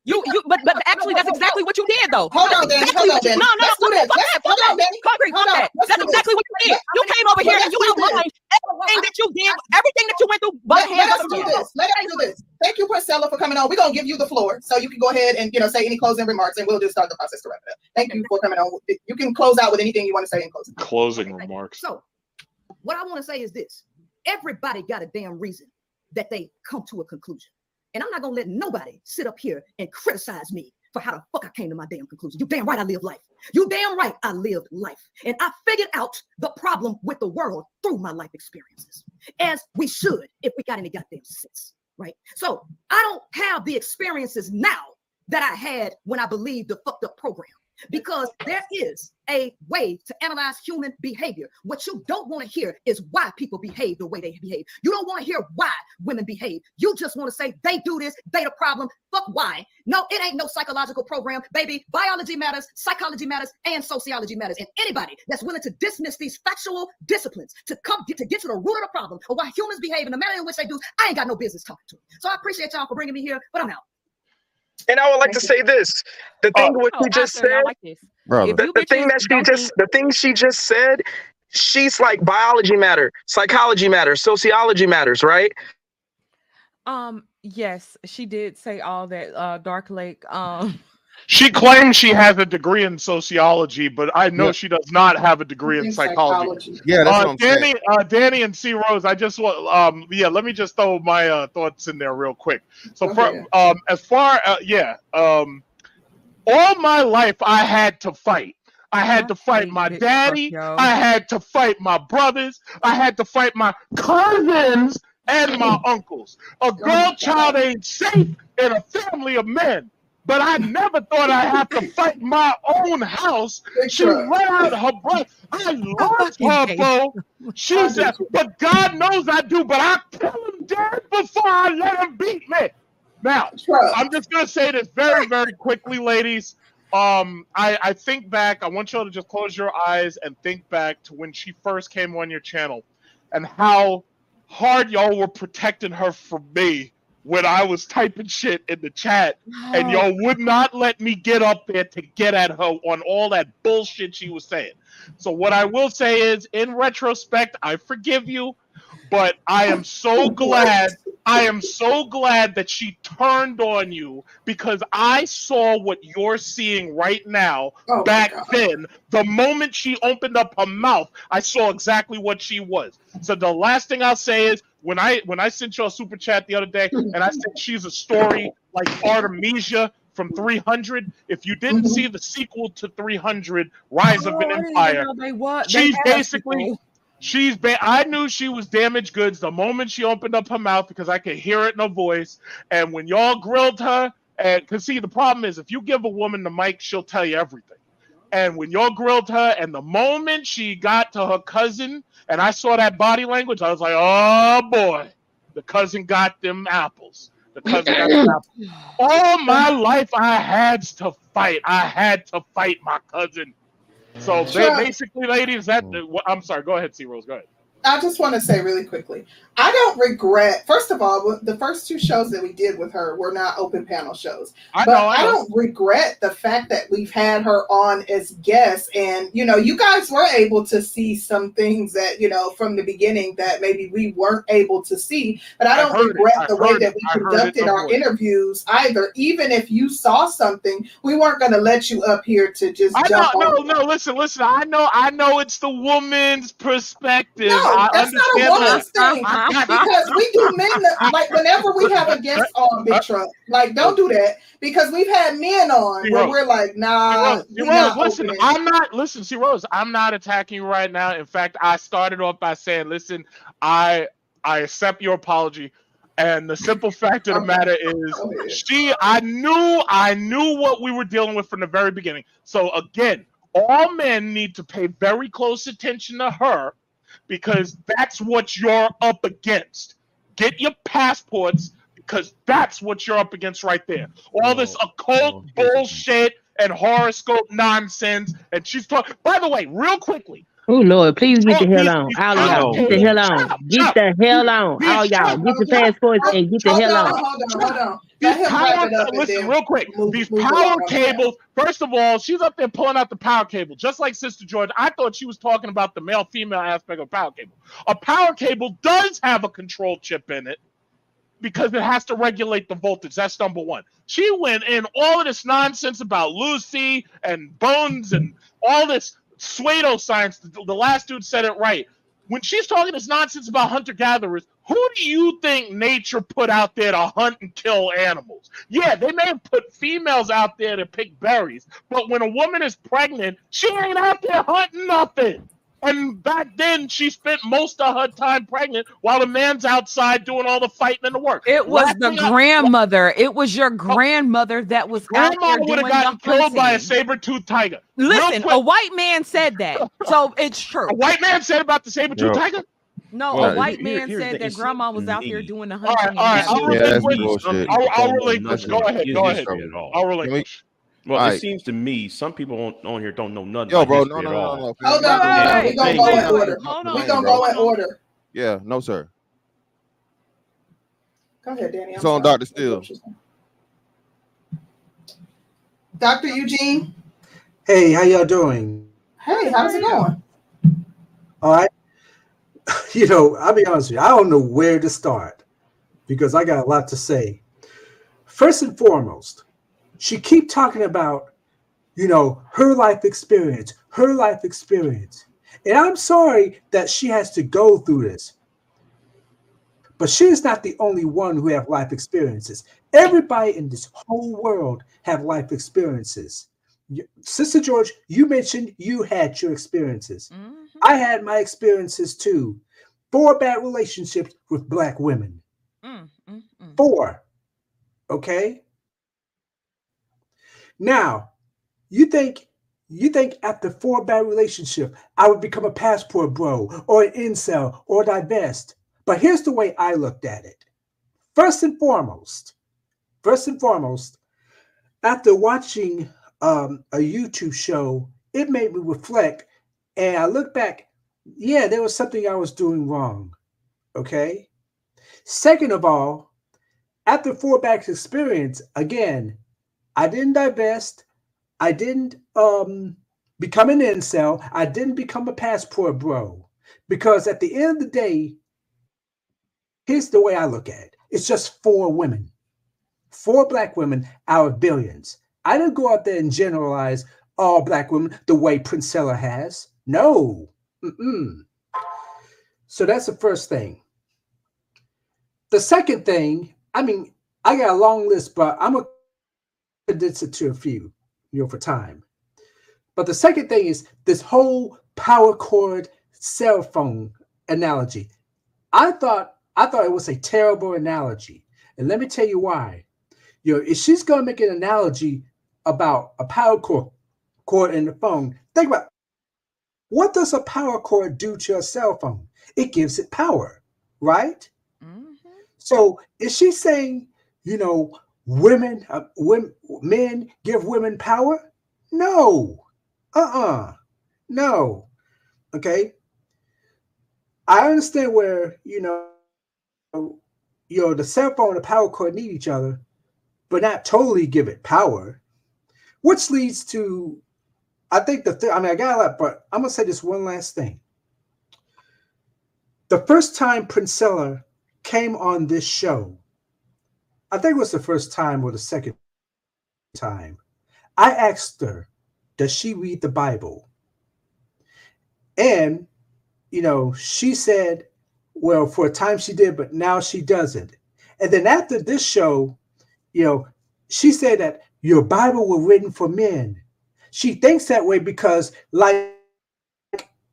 You, you, but, but actually, that's exactly what you did, though. Hold on, That's Danny. exactly Hold on, Danny. No, no, Let's do fuck this. that, fuck that, fuck that. Danny. Concrete, fuck that. That's exactly what you did. You came over here and you let's do this. outlined everything that you did, everything that you went through by Let, let us do this. Let us do this. Thank you, Princella, for coming on. We're gonna give you the floor, so you can go ahead and you know say any closing remarks, and we'll just start the process to wrap it up. Thank you for coming on. You can close out with anything you want to say in closing. Closing remarks. So, what I want to say is this everybody got a damn reason that they come to a conclusion. And I'm not to let nobody sit up here and criticize me for how the fuck I came to my damn conclusion. You damn right I live life. You damn right I lived life. And I figured out the problem with the world through my life experiences, as we should if we got any goddamn sense, right? So, I don't have the experiences now that I had when I believed the fucked up program because there is a way to analyze human behavior. What you don't want to hear is why people behave the way they behave. You don't want to hear why women behave. You just want to say they do this, they the problem. Fuck why. No, it ain't no psychological program, baby. Biology matters, psychology matters, and sociology matters. And anybody that's willing to dismiss these factual disciplines to come get to get to the root of the problem of why humans behave in the manner in which they do, I ain't got no business talking to. 'em. So I appreciate y'all for bringing me here, but I'm out. And I would like to say this: the thing what Oh, she just Asher, said, like this. Brother. If the, the thing that she just, the thing she just said, she's like biology matter, psychology matters, sociology matters, right? Um, yes, she did say all that. Uh, Dark Lake. Um, She claims she has a degree in sociology, but I know Yeah. she does not have a degree in psychology. Yeah, that's what Uh, I'm saying. Danny, uh, Danny and C Rose, I just want, um, yeah, let me just throw my uh, thoughts in there real quick. So, Go for, ahead. um, as far, uh, yeah, um, all my life I had to fight. I had to fight my daddy. I had to fight my brothers. I had to fight my cousins and my [laughs] uncles. A girl child ain't safe in a family of men. But I never thought I'd have to fight my own house. She truck. let out her breath. I loved fucking her, bro. She said, but God knows I do, but I kill him dead before I let him beat me. Now, I'm just gonna say this very, very quickly, ladies. Um, I, I think back, I want y'all to just close your eyes and think back to when she first came on your channel and how hard y'all were protecting her from me when I was typing shit in the chat and y'all would not let me get up there to get at her on all that bullshit she was saying. So what I will say is, in retrospect, I forgive you, but I am so [laughs] glad. I am so glad that she turned on you because I saw what you're seeing right now Oh back then. The moment she opened up her mouth, I saw exactly what she was. So the last thing I'll say is when I when I sent a super chat the other day and I said she's a story like Artemisia from 300. If you didn't Mhm. see the sequel to 300, Rise of Oh, an didn't even Empire, They what? they she's basically she's ba- I knew she was damaged goods the moment she opened up her mouth because I could hear it in her voice. And when y'all grilled her, and because see, the problem is if you give a woman the mic, she'll tell you everything. And when y'all grilled her, and the moment she got to her cousin, and I saw that body language, I was like, oh boy, the cousin got them apples. The cousin got them apples. [clears throat] All my life, I had to fight. I had to fight my cousin. So Sure. basically, ladies, that mm. I'm sorry. Go ahead, C Rose. Go ahead. I just want to say really quickly, I don't regret. First of all, the first two shows that we did with her were not open panel shows. I but know. I I don't regret the fact that we've had her on as guests, and you know, you guys were able to see some things that you know from the beginning that maybe we weren't able to see. But I I don't it. regret the way that we conducted our interviews either. Even if you saw something, we weren't going to let you up here to just I jump know, no, no. Listen, listen. I know, I know. It's the woman's perspective. No, I that's not a woman's thing I got you. because we do men that- like whenever we have a guest on Big Truck, like don't do that because we've had men on See, where Rose. we're like, nah, See, we Rose, not listen, opening. I'm not listen, C Rose, I'm not attacking you right now. In fact, I started off by saying, listen, I I accept your apology. And the simple fact of the [laughs] matter is she I knew I knew what we were dealing with from the very beginning. So again, all men need to pay very close attention to her because that's what you're up against. Get your passports because that's what you're up against right there. All this occult bullshit and horoscope nonsense. And she's talking. By the way, real quickly, Oh Lord, please get Oh, the hell these- on. All of y'all, get the hell Shut on. up, Get the hell on. Bitch, All y'all, get the passports and get the Hold hell on, on. hold on, hold on. these Let him wrap power, it up and listen, real quick. these power along on that. cables. First of all, she's up there pulling out the power cable, just like Sister George. I thought she was talking about the male-female aspect of power cable. A power cable does have a control chip in it because it has to regulate the voltage. That's number one. She went in all of this nonsense about Lucy and Bones and all this pseudo science. The, the last dude said it right. When she's talking this nonsense about hunter gatherers, who do you think nature put out there to hunt and kill animals? Yeah, they may have put females out there to pick berries, but when a woman is pregnant, she ain't out there hunting nothing. And back then, she spent most of her time pregnant while the man's outside doing all the fighting and the work. It was Last the thing I- grandmother. It was your oh. grandmother that was out Grandma there would doing have gotten the killed by a saber-toothed tiger. Listen, a white man said that, so it's true. a white man said about the saber-toothed No. tiger. No, Well, a white here- man here's said that grandma was out there doing the All right, hunting. all right, and I'll gathering. Yeah, that's I'll, You I'll don't relinquish. Go ahead. Go ahead. history. I'll relinquish. Well, Alright. it seems to me some people on, on here don't know nothing Yo, bro, no, no, no, all. no, no. Hold Wait, on, wait, hold on. wait, We gonna go in order. hold We on, gonna go in order. Yeah, no, sir. Go ahead, Danny. I'm It's on. Dr. Steele. Dr. Eugene. Hey, how y'all doing? Hey, how's it going? All right. [laughs] You know, I'll be honest with you, I don't know where to start because I got a lot to say. First and foremost, she keep talking about, you know, her life experience, her life experience. And I'm sorry that she has to go through this. But she is not the only one who have life experiences. Everybody in this whole world have life experiences. Sister George, you mentioned you had your experiences. Mhm. I had my experiences too. Four bad relationships with black women. Mm, mm, mm. Four. Okay. Now, you think you think after four bad relationship, I would become a passport bro or an incel or divest. But here's the way I looked at it. First and foremost, first and foremost, after watching um, a YouTube show, it made me reflect, and I look back. Yeah, there was something I was doing wrong. Okay. Second of all, after four backs experience, again, I didn't divest. I didn't um, become an incel. I didn't become a passport bro. Because at the end of the day, here's the way I look at it it's just four women, four black women out of billions. I didn't go out there and generalize all black women the way Princella has. No. Mm-mm. So that's the first thing. The second thing, I mean, I got a long list, but I'm gonna condense it to a few, you know, for time. But the second thing is this whole power cord cell phone analogy. I thought I thought it was a terrible analogy, and let me tell you why. You know, if she's gonna make an analogy about a power cord cord in the phone, think about what does a power cord do to a cell phone? It gives it power, right? Mhm. So is she saying, you know, women, uh, women, men give women power? No, uh-uh, no. Okay. I understand where you know, you know, the cell phone and the power cord need each other, but not totally give it power, which leads to, I think the th- I mean, I got a lot, but I'm gonna say this one last thing. The first time Princella came on this show, I think it was the first time or the second time, I asked her, does she read the Bible? And, you know, she said, well, for a time she did, but now she doesn't. And then after this show, you know, she said that your Bible was written for men. She thinks that way because, like,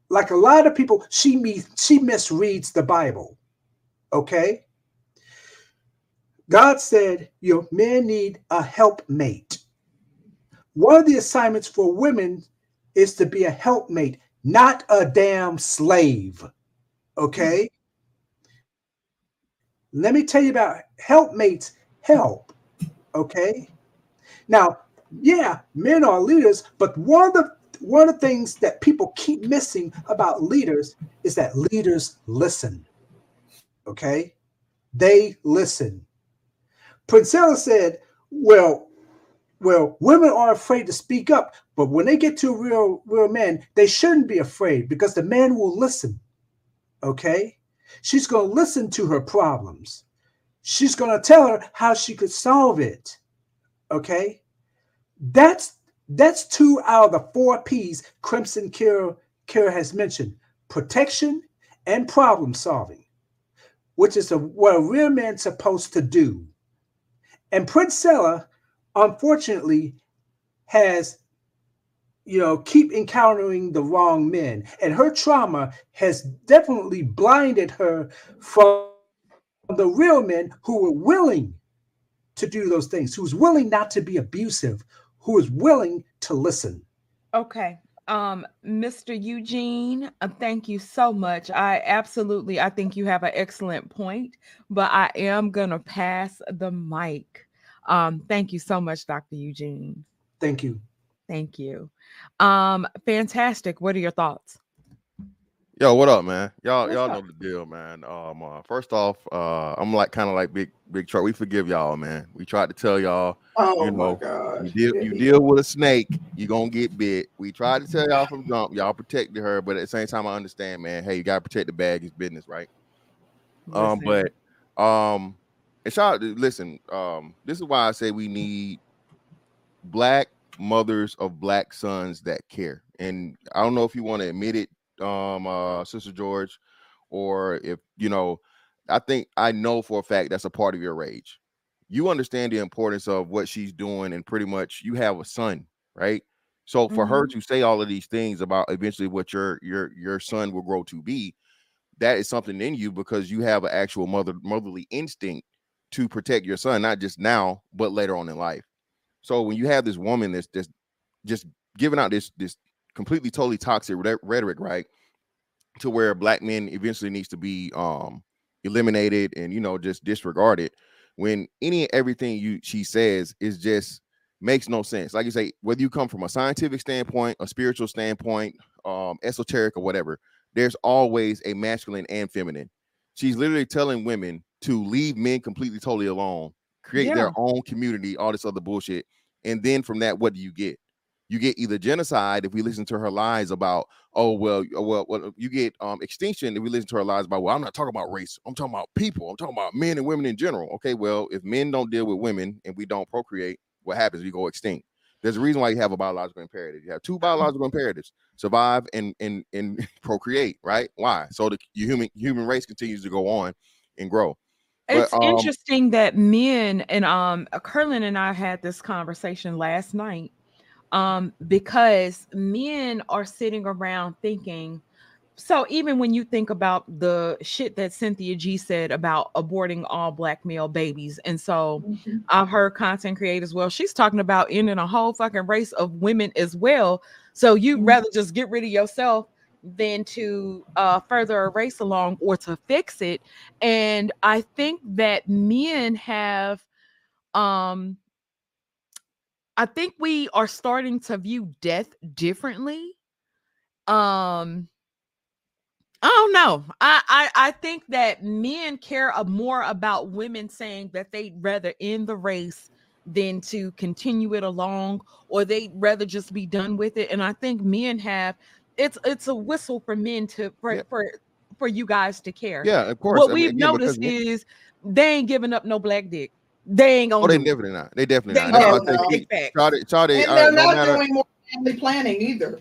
like a lot of people, she me she misreads the Bible. Okay. God said your men need a helpmate. One of the assignments for women is to be a helpmate, not a damn slave. Okay. Let me tell you about helpmates help. Okay. Now, yeah, men are leaders, but one of the one of the things that people keep missing about leaders is that leaders listen. Okay. They listen. Princella said, well, well, women are afraid to speak up, but when they get to a real, real man, they shouldn't be afraid because the man will listen. Okay. She's going to listen to her problems. She's going to tell her how she could solve it. Okay. That's that's two out of the four P's Crimson Kira, Kira has mentioned protection and problem solving, which is a, what a real man's supposed to do. And Princella, unfortunately, has you know keep encountering the wrong men and her trauma has definitely blinded her from the real men who were willing to do those things who's willing not to be abusive who is willing to listen Okay. Um, Mr. Eugene, uh, thank you so much. I absolutely, I think you have an excellent point, but I am gonna pass the mic. Um, thank you so much, Dr. Eugene. thank you Thank you. Um, fantastic. What are your thoughts? Yo, what up, man? Y'all, What's y'all up? know the deal, man. Um, uh, first off, uh, I'm like kind of like big, big truck. We forgive y'all, man. We tried to tell y'all, Oh you know, you deal, you deal with a snake, you gonna get bit. We tried to tell y'all from jump, y'all protected her, but at the same time, I understand, man. Hey, you gotta protect the bag, it's business, right? Um, Listen. but um, and shout out to listen. Um, this is why I say we need black mothers of black sons that care. And I don't know if you want to admit it, um, uh, Sister George, or if you know, I think I know for a fact that's a part of your rage. You understand the importance of what she's doing, and pretty much you have a son, right? So for her to say all of these things about eventually what your your your son will grow to be, that is something in you because you have an actual mother motherly instinct to protect your son, not just now, but later on in life. So when you have this woman that's just just giving out this this completely totally toxic rhetoric, right? To where black men eventually needs to be um eliminated and you know just disregarded when any and everything you she says is just makes no sense. Like you say, whether you come from a scientific standpoint, a spiritual standpoint, um, esoteric or whatever, there's always a masculine and feminine. She's literally telling women to leave men completely totally alone, create Yeah. their own community, all this other bullshit. And then from that, what do you get? You get either genocide if we listen to her lies about, oh well, uh, well, well you get um extinction if we listen to her lies about, well, I'm not talking about race, I'm talking about people, I'm talking about men and women in general. Okay, well, if men don't deal with women and we don't procreate, what happens? We go extinct. There's a reason why you have a biological imperative. You have two biological imperatives: survive and and and [laughs] procreate. Right? Why? So the your human human race continues to go on and grow. But, It's um, interesting that men and um Curlin and I had this conversation last night. Um, because men are sitting around thinking, so even when you think about the shit that Cynthia G said about aborting all black male babies, and so I've heard content creators, well, she's talking about ending a whole fucking race of women as well. So you'd rather just get rid of yourself than to uh, further a race along or to fix it. And I think that men have, um, I think we are starting to view death differently. Um, I don't know. I, I I think that men care a- more about women saying that they'd rather end the race than to continue it along, or they'd rather just be done with it. And I think men have it's it's a whistle for men to for Yeah. for, for you guys to care. Yeah, of course. What I mean, we've noticed is they ain't giving up no black dick. They ain't gonna Oh, they do it. definitely not. They definitely They not. That's why I don't say know. keep Big facts. try to try to And they're no not matter doing more family planning either.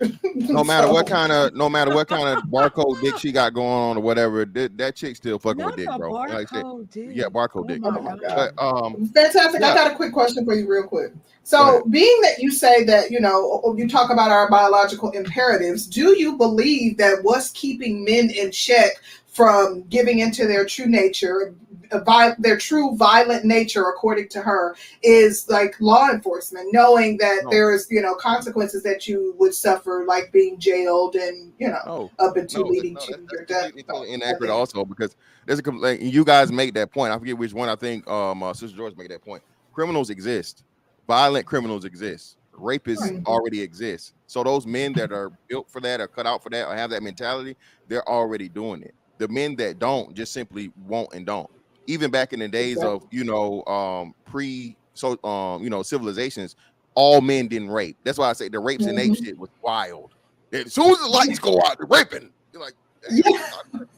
No [laughs] matter what kind of no matter what kind of barcode dick she got going on or whatever, that, that chick still fucking Not with dick, a bro. Like said, dick. yeah, barcode Oh dick. my Oh my God. But um, Fantastic. I got a quick question for you, real quick. So, being that you say that, you know, you talk about our biological imperatives, do you believe that what's keeping men in check from giving into their true nature, a vi- their true violent nature, according to her, is like law enforcement, knowing that No. there is, you know, consequences that you would suffer, like being jailed and, you know, no, up into no, leading no, to that's, your that's death. totally inaccurate also because there's a complaint. You guys make that point. I forget which one. I think um, uh, Sister George made that point. Criminals exist. Violent criminals exist. Rapists Right. already exist. So those men that are built for that, or cut out for that, or have that mentality, they're already doing it. The men that don't just simply won't and don't. Even back in the days of you know um, pre so um, you know civilizations, all men didn't rape. That's why I say the rapes and ape shit was wild. As soon as the lights go out, they're raping. You're like, [laughs]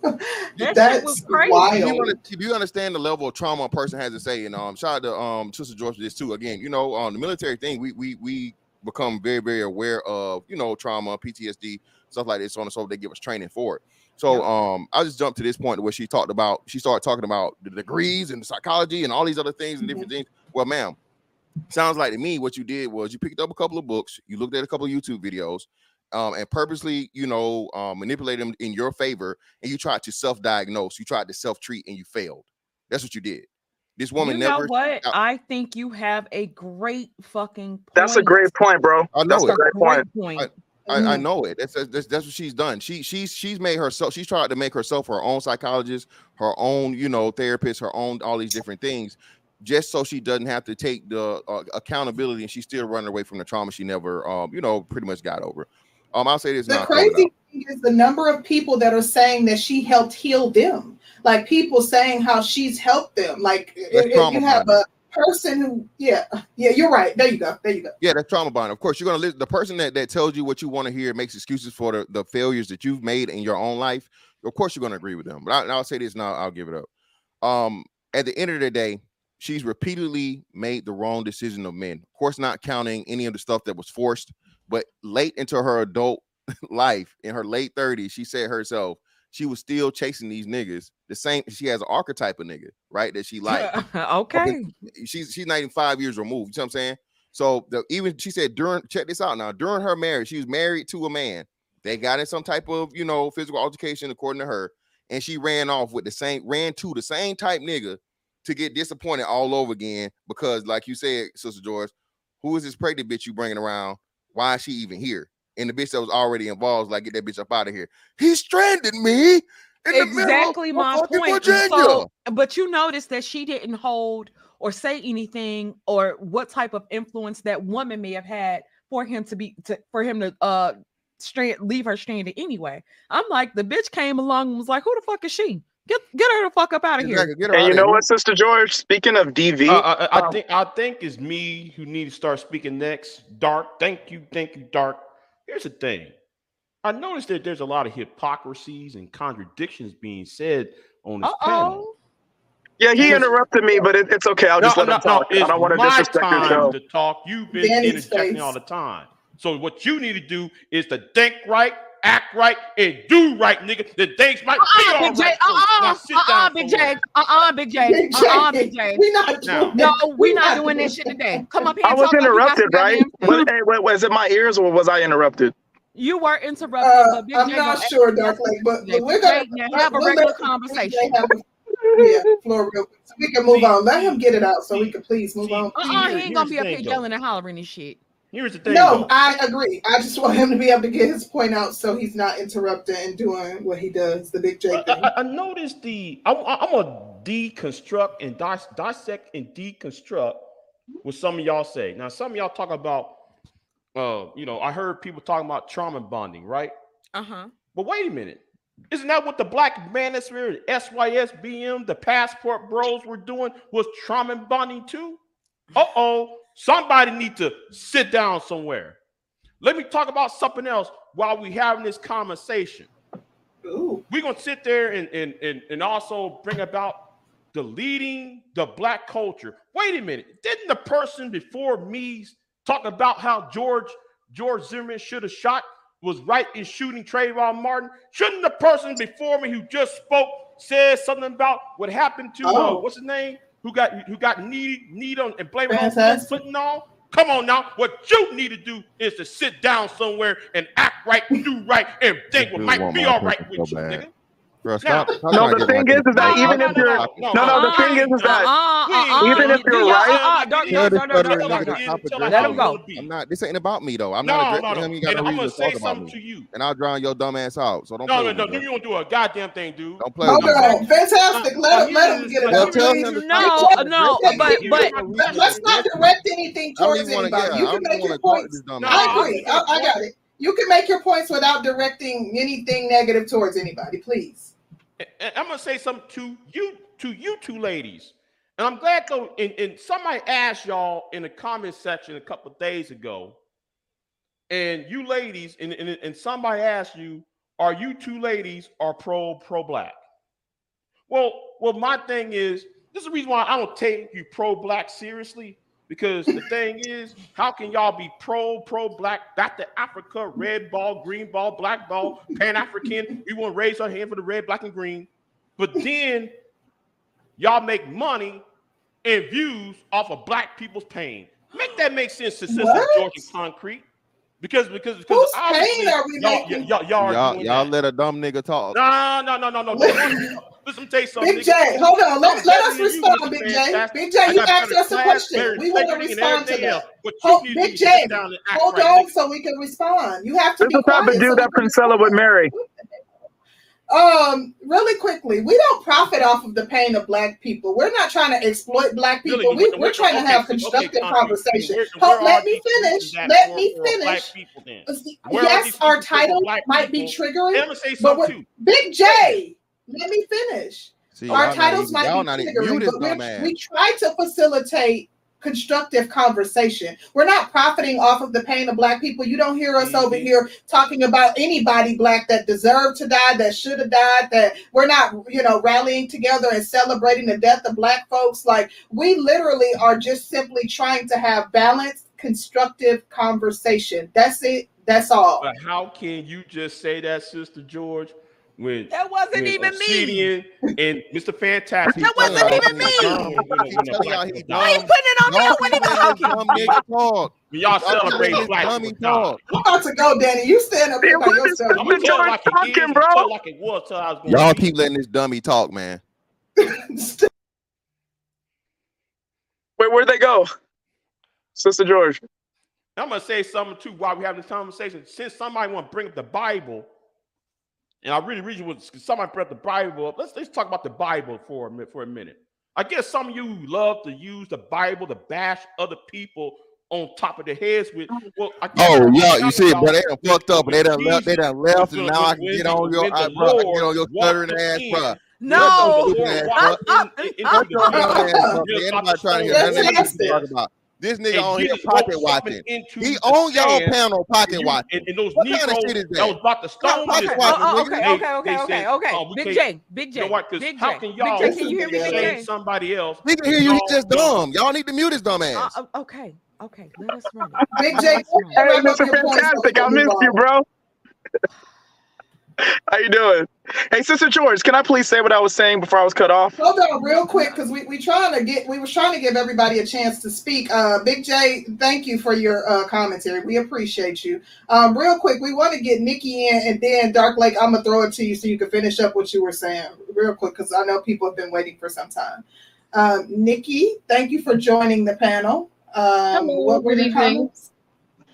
That shit That's was crazy. do wild. you, under- do you understand the level of trauma a person has to say? And um, shout out to um Sister George for this too. Again, you know, on the military thing, we we we become very very aware of you know trauma, PTSD, stuff like this, so on and so. They give us training for it. So um, I just jumped to this point where she talked about she started talking about the degrees and the psychology and all these other things and different things. Well, ma'am, sounds like to me what you did was you picked up a couple of books, you looked at a couple of YouTube videos, um, and purposely, you know, um, manipulate them in your favor, and you tried to self-diagnose, you tried to self-treat, and you failed. That's what you did. This woman you know never. what? I, I think you have a great fucking point. That's a great point, bro. I That's know a it. great point. point. I, Mm-hmm. I, I know it. That's, that's that's what she's done. She she's she's made herself. She's tried to make herself her own psychologist, her own you know therapist, her own all these different things, just so she doesn't have to take the uh, accountability, and she's still running away from the trauma she never um you know pretty much got over. Um, I'll say this. The now, I'll close it out. crazy thing is the number of people that are saying that she helped heal them. Like people saying how she's helped them. Like if, if you have a person who, yeah, yeah, you're right. There you go. There you go. Yeah, that's trauma bond. Of course, you're gonna. The person that, that tells you what you want to hear makes excuses for the, the failures that you've made in your own life. Of course, you're gonna agree with them. But I, will say this now. I'll give it up. Um, at the end of the day, she's repeatedly made the wrong decision of men. Of course, not counting any of the stuff that was forced. But late into her adult [laughs] life, in her late 30s, she said herself she was still chasing these niggas. The same. She has an archetype of nigga, right? That she like. [laughs] okay. she's she's not even five years removed. You know what I'm saying? So the even she said during check this out now during her marriage, she was married to a man. They got in some type of you know physical altercation according to her, and she ran off with the same ran to the same type nigga to get disappointed all over again because like you said, Sister George, who is this pregnant bitch you bringing around? Why is she even here? And the bitch that was already involved was like, get that bitch up out of here. He stranded me. In the middle exactly of my fucking point. Virginia. So, but you notice that she didn't hold or say anything or what type of influence that woman may have had for him to be to for him to uh strand leave her stranded anyway. I'm like the bitch came along and was like, who the fuck is she? Get get her the fuck up out of here. Exactly. Get And you know here. what, Sister George? Speaking of DV, Uh, I, I, I um, think I think it's me who need to start speaking next. Dark, thank you, thank you, Dark. Here's the thing. I noticed that there's a lot of hypocrisies and contradictions being said on this panel. Uh-oh. yeah, he interrupted me, but it, it's okay. I'll just let him talk. I don't want to my disrespect your time show. to talk. You've been Danny's interjecting face. all the time. So what you need to do is to think right, act right, and do right, nigga. The things might be Uh-uh, all Big J. right. So Uh-uh. now sit Uh-uh, down Big somewhere. J. Uh-uh, Big J. Big Uh-uh, Big J. We not doing No, we not doing this shit today. Come up here. I was talk like you got interrupted, right? goddamn Was, hey, wait, was it my ears or was I interrupted? You were interrupted, Uh, but Big I'm J not sure, ask Dark Lake, but, but we're gonna now have a regular let Big conversation. have yeah, floor real quick. So we can move on. Let him get it out so we can please move on. Uh-uh, he ain't gonna be up here yelling and hollering and shit. Here's the thing. No, though. I agree. I just want him to be able to get his point out so he's not interrupting and doing what he does, the big J I, thing. I, I noticed the. I, I, I'm gonna deconstruct and dis- dissect and deconstruct what some of y'all say. Now, some of y'all talk about. Uh, you know, I heard people talking about trauma bonding, right? Uh-huh. But wait a minute. Isn't that what the black manosphere, SYSBM, the passport bros were doing? Was trauma bonding too? Uh-oh. Somebody need to sit down somewhere. Let me talk about something else while we having this conversation. Ooh. We're gonna sit there and, and, and, and also bring about deleting the black culture. Wait a minute. Didn't the person before me talk about how George George Zimmerman should have shot was right in shooting Trayvon Martin? Shouldn't the person before me who just spoke said something about what happened to uh, Oh. what's his name? Who got who got kneed kneed on and blame on Bill Fantastic. Come on now. What you need to do is to sit down somewhere and act right, do right, and think what might be all right with so you, bad. nigga. Bro, stop. Now- stop No, the thing is, is that attention. even no, if you're no, no, no, no, the thing is, is that we ain't even if you're Do y'all- right- don't- Tell don't- this don't- brother don't- nigga don't- to don't- stop Let Let addressing him me. go. I'm not. This ain't about me though. I'm No, not no, addressing no. him. You got And no I'm reason gonna to say talk about something me. to you. And I'll drown your dumb ass out. So don't No, play no, with no. me, You bro. don't do a goddamn thing, dude. Don't play Hold with me. bro. on, fantastic. Let him, uh, let him get it Well, out. tell him to No, stop. Uh, no, Let- but but let- Let's not direct anything towards even want to. anybody. You can make your to talk to points. No. I agree. making a I, I got it. You can make your points without directing anything negative towards anybody, please. And I'm gonna say something to you, to you two ladies. And I'm glad though, and, and somebody asked y'all in the comment section a couple days ago, and you ladies, and, and, and somebody asked you, are you two ladies are pro pro black? Well, well, my thing is, this is the reason why I don't take you pro black seriously. Because the thing is, how can y'all be pro pro black, back to Africa, red ball, green ball, black ball, Pan African? We want to raise our hand for the red, black, and green, but then y'all make money and views off of black people's pain. Make that make sense to Sister What? Georgia Concrete? Because because because Whose obviously pain are we y'all, making? y'all, y'all, Y'all, y'all let a dumb nigga talk. No, no, no, no, no. Listen, let me tell you something. Big nigga. J, hold on. Let, let us than you, respond, Big J. Big J, you got asked better us a question. We want to respond to everything that. Hold, you Big J, sit down and act hold right, on nigga. so we can respond. You have to this be is the type quiet of dude so that we can Princella would marry. Um, really quickly, we don't profit off of the pain of black people. We're not trying to exploit black Really, people. We we're trying to have so- okay, constructive conversation. Where- Hold, where let me finish. Let for- me for black finish. people then? Yes, our title black might be people? triggering, I'm gonna say but something too. Big J, let me finish. See, our y'all not titles even, might y'all be not even triggering, but we're, ass. we try to facilitate constructive conversation. We're not profiting off of the pain of black people. You don't hear us over Mhm. here talking about anybody black that deserved to die, that should have died, that we're not, you know, rallying together and celebrating the death of black folks. Like we literally are just simply trying to have balanced, constructive conversation. That's it. That's all. But how can you just say that, Sister George, when That wasn't when even me. And Mr. Fantastic? That wasn't telling even me. he He he. Why you dumb. putting it on me? I Y'all wasn't even talking. dumb talk. When y'all Y'all celebrate black dummy people die. talk. I'm about to go, Danny. You stand up It here by yourself. I'm Sister gonna tell like talking, and bro. Tell like it was. Till I was. Y'all to keep letting this dummy talk, man. [laughs] Wait, where'd they go? Sister George. I'm gonna say something too while we having this conversation. Since somebody want to bring up the Bible, and I really, read really was somebody brought the Bible up. Let's let's talk about the Bible for a minute. For a minute, I guess some of you love to use the Bible to bash other people on top of their heads with. Oh, well, I guess Oh, I'm y'all, you see it, bro? They done fucked up, and they done left. They done left, and now I can get on your, I, bro, I can get on your walked stuttering ass, in, bro. when No. Man. [laughs] about trying to hear nothing that talking about? This nigga and on here pocket wrote watching. He the on y'all sand, panel pocket and, you, watching. and, and those What kind of shit is that that? was about to stone pocket this Okay, watching, oh, oh, okay, they, okay, okay, okay, said, okay. oh, Big can't- J, Big You J, know what? Big how J, can y'all J. Can you hear me, [laughs] Big J? somebody else? He can hear you. He's just dumb. Y'all need to mute his dumb Uh, ass. uh, okay, okay. Let us run. Big J, Let us go run it. ahead Hey, and wrap up Mr. your points so we Fantastic, I can missed you, bro. How you doing? Hey, Sister George, can I please say what I was saying before I was cut off? Hold on, real quick, because we we trying to get we was trying to give everybody a chance to speak. Uh, Big J, thank you for your uh, commentary. We appreciate you. Um, real quick, we want to get Nikki in, and then Dark Lake. I'm gonna throw it to you so you can finish up what you were saying, real quick, because I know people have been waiting for some time. Um, Nikki, thank you for joining the panel. Um, Hello, what were good your evening. comments?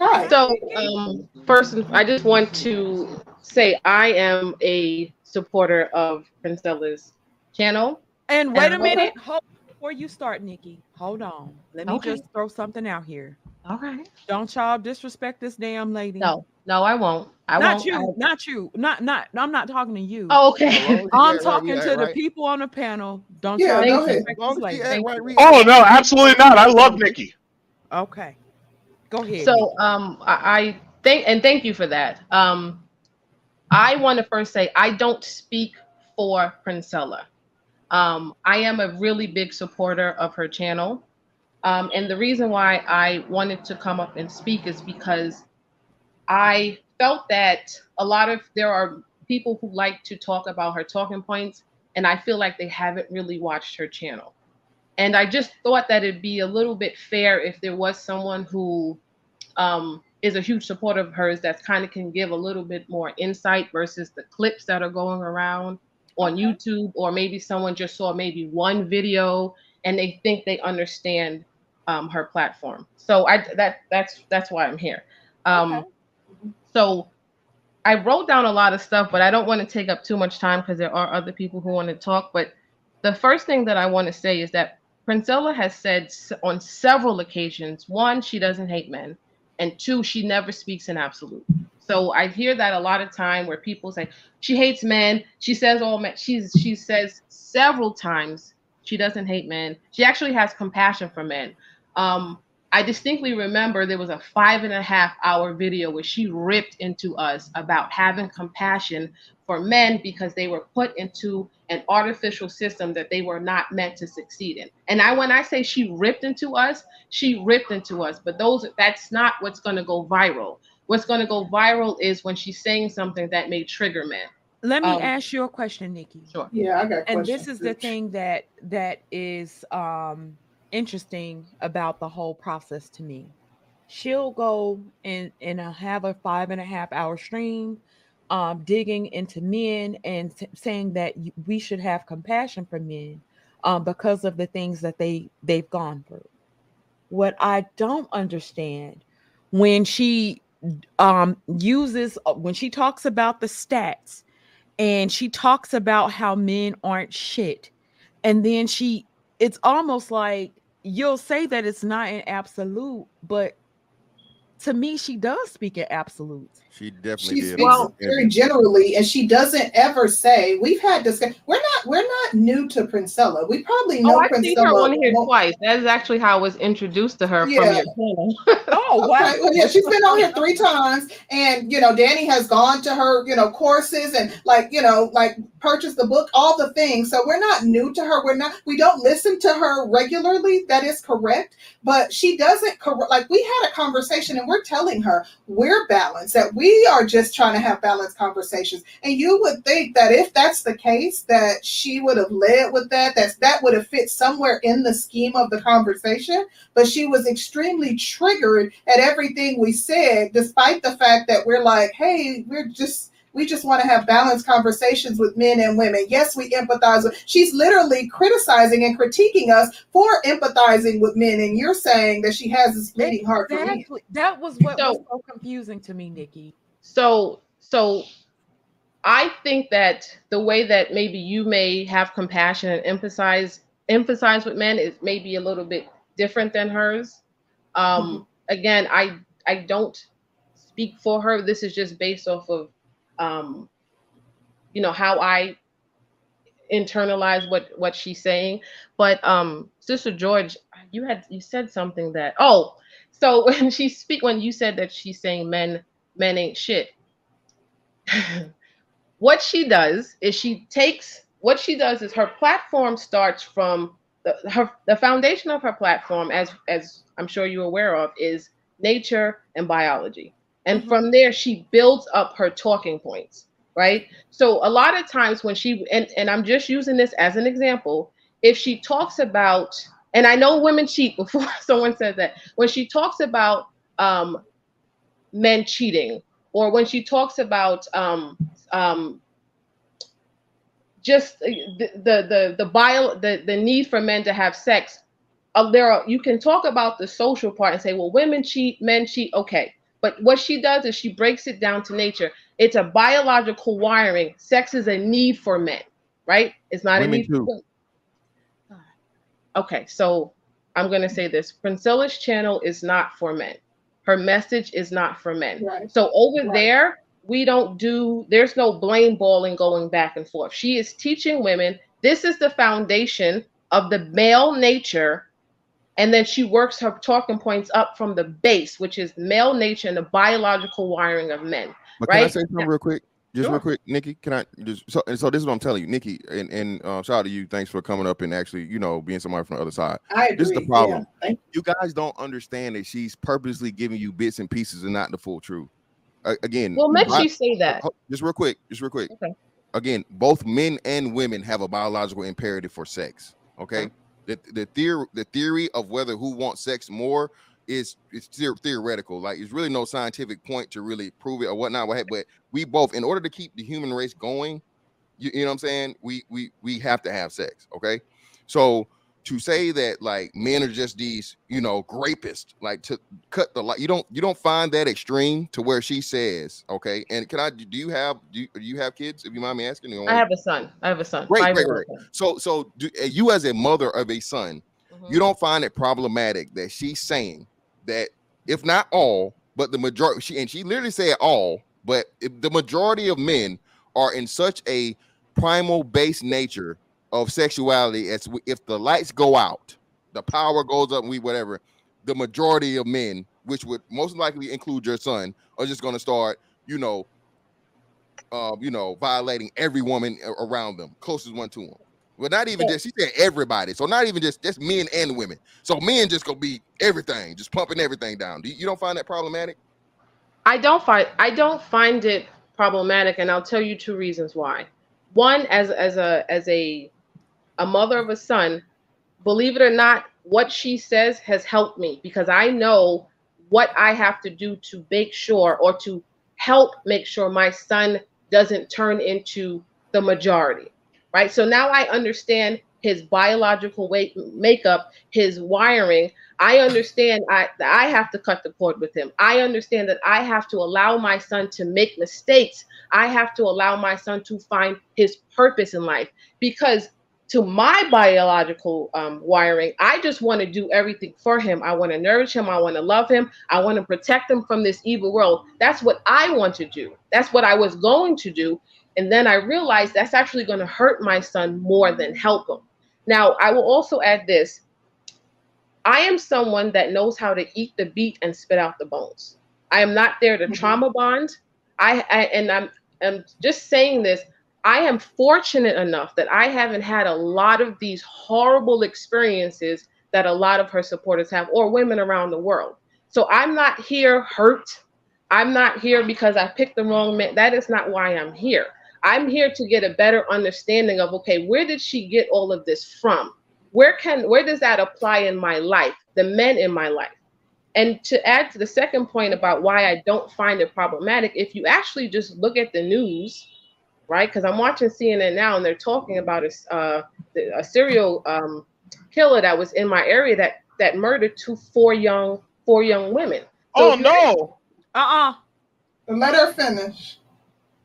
Hi. So, um, first, I just want to say I am a supporter of Princella's channel. And wait a minute. Hold before you start, Nikki. Hold on. Let me Okay. just throw something out here. All right. Don't y'all disrespect this damn lady. No, no, I won't. I not won't. you, I- not you, not not. I'm not talking to you. Oh, okay. As long as he I'm right, talking we to act the people on the panel. Don't Yeah, y'all disrespect this lady. act Thank right, you. we Oh no, absolutely not. I love Nikki. Okay, go ahead. So, um, I, I thank and thank you for that. Um, I want to first say I don't speak for Princella. Um, I am a really big supporter of her channel. Um, and the reason why I wanted to come up and speak is because I felt that a lot of there are people who like to talk about her talking points, and I feel like they haven't really watched her channel. And I just thought that it'd be a little bit fair if there was someone who um, is a huge supporter of hers that kind of can give a little bit more insight versus the clips that are going around on YouTube, or maybe someone just saw maybe one video and they think they understand um, her platform. So I that that's that's why I'm here. Um, So I wrote down a lot of stuff, but I don't want to take up too much time because there are other people who want to talk. But the first thing that I want to say is that Princella has said on several occasions one, she doesn't hate men, and two, she never speaks in absolute. So I hear that a lot of time where people say she hates men. She says all men. She's she says several times she doesn't hate men. She actually has compassion for men. Um, I distinctly remember there was a five and a half hour video where she ripped into us about having compassion for men because they were put into an artificial system that they were not meant to succeed in. And I when I say she ripped into us, she ripped into us, but those that's not what's going to go viral. What's going to go viral is when she's saying something that may trigger men. Let me Um, ask you a question, Nikki. Sure. Yeah, I got And this is the thing that that is um interesting about the whole process to me. She'll go and and uh, have a five and a half hour stream, um, digging into men and s- saying that we should have compassion for men, um, because of the things that they they've gone through. What I don't understand when she um uses uh, when she talks about the stats and she talks about how men aren't shit and then she it's almost like you'll say that it's not an absolute but to me she does speak in absolutes She definitely She did. speaks very generally, and she doesn't ever say. We've had discuss. We're not. We're not new to Princella. We probably oh, know Oh, I've seen her Princella. on here twice. That is actually how I was introduced to her from your channel. [laughs] oh Okay, well, yeah, she's been on here three times, and you know, Danny has gone to her, you know, courses and like, you know, like purchased the book, all the things. So we're not new to her. We're not. We don't listen to her regularly. That is correct, but she doesn't. Cor- like we had a conversation, and we're telling her we're balanced. That we are just trying to have balanced conversations. And you would think that if that's the case, that she would have led with that. That that would have fit somewhere in the scheme of the conversation but she was extremely triggered at everything we said, despite the fact that we're like, hey, we're just we just want to have balanced conversations with men and women. Yes, we empathize with she's literally criticizing and critiquing us for empathizing with men, and you're saying that she has this bleeding heart for men. exactly that was what was So- so confusing to me nikki So, so I think that the way that maybe you may have compassion and emphasize emphasize with men is maybe a little bit different than hers. Um, Again, I I don't speak for her. This is just based off of, um, you know, how I internalize what what she's saying. But um, Sister George, you had you said something that oh, so [laughs] when she speak when you said that she's saying men men ain't shit [laughs] what she does is she takes what she does is her platform starts from the her the foundation of her platform as as I'm sure you're aware of is nature and biology. And from there she builds up her talking points, right? So a lot of times when she and, and I'm just using this as an example, if she talks about and I know women cheat [laughs] before someone says that when she talks about um men cheating or when she talks about um, um, just the the the the bio the, the need for men to have sex uh, there are you can talk about the social part and say well women cheat men cheat okay but what she does is she breaks it down to nature it's a biological wiring sex is a need for men right it's not Women a need for too. women. Okay, so I'm going to say this. Princella's channel is not for men. Her message is not for men. Right. So over Right. there, we don't do, there's no blame balling going back and forth. She is teaching women this is the foundation of the male nature. And then she works her talking points up from the base, which is male nature and the biological wiring of men. But can I right? say something real quick? Just Sure. real quick, Nikki. Can I just so and so this is what I'm telling you, Nikki, and and uh, shout out to you. Thanks for coming up and actually, you know, being somebody from the other side. I agree. This is the problem. yeah. Thank You guys don't understand that she's purposely giving you bits and pieces and not the full truth. a- again, What makes bi- you say that? just real quick, just real quick. Okay. Again, both men and women have a biological imperative for sex. Okay. The the theory the theory of whether who wants sex more is it's theor- theoretical. Like it's really no scientific point to really prove it or whatnot. What But we both, in order to keep the human race going, you, you know what I'm saying? We we we have to have sex. Okay. So to say that like men are just these, you know, rapists, like to cut the light, you don't you don't find that extreme to where she says, okay. And can I do you have do you, do you have kids? If you mind me asking, You I have a son. I have a son. Great, great, five-year-old great. son. So, so do, uh, you as a mother of a son, Mhm. you don't find it problematic that she's saying that if not all, but the majority, she and she literally said all, but if the majority of men are in such a primal base nature of sexuality as we, if the lights go out, the power goes up, and we whatever, the majority of men, which would most likely include your son, are just going to start, you know, uh, you know, violating every woman around them, closest one to them. But not even Yeah. just she said everybody, so not even just just men and women. So men just gonna be everything, just pumping everything down. Do you, you don't find that problematic? I don't find I don't find it problematic, and I'll tell you two reasons why. One, as as a as a a mother of a son, believe it or not, what she says has helped me because I know what I have to do to make sure or to help make sure my son doesn't turn into the majority. Right. So now I understand his biological weight makeup, his wiring. I understand I that I have to cut the cord with him. I understand that I have to allow my son to make mistakes. I have to allow my son to find his purpose in life because to my biological um, wiring, I just want to do everything for him. I want to nourish him. I want to love him. I want to protect him from this evil world. That's what I want to do. That's what I was going to do. And then I realized that's actually going to hurt my son more than help him. Now, I will also add this I am someone that knows how to eat the beat and spit out the bones. I am not there to trauma bond. I, I and I'm I'm just saying this. I am fortunate enough that I haven't had a lot of these horrible experiences that a lot of her supporters have, or women around the world. So I'm not here hurt. I'm not here because I picked the wrong man. That is not why I'm here. I'm here to get a better understanding of okay, where did she get all of this from? Where can where does that apply in my life? The men in my life. And to add to the second point about why I don't find it problematic, if you actually just look at the news, right? Because I'm watching CNN now, and they're talking about a, uh, a serial um, killer that was in my area that that murdered two four young four young women. Oh if you- no! Uh-uh. Let her finish.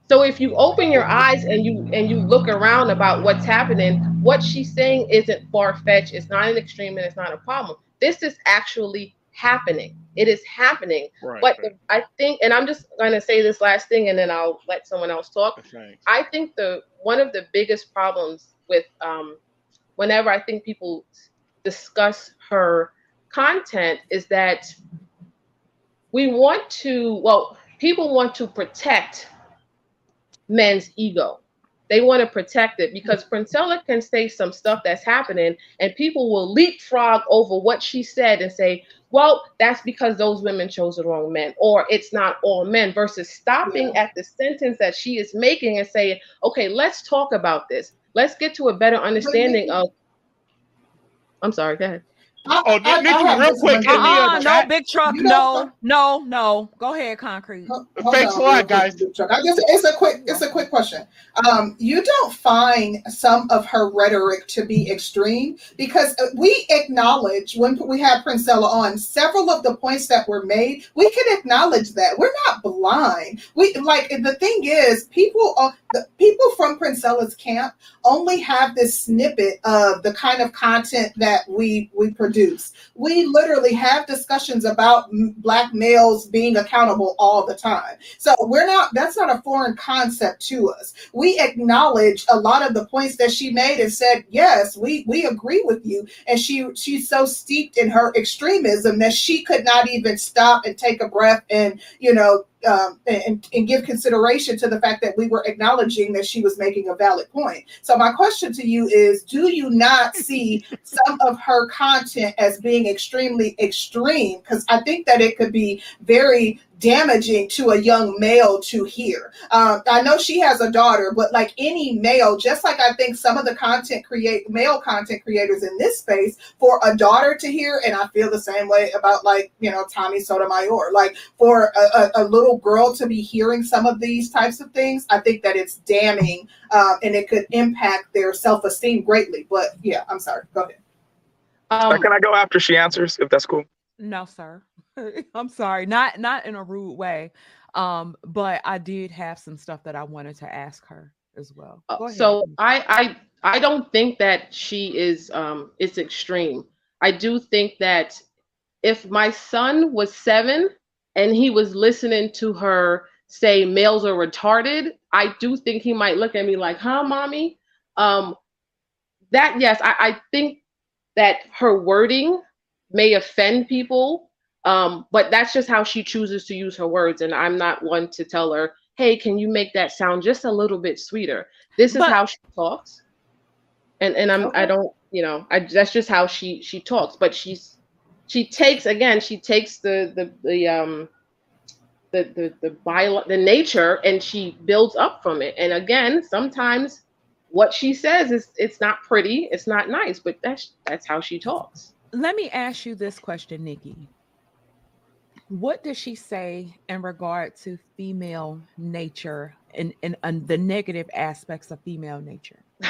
So if you open your eyes and you and you look around about what's happening, what she's saying isn't far fetched. It's not an extreme, and it's not a problem. This is actually happening. It is happening. Right, but right. the- I think, and I'm just going to say this last thing, and then I'll let someone else talk. Thanks. I think the one of the biggest problems with um, whenever I think people discuss her content is that we want to, well, people want to protect men's ego. They want to protect it because Princella can say some stuff that's happening and people will leapfrog over what she said and say, well, that's because those women chose the wrong men, or it's not all men, versus stopping at the sentence that she is making and saying, okay, let's talk about this. Let's get to a better understanding of. I'm sorry, go ahead. Oh, I- Nikki, I have real quick, one. give me Uh-uh, a no chat. big truck. You No, know no, no. Go ahead, concrete. Hold Thanks on, a lot, guys. I guess it's a quick it's a quick question. Um, you don't find some of her rhetoric to be extreme because uh, we acknowledge when we had Princella on several of the points that were made. We can acknowledge that we're not blind. We like the thing is people are the people from Princella's camp only have this snippet of the kind of content that we we produce. We literally have discussions about black males being accountable all the time. So we're not that's not a foreign concept to us. We acknowledge a lot of the points that she made and said, "Yes, we we agree with you." And she she's so steeped in her extremism that she could not even stop and take a breath and, you know, um, and, and give consideration to the fact that we were acknowledging that she was making a valid point. So my question to you is, do you not [laughs] see some of her content as being extremely extreme? Because I think that it could be very damaging to a young male to hear. Um, I know she has a daughter, but like any male, just like I think some of the content create male content creators in this space, for a daughter to hear, and I feel the same way about like you know Tommy Sotomayor, like for a, a, a little girl to be hearing some of these types of things, I think that it's damning um, and it could impact their self esteem greatly. But yeah, I'm sorry. Go ahead. Uh, can I go after she answers, if that's cool? No, sir. [laughs] I'm sorry. Not not in a rude way. Um, but I did have some stuff that I wanted to ask her as well. Uh, So I I I don't think that she is um it's extreme. I do think that if my son was seven and he was listening to her say males are retarded, I do think he might look at me like, huh, mommy? Um that yes, I, I think that her wording may offend people. Um, but that's just how she chooses to use her words. And I'm not one to tell her, hey, can you make that sound just a little bit sweeter? This is But- how she talks. And and I'm I don't, you know, I that's just how she she talks. But she's she takes again, she takes the the the um the the the bio the nature and she builds up from it. And again, sometimes what she says is it's not pretty, it's not nice, but that's that's how she talks. let me ask you this question, Nikki. What does she say in regard to female nature and, and, and the negative aspects of female nature? [sighs]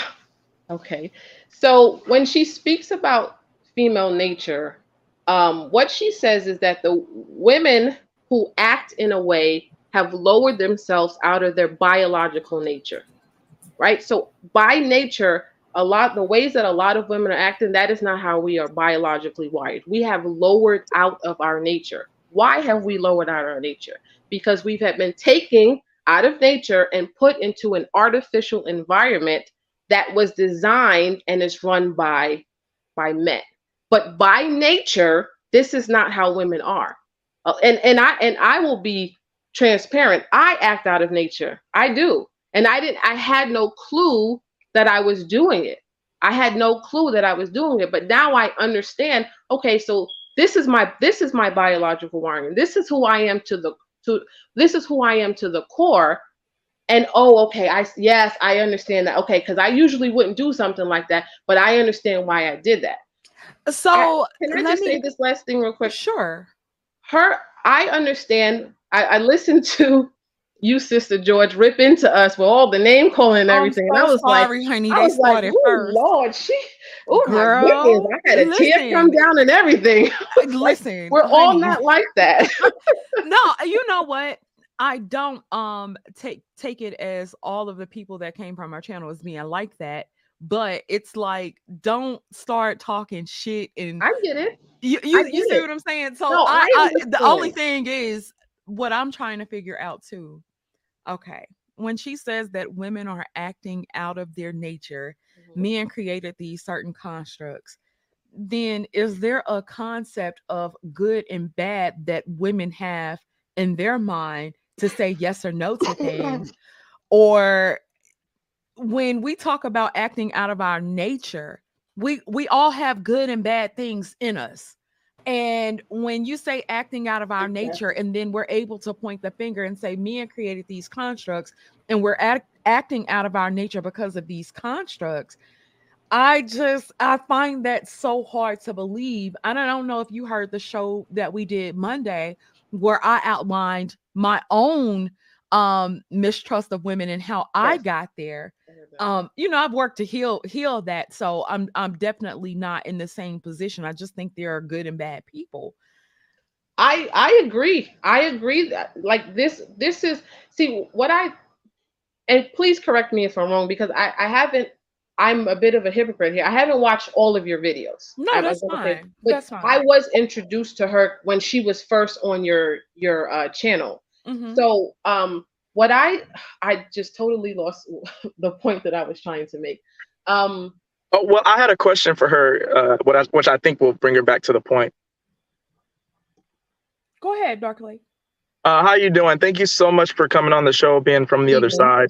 Okay. So when she speaks about female nature, um, what she says is that the women who act in a way have lowered themselves out of their biological nature, right? So by nature, a lot the ways that a lot of women are acting, that is not how we are biologically wired. We have lowered out of our nature. Why have we lowered out our nature? Because we have had been taking out of nature and put into an artificial environment that was designed and is run by by men. But by nature, this is not how women are. Uh, and and I and I will be transparent. I act out of nature. I do. And I didn't I had no clue that I was doing it. I had no clue that I was doing it, but now I understand, okay, so this is my this is my biological wiring. This is who I am to the to this is who I am to the core. And oh okay i yes i understand that. Okay because i usually wouldn't do something like that but i understand why i did that. So can i let just say this last thing real quick? Sure. Her i understand i, I listened [laughs] to you sister george rip into us with all the name calling and everything and i was sorry, like honey, I was like, started "Ooh, first." lord she oh my Girl, goodness i had a tear come down and everything [laughs] Listen, we're all not like that [laughs] [laughs] no, you know what? I don't um take take it as all of the people that came from our channel as being like that, but it's like don't start talking shit and i get it you you, you see it. what I'm saying? So No, I, I I the only thing is what I'm trying to figure out too. Okay. When she says that women are acting out of their nature. Men created these certain constructs, then is there a concept of good and bad that women have in their mind to say yes or no to things? [laughs] or when we talk about acting out of our nature, we we all have good and bad things in us. And when you say acting out of our nature, and then we're able to point the finger and say, men created these constructs, and we're act- acting out of our nature because of these constructs. I just I find that so hard to believe. And I don't know if you heard the show that we did Monday where I outlined my own um mistrust of women and how I got there. Um you know I've worked to heal heal that so I'm I'm definitely not in the same position. I just think there are good and bad people. I I agree. I agree that like this this is see what I and please correct me if I'm wrong because I I haven't I'm a bit of a hypocrite here. I haven't watched all of your videos. No, I- I that's fine. But That's fine. I was introduced to her when she was first on your your uh, channel. Mhm. So um what I I just totally lost [laughs] the point that I was trying to make. Um Oh, well, I had a question for her, uh, what I, which I think will bring her back to the point. Go ahead, Darkly. Uh, how you doing? Thank you so much for coming on the show, being from the other side.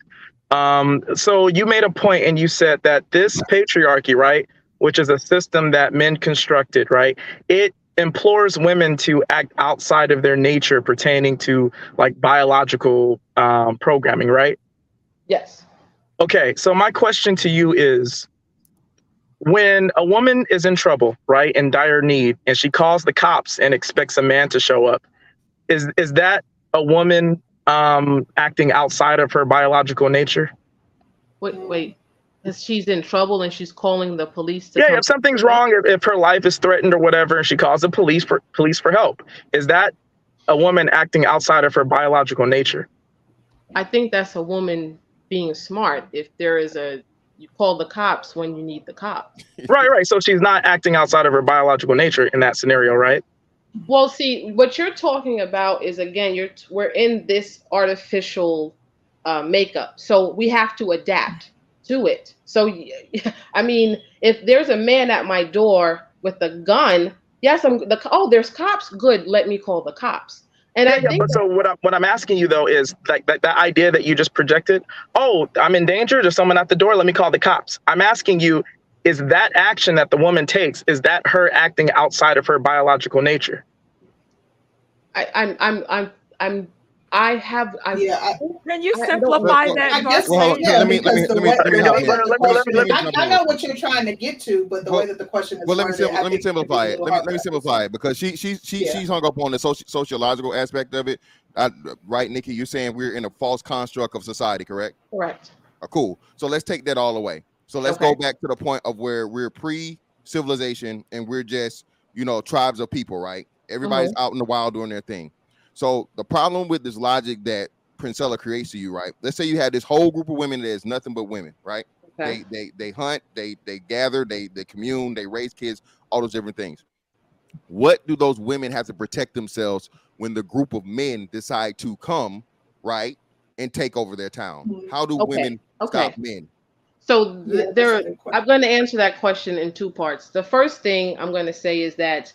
Um, so you made a point and you said that this patriarchy, right, which is a system that men constructed, right, it implores women to act outside of their nature pertaining to like biological um, programming, right? Yes. Okay, so my question to you is when a woman is in trouble, right, in dire need, and she calls the cops and expects a man to show up, is is that a woman um, acting outside of her biological nature? Wait, wait. She's in trouble and she's calling the police to Yeah, if something's wrong, if, if her life is threatened or whatever, and she calls the police for police for help, is that a woman acting outside of her biological nature? I think that's a woman being smart. If there is a, you call the cops when you need the cops. right, right. So she's not acting outside of her biological nature in that scenario, right? Well, see, what you're talking about is again, you're we're in this artificial uh, makeup, so we have to adapt to it. So, [laughs] I mean, if there's a man at my door with a gun, yes, I'm the oh, there's cops. Good, let me call the cops. And I Yeah, think but so what I'm what I'm asking you though is like that, that idea that you just projected. Oh, I'm in danger. There's someone at the door. Let me call the cops. I'm asking you, is that action that the woman takes is that her acting outside of her biological nature? I, I'm I'm I'm I'm I have I yeah. Can you I simplify Well, that? I guess Well, hold yeah, Let me- let me- let me- let me way- help the you. way that the Let me- let me- let me I, jump I in. know what you're trying to get to, but the way that the question is Well, let me sim- let me simplify it. Let me let me simplify it because she she she Yeah. she's hung up on the soci- sociological aspect of it. I, right, Nikki? You're saying we're in a false construct of society, correct? correct. Uh, cool. So let's take that all away. So let's Okay. go back to the point of where we're pre-civilization and we're just, you know, tribes of people, right? Everybody's Mhm. out in the wild doing their thing. So the problem with this logic that Princella creates to you, right? Let's say you had this whole group of women that is nothing but women, right? Okay. They they they hunt, they they gather, they they commune, they raise kids, all those different things. What do those women have to protect themselves when the group of men decide to come, right, and take over their town? How do Okay, women okay. stop men? So th- Yeah, there, a good question. I'm going to answer that question in two parts. The first thing I'm going to say is that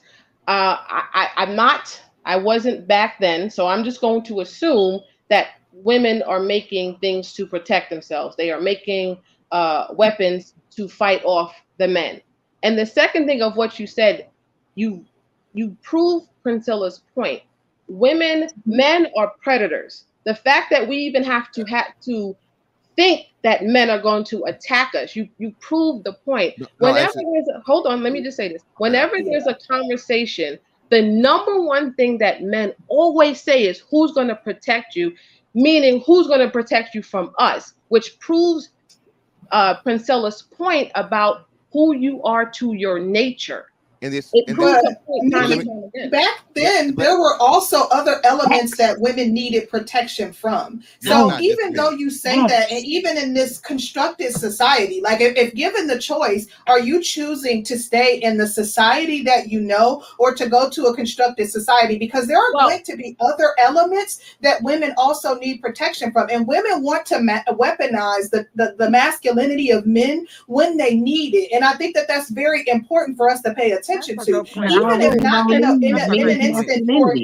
uh, I, I, I'm not, I wasn't back then, so I'm just going to assume that women are making things to protect themselves. They are making uh, weapons to fight off the men. And the second thing of what you said, you you prove Princella's point. Women, men are predators. The fact that we even have to have to think that men are going to attack us. You you prove the point. No, Whenever actually- there's a, hold on, let me just say this. Whenever there's a conversation, the number one thing that men always say is who's going to protect you, meaning who's going to protect you from us, which proves uh, Princella's point about who you are to your nature. And this, It and proves this, But the point time Nikki, and time again. back then but- there were also other elements that women needed protection from. So not even though you say that and even in this constructed society like if, if given the choice are you choosing to stay in the society that you know or to go to a constructed society? Because there are Well- going to be other elements that women also need protection from. And women want to ma- weaponize the, the the masculinity of men when they need it. And i think that that's very important for us to pay attention That's a to good even if not in, a, in, a, in an good instant for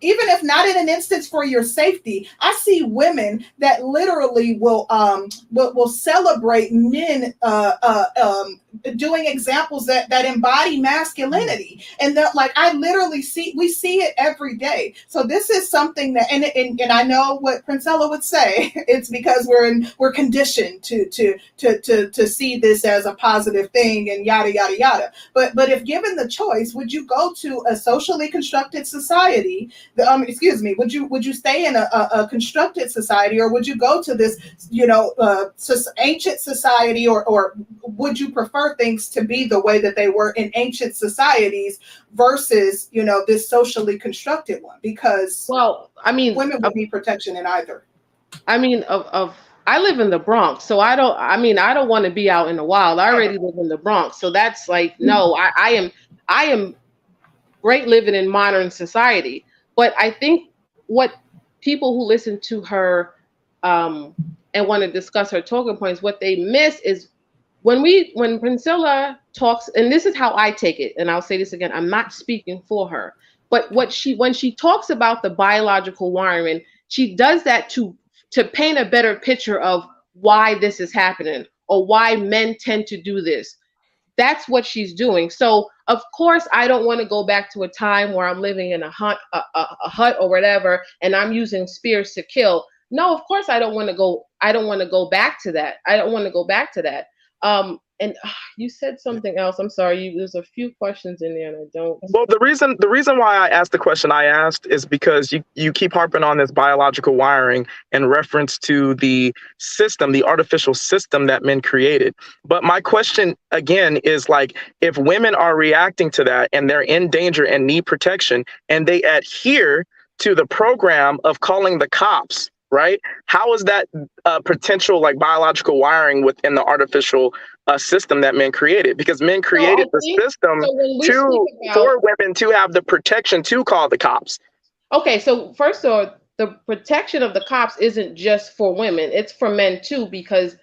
even if not in an instance for your safety i see women that literally will um will, will celebrate men uh, uh um doing examples that that embody masculinity. And that like i literally see we see it every day. So this is something that and and, and i know what princella would say [laughs] it's because we're in we're conditioned to to to to to see this as a positive thing and yada yada yada. But but if given the choice would you go to a socially constructed society um excuse me would you would you stay in a, a, a constructed society or would you go to this you know uh ancient society or or would you prefer things to be the way that they were in ancient societies versus you know this socially constructed one because Well, I mean, women would need protection in either I mean, of, of I live in the Bronx, so I don't. I mean, I don't want to be out in the wild. I already live in the Bronx, so that's like no. I, I am I am great living in modern society, but I think what people who listen to her um, and want to discuss her talking points, what they miss is when we when Princella talks, and this is how I take it, and I'll say this again. I'm not speaking for her, but what she when she talks about the biological wiring, she does that to to paint a better picture of why this is happening or why men tend to do this. that's what she's doing. So of course, I don't want to go back to a time where I'm living in a hut, a, a, a hut or whatever, and I'm using spears to kill. No, of course I don't want to go. I don't want to go back to that. I don't want to go back to that. Um, and uh, you said something else. I'm sorry. You, there's a few questions in there, and I don't. Well, the reason the reason why I asked the question I asked is because you you keep harping on this biological wiring in reference to the system, the artificial system that men created. But my question again is like if women are reacting to that and they're in danger and need protection and they adhere to the program of calling the cops right how is that uh, potential like biological wiring within the artificial uh, system that men created because men created the think- system so to about- for women to have the protection to call the cops Okay, so first of all, the protection of the cops isn't just for women; it's for men too. Because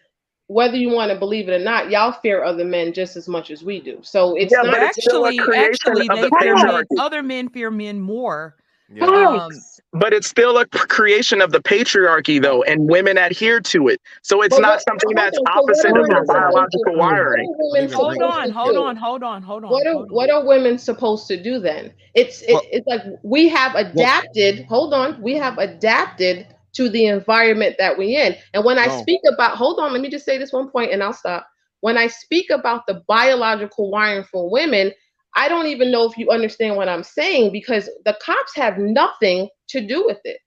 whether you want to believe it or not, y'all fear other men just as much as we do. So it's Yeah, not. but it's still a Actually, creation actually, of they the fear men, other men fear men more. Yeah. Um, but it's still a creation of the patriarchy though and women adhere to it so it's But not what- something hold that's on, opposite of their women supposed to biological wiring What are Hold hold on, hold on, hold on, hold on. What are on. what are women supposed to do then? It's it, Well- it's like we have adapted. Hold on, we have adapted to the environment that we're in. And when I No. speak about, hold on, let me just say this one point, and I'll stop. When I speak about the biological wiring for women, I don't even know if you understand what I'm saying because the cops have nothing to do with it.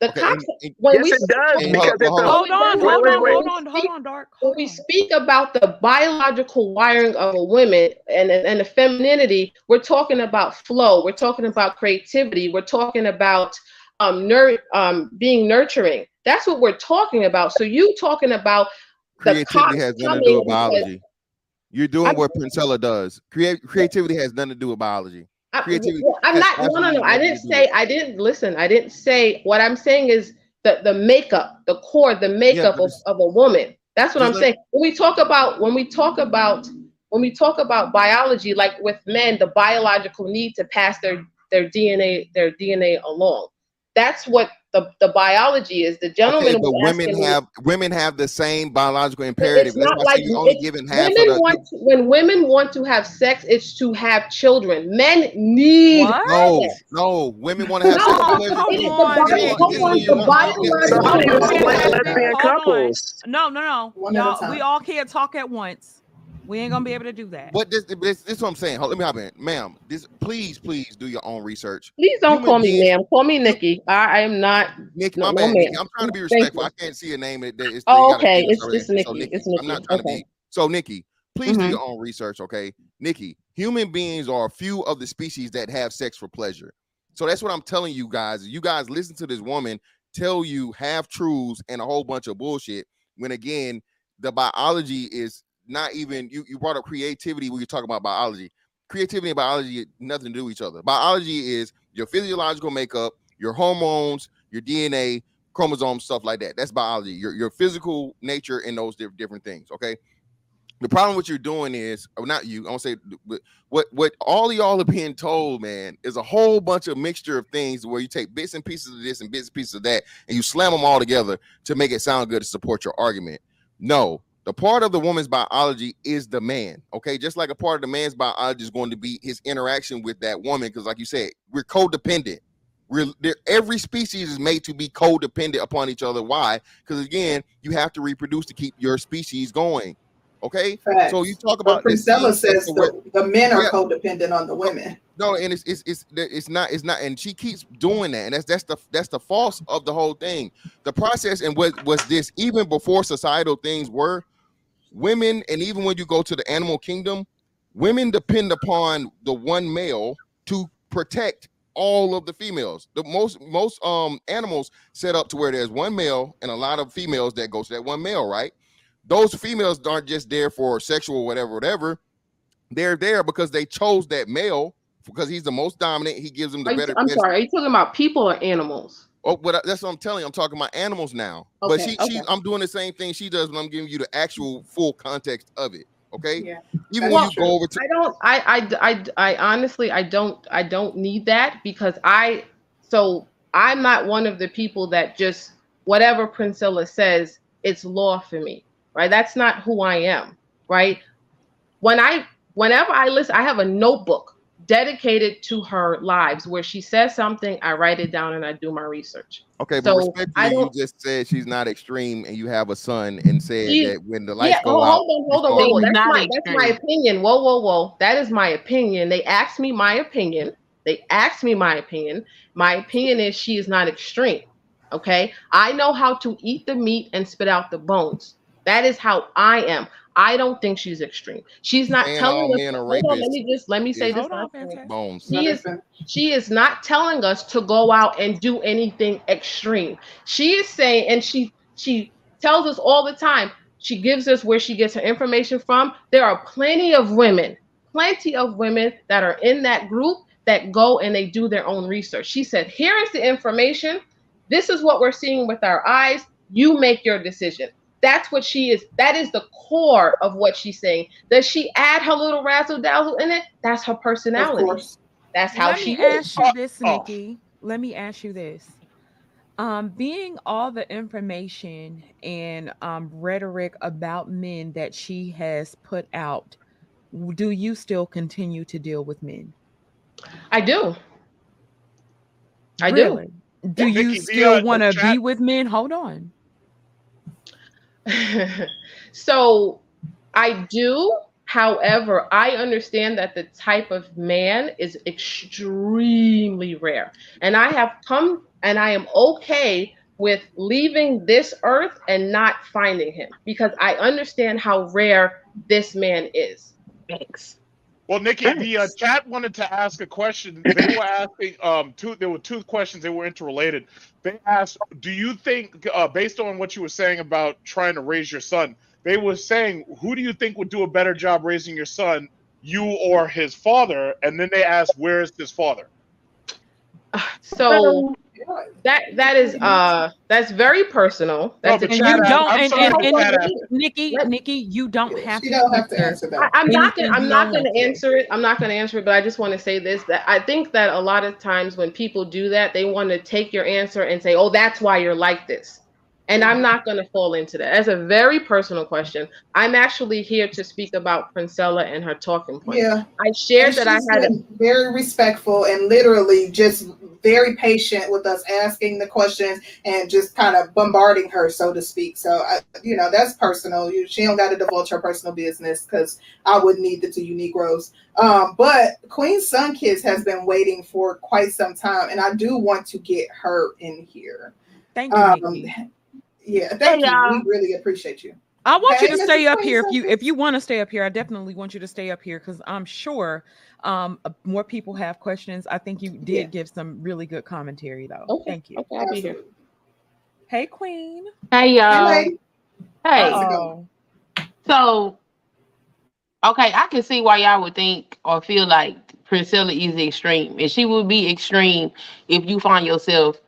The Okay, cops, and- and- when yes we it does Hey, because hold- it's hold a on. Hold on, Wait, hold on, hold on, hold on, Dark. when Hold we speak about the biological wiring of a woman and, and the femininity, we're talking about flow, we're talking about creativity, we're talking about um, nur- um being nurturing. That's what we're talking about. So you talking about the creativity cops has nothing to do with because- biology. You're doing I'm- what Princella does. Create creativity has nothing to do with biology. I, Creativity well, I'm not. No, no, no. I didn't say. I didn't listen. I didn't say. What I'm saying is the the makeup, the core, the makeup but of, of a woman. That's what I'm like- saying. When we talk about when we talk about when we talk about biology, like with men, the biological need to pass their their DNA their DNA along. That's what the, the biology is. The gentleman Okay, but women asking me- have women have the same biological imperative. it's That's not why like she's only it's- given half women the. want to, when women want to have sex, it's to have children. Men need What? no, no, women want to have No, sex for pleasure come it's too. the on, bio- Yeah, dude. hold this is on, the biological so how do you Hold on, explain hold on, lesbian couples No, no, no. One at a Y'all, we all can't talk at once. We ain't gonna be able to do that. But this, this, this is what I'm saying. Hold, let me hop in, ma'am. This, please, please do your own research. Please don't Human call me beings- ma'am. Call me Nikki. I, I am not. Nikki, No, my no, bad. ma'am. Nikki. I'm trying to be respectful. I can't see a name. That, that it's, Oh, okay. finish It's- already. it's So Nikki. Nikki, I'm not trying to be. So Nikki, please do Mhm. your own research, okay? Nikki, human beings are a few of the species that have sex for pleasure. So that's what I'm telling you guys. You guys listen to this woman tell you half truths and a whole bunch of bullshit. When again, the biology is not even you. You brought up creativity when you talk about biology. Creativity and biology nothing to do with each other. Biology is your physiological makeup, your hormones, your DNA, chromosomes, stuff like that. That's biology. Your your physical nature and those diff- different things. Okay. The problem with what you're doing is, or not you, I won't say, what what all y'all are being told, man, is a whole bunch of mixture of things where you take bits and pieces of this and bits and pieces of that, and you slam them all together to make it sound good to support your argument. No, the part of the woman's biology is the man. Okay, just like a part of the man's biology is going to be his interaction with that woman, because like you said, we're codependent. We're every species is made to be codependent upon each other. Why? Because again, you have to reproduce to keep your species going. Okay, Facts. so you talk about the Princella says the, the men are Yeah. codependent on the women. no, and it's it's it's it's not it's not, and she keeps doing that, and that's that's the that's the false of the whole thing. The process and what was this even before societal things were women, and even when you go to the animal kingdom, women depend upon the one male to protect all of the females. The most most um animals set up to where there's one male and a lot of females that go to that one male, right? Those females aren't just there for sexual whatever, whatever they're there because they chose that male because he's the most dominant. He gives them the you- better. I'm best- sorry. Are you talking about people or animals? Oh, but I- that's what I'm telling you. I'm talking about animals now. but Okay, she, she, okay. I'm doing the same thing she does, but I'm giving you the actual full context of it. Okay. Yeah. Even That's when you go over to I don't. I, I. I. I honestly, I don't. I don't need that because I. So I'm not one of the people that just whatever Princella says, it's law for me, right? That's not who I am, right? When I whenever I listen, I have a notebook dedicated to her lives where she says something, I write it down and I do my research. Okay, but So, respectfully, I you don't- just said she's not extreme, and you have a son, and said She- that when the lights Yeah, go oh, out, hold on, hold on, you whoa, whoa. That's Not my that's my opinion. Whoa, whoa, whoa. That is my opinion. They asked me my opinion. They asked me my opinion. My opinion is she is not extreme. Okay. I know how to eat the meat and spit out the bones. That is how I am. I don't think she's extreme. She's not Saying telling us. men hold on, let me just let me say is this. On, last bones. She is she is not telling us to go out and do anything extreme. She is saying, and she she tells us all the time. She gives us where she gets her information from. There are plenty of women, plenty of women that are in that group that go and they do their own research. She said, "Here is the information. This is what we're seeing with our eyes. You make your decision." That's what she is. That is the core of what she's saying. Does she add her little razzle dazzle in it? That's her personality. course. That's how Let she me is. ask you this, Oh. Nikki. Let me ask you this. Um, being all the information and um, rhetoric about men that she has put out, do you still continue to deal with men? I do. I Really? Do Yeah, you Nikki, still uh, want to be with men? Hold on. [laughs] so I do. However, I understand that the type of man is extremely rare. And I have come and I am okay with leaving this earth and not finding him because I understand how rare this man is. Thanks. Well, Nikki, the uh, chat wanted to ask a question. They were [laughs] asking um two. There were two questions. They were interrelated. They asked, "Do you think, uh, based on what you were saying about trying to raise your son, they were saying, who do you think would do a better job raising your son, you or his father?" And then they asked, "Where is his father?" So that that is uh that's very personal. That's but a And you don't, I'm and, sorry, and, but and Nikki. Nikki, Nikki, you don't have She to. don't have to answer answer that. I, I'm not gonna I'm not gonna want to. answer it. I'm not gonna answer it, but I just want to say this that I think that a lot of times when people do that, they want to take your answer and say, "Oh, that's why you're like this." And I'm not going to fall into that. That's a very personal question. I'm actually here to speak about Princella and her talking points. Yeah. I shared that I had a, very respectful and literally just very patient with us asking the questions and just kind of bombarding her, so to speak. So, I, you know, that's personal. You, she don't got to divulge her personal business because I wouldn't need the two unique rows. Um, but Queen Sunkiss has been waiting for quite some time, and I do want to get her in here. Thank you, Um, Nikki. Yeah, thank Hey, you. y'all. We really appreciate you. I want Hey, you to stay up Queen here if you if you want to stay up here. I definitely want you to stay up here because I'm sure um uh, more people have questions. I think you did Yeah. give some really good commentary though. Okay. Thank you. okay, I'll be here. Hey Queen. Hey Hey, y'all. lady. Hey. Oh, So, okay, I can see why y'all would think or feel like Princella is extreme, and she would be extreme if you find yourself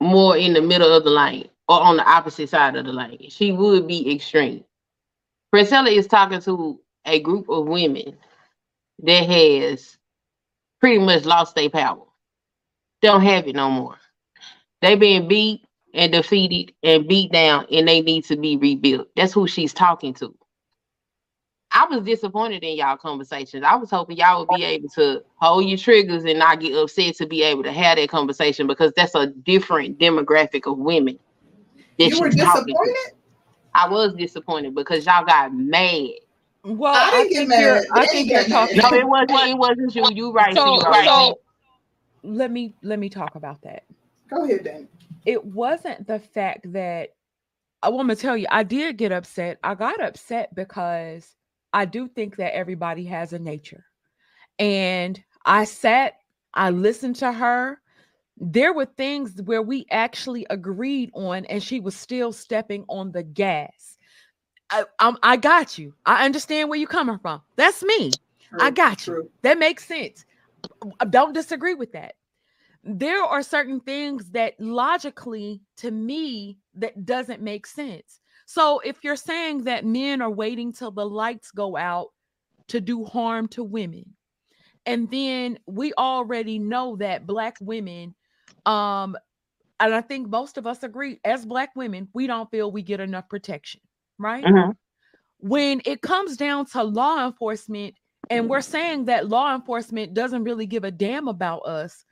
more in the middle of the lane or on the opposite side of the lane. She would be extreme. Princella is talking to a group of women that has pretty much lost their power. Don't have it no more. They've been beat and defeated and beat down, and they need to be rebuilt. That's who she's talking to. I was disappointed in y'all conversations. I was hoping y'all would be able to hold your triggers and not get upset to be able to have that conversation because that's a different demographic of women. That You were she's talking to. disappointed? I was disappointed because y'all got mad. well, I I, think mad. you're. I think you're talking. mad. No, it wasn't. It wasn't you. You right. So, you right. so let me let me talk about that. Go ahead, Danny. It wasn't the fact that I want to tell you. I did get upset. I got upset because I do think that everybody has a nature, and I sat. I listened to her. There were things where we actually agreed on, and she was still stepping on the gas. I, I'm, I got you. I understand where you're coming from. That's me. I True, got you. That makes sense. I don't disagree with that. There are certain things that logically to me that doesn't make sense. So if you're saying that men are waiting till the lights go out to do harm to women, and then we already know that black women um and I think most of us agree as black women, we don't feel we get enough protection, right? Mhm. when it comes down to law enforcement, and we're saying that law enforcement doesn't really give a damn about us.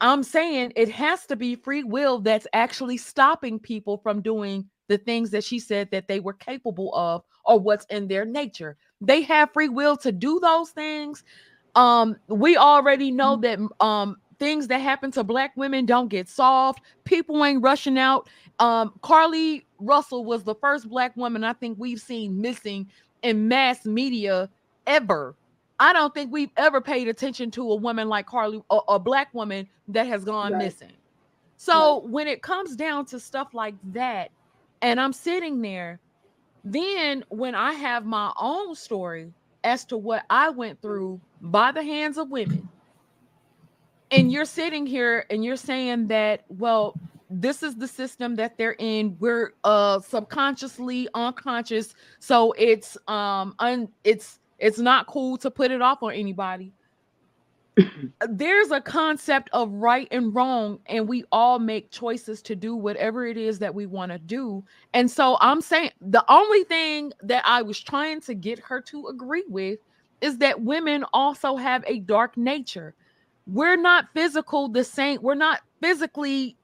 I'm saying it has to be free will that's actually stopping people from doing the things that she said that they were capable of or what's in their nature. They have free will to do those things. Um, we already know that um things that happen to black women don't get solved. People ain't rushing out. Um, Carlee Russell was the first black woman I think we've seen missing in mass media ever. I don't think we've ever paid attention to a woman like Carlee, a, a black woman that has gone Right. missing. So when it comes down to stuff like that, and I'm sitting there, then when I have my own story as to what I went through by the hands of women, and you're sitting here and you're saying that, well, this is the system that they're in. We're uh subconsciously unconscious, so it's um un it's it's not cool to put it off on anybody. [clears throat] There's a concept of right and wrong and we all make choices to do whatever it is that we want to do. And so i'm saying the only thing that i was trying to get her to agree with is that women also have a dark nature we're not physical the same we're not physically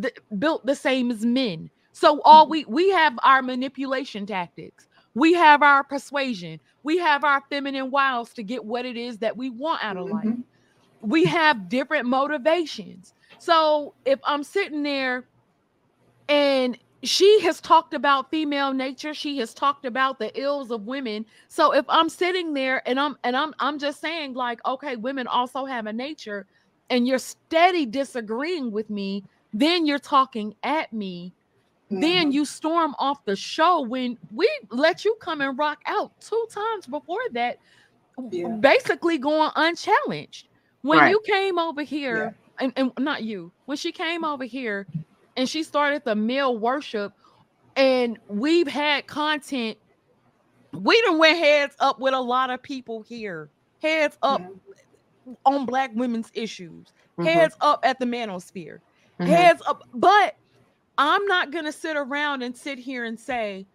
th- built the same as men. So all mm-hmm. we we have our manipulation tactics. We have our persuasion. We have our feminine wiles to get what it is that we want out of mm-hmm. life. We have different motivations. So if I'm sitting there and she has talked about female nature, she has talked about the ills of women. So if I'm sitting there and I'm and I'm I'm just saying like okay, women also have a nature and you're steady disagreeing with me, then you're talking at me. Then mm-hmm. you storm off the show when we let you come and rock out two times before that, basically going unchallenged when Right. you came over here and, and not you when she came over here and she started the male worship and we've had content. We done went heads up with a lot of people here. Heads up on black women's issues. Mhm. heads up at the manosphere. Mhm. heads up but i'm not gonna sit around and sit here and say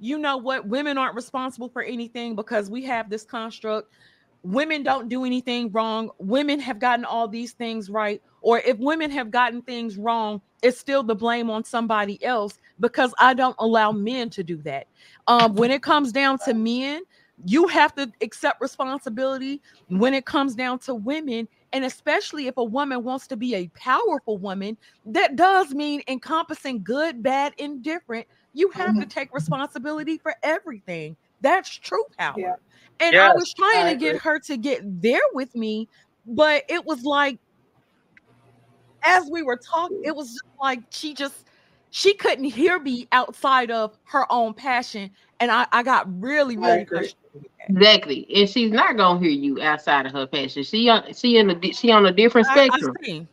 you know what? Women aren't responsible for anything because we have this construct women don't do anything wrong women have gotten all these things right or if women have gotten things wrong it's still the blame on somebody else because i don't allow men to do that. Um when it comes down to men you have to accept responsibility when it comes down to women and especially if a woman wants to be a powerful woman that does mean encompassing good bad indifferent you have to take responsibility for everything. That's true power and I was trying I to get her to get there with me, but it was like, as we were talking, it was just like she just she couldn't hear me outside of her own passion, and I I got really really frustrated. Exactly, and she's not gonna hear you outside of her passion. She on she in a she on a different I- I spectrum. see.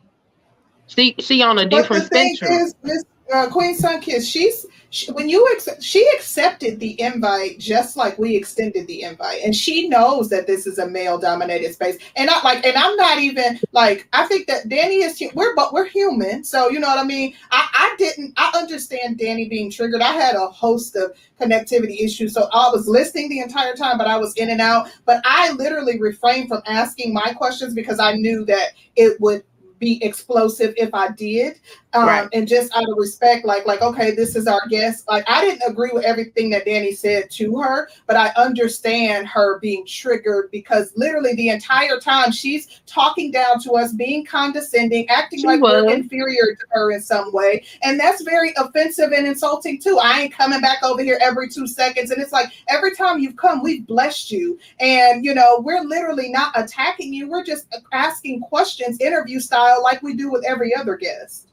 She she on a But different the thing spectrum. is, Miss uh, Queen Sunkiss, she's she, when you accept, she accepted the invite just like we extended the invite, and she knows that this is a male-dominated space. And I like, and I'm not even like, I think that Danny is. We're but we're human, so you know what I mean. I I didn't. I understand Danny being triggered. I had a host of connectivity issues, so I was listening the entire time, but I was in and out. But I literally refrained from asking my questions because I knew that it would be explosive if I did. Um, Right. and just out of respect, like, like, okay, this is our guest. Like, I didn't agree with everything that Danny said to her, but I understand her being triggered because literally the entire time she's talking down to us, being condescending, acting She like we're inferior to her in some way. And that's very offensive and insulting too. I ain't coming back over here every two seconds. And it's like every time you've come, we've blessed you. And you know, we're literally not attacking you. We're just asking questions, interview style, like we do with every other guest.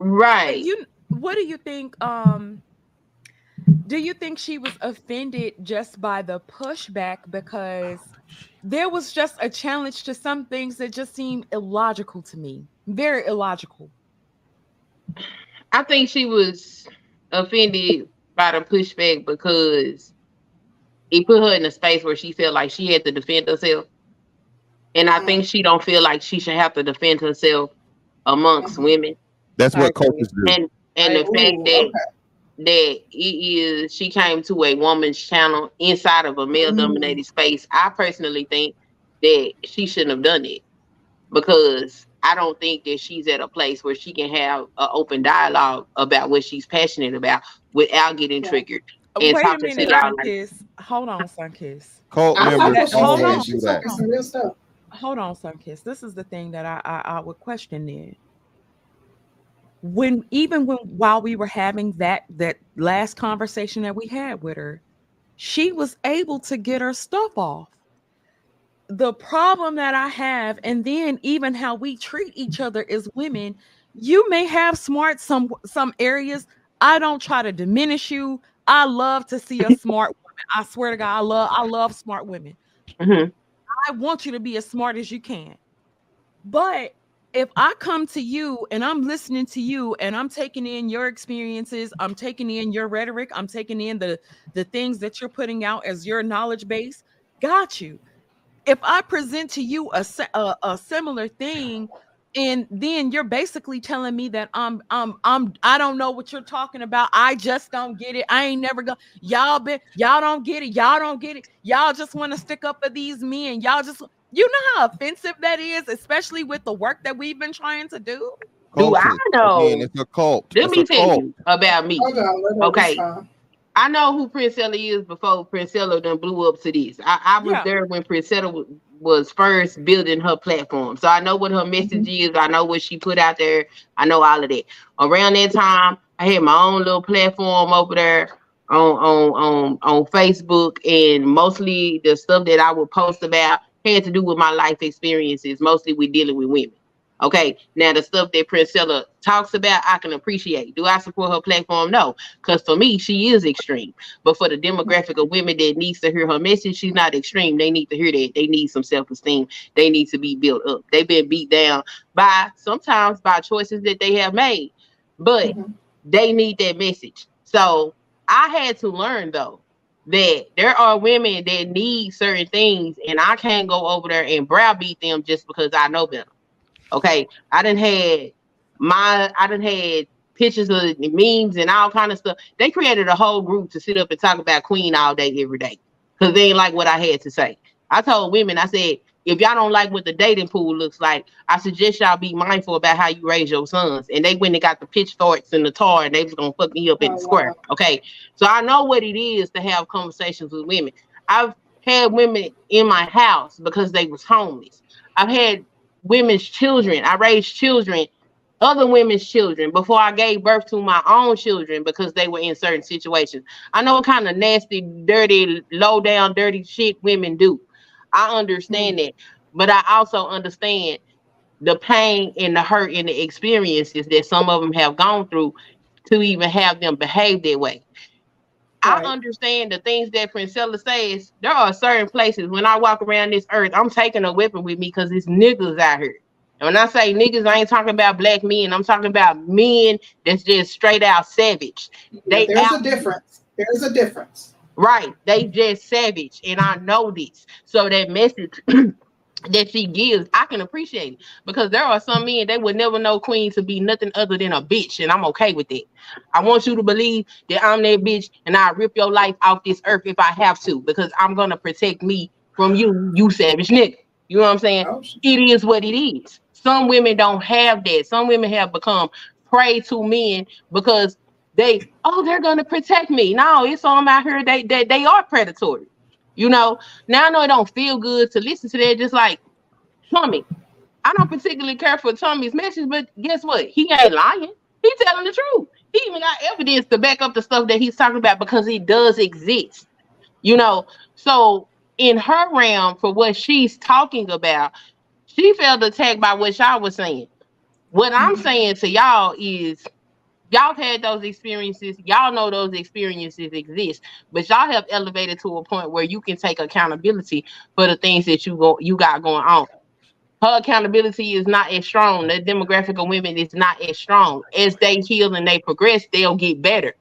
Right. You what do you think? Um, do you think she was offended just by the pushback because there was just a challenge to some things that just seemed illogical to me, very illogical. I think she was offended by the pushback because it put her in a space where she felt like she had to defend herself. And I think she don't feel like she should have to defend herself amongst women. That's what coaches do. And and the fact that okay. that it is she came to a woman's channel inside of a male mm-hmm. dominated space. I personally think that she shouldn't have done it because I don't think that she's at a place where she can have an open dialogue about what she's passionate about without getting triggered uh, and Wait a talking to minute, y'all like Sunkiss. Hold on, Sunkiss. Cult members thought she was Hold saying on. always do that. some real stuff. Hold on, Sunkiss. This is the thing that I, I I would question then. When even when while we were having that that last conversation that we had with her, she was able to get her stuff off. The problem that I have, and then even how we treat each other as women, you may have smart some some areas. I don't try to diminish you. I love to see a [laughs] smart woman. I swear to God, I love I love smart women. Mhm. I want you to be as smart as you can. But if I come to you and I'm listening to you and I'm taking in your experiences, I'm taking in your rhetoric, I'm taking in the the things that you're putting out as your knowledge base, got you. If I present to you a a, a similar thing and then you're basically telling me that I'm I'm I'm I don't know what you're talking about. I just don't get it. I ain't never go. Y'all been y'all don't get it. Y'all don't get it. Y'all just want to stick up for these men. Y'all just you know how offensive that is, especially with the work that we've been trying to do. Do I know? Again, it's a cult. Let It's me a tell cult. you about me. On, Okay. I know who Princella is before Princella done blew up to this. I, I was Yeah. there when Princella w- was first building her platform. So I know what her mm-hmm. message is. I know what she put out there. I know all of that. Around that time, I had my own little platform over there on on on on Facebook and mostly the stuff that I would post about had to do with my life experiences, mostly with dealing with women. Okay, now the stuff that Princella talks about, I can appreciate. Do I support her platform? No, because for me, she is extreme. But for the demographic of women that needs to hear her message, she's not extreme. They need to hear that. They need some self-esteem. They need to be built up. They've been beat down by sometimes by choices that they have made, but mm-hmm. they need that message. So I had to learn though that there are women that need certain things, and I can't go over there and browbeat them just because I know better. Okay, I didn't had my I didn't had pictures of memes and all kind of stuff. They created a whole group to sit up and talk about Queen all day, every day. Cause they ain't like what I had to say. I told women, I said, if y'all don't like what the dating pool looks like, I suggest y'all be mindful about how you raise your sons. And they went and got the pitchforks and the tar and they was gonna fuck me up in Oh, the square. Okay. So I know what it is to have conversations with women. I've had women in my house because they was homeless. I've had women's children. I raised children, other women's children before I gave birth to my own children because they were in certain situations. I know what kind of nasty, dirty, low down, dirty shit women do. I understand mm-hmm. that, but I also understand the pain and the hurt and the experiences that some of them have gone through to even have them behave that way. I understand the things that Princella says. There are certain places when I walk around this earth, I'm taking a weapon with me because it's niggas out here. And when I say niggas, I ain't talking about black men. I'm talking about men that's just straight out savage. They There's out a difference. There's a difference. Right. They just savage. And I know this. So that message [clears throat] that she gives, I can appreciate it. Because there are some men they would never know Queen to be nothing other than a bitch. And I'm okay with it. I want you to believe that I'm that bitch and I'll rip your life off this earth if I have to, because I'm gonna protect me from you, you savage nigga. You know what I'm saying? Oh, it is what it is. Some women don't have that. Some women have become prey to men because they oh they're gonna protect me. No, it's some out here they they, they are predatory. You know, now I know it don't feel good to listen to that, just like Tommy. I don't particularly care for Tommy's message, but guess what? He ain't lying. He's telling the truth. He even got evidence to back up the stuff that he's talking about because it does exist. You know, so in her realm, for what she's talking about, she felt attacked by what y'all was saying. What I'm mm-hmm. saying to y'all is y'all had those experiences, y'all know those experiences exist, but y'all have elevated to a point where you can take accountability for the things that you go you got going on. Her accountability is not as strong. The demographic of women is not as strong. As they heal and they progress, they'll get better.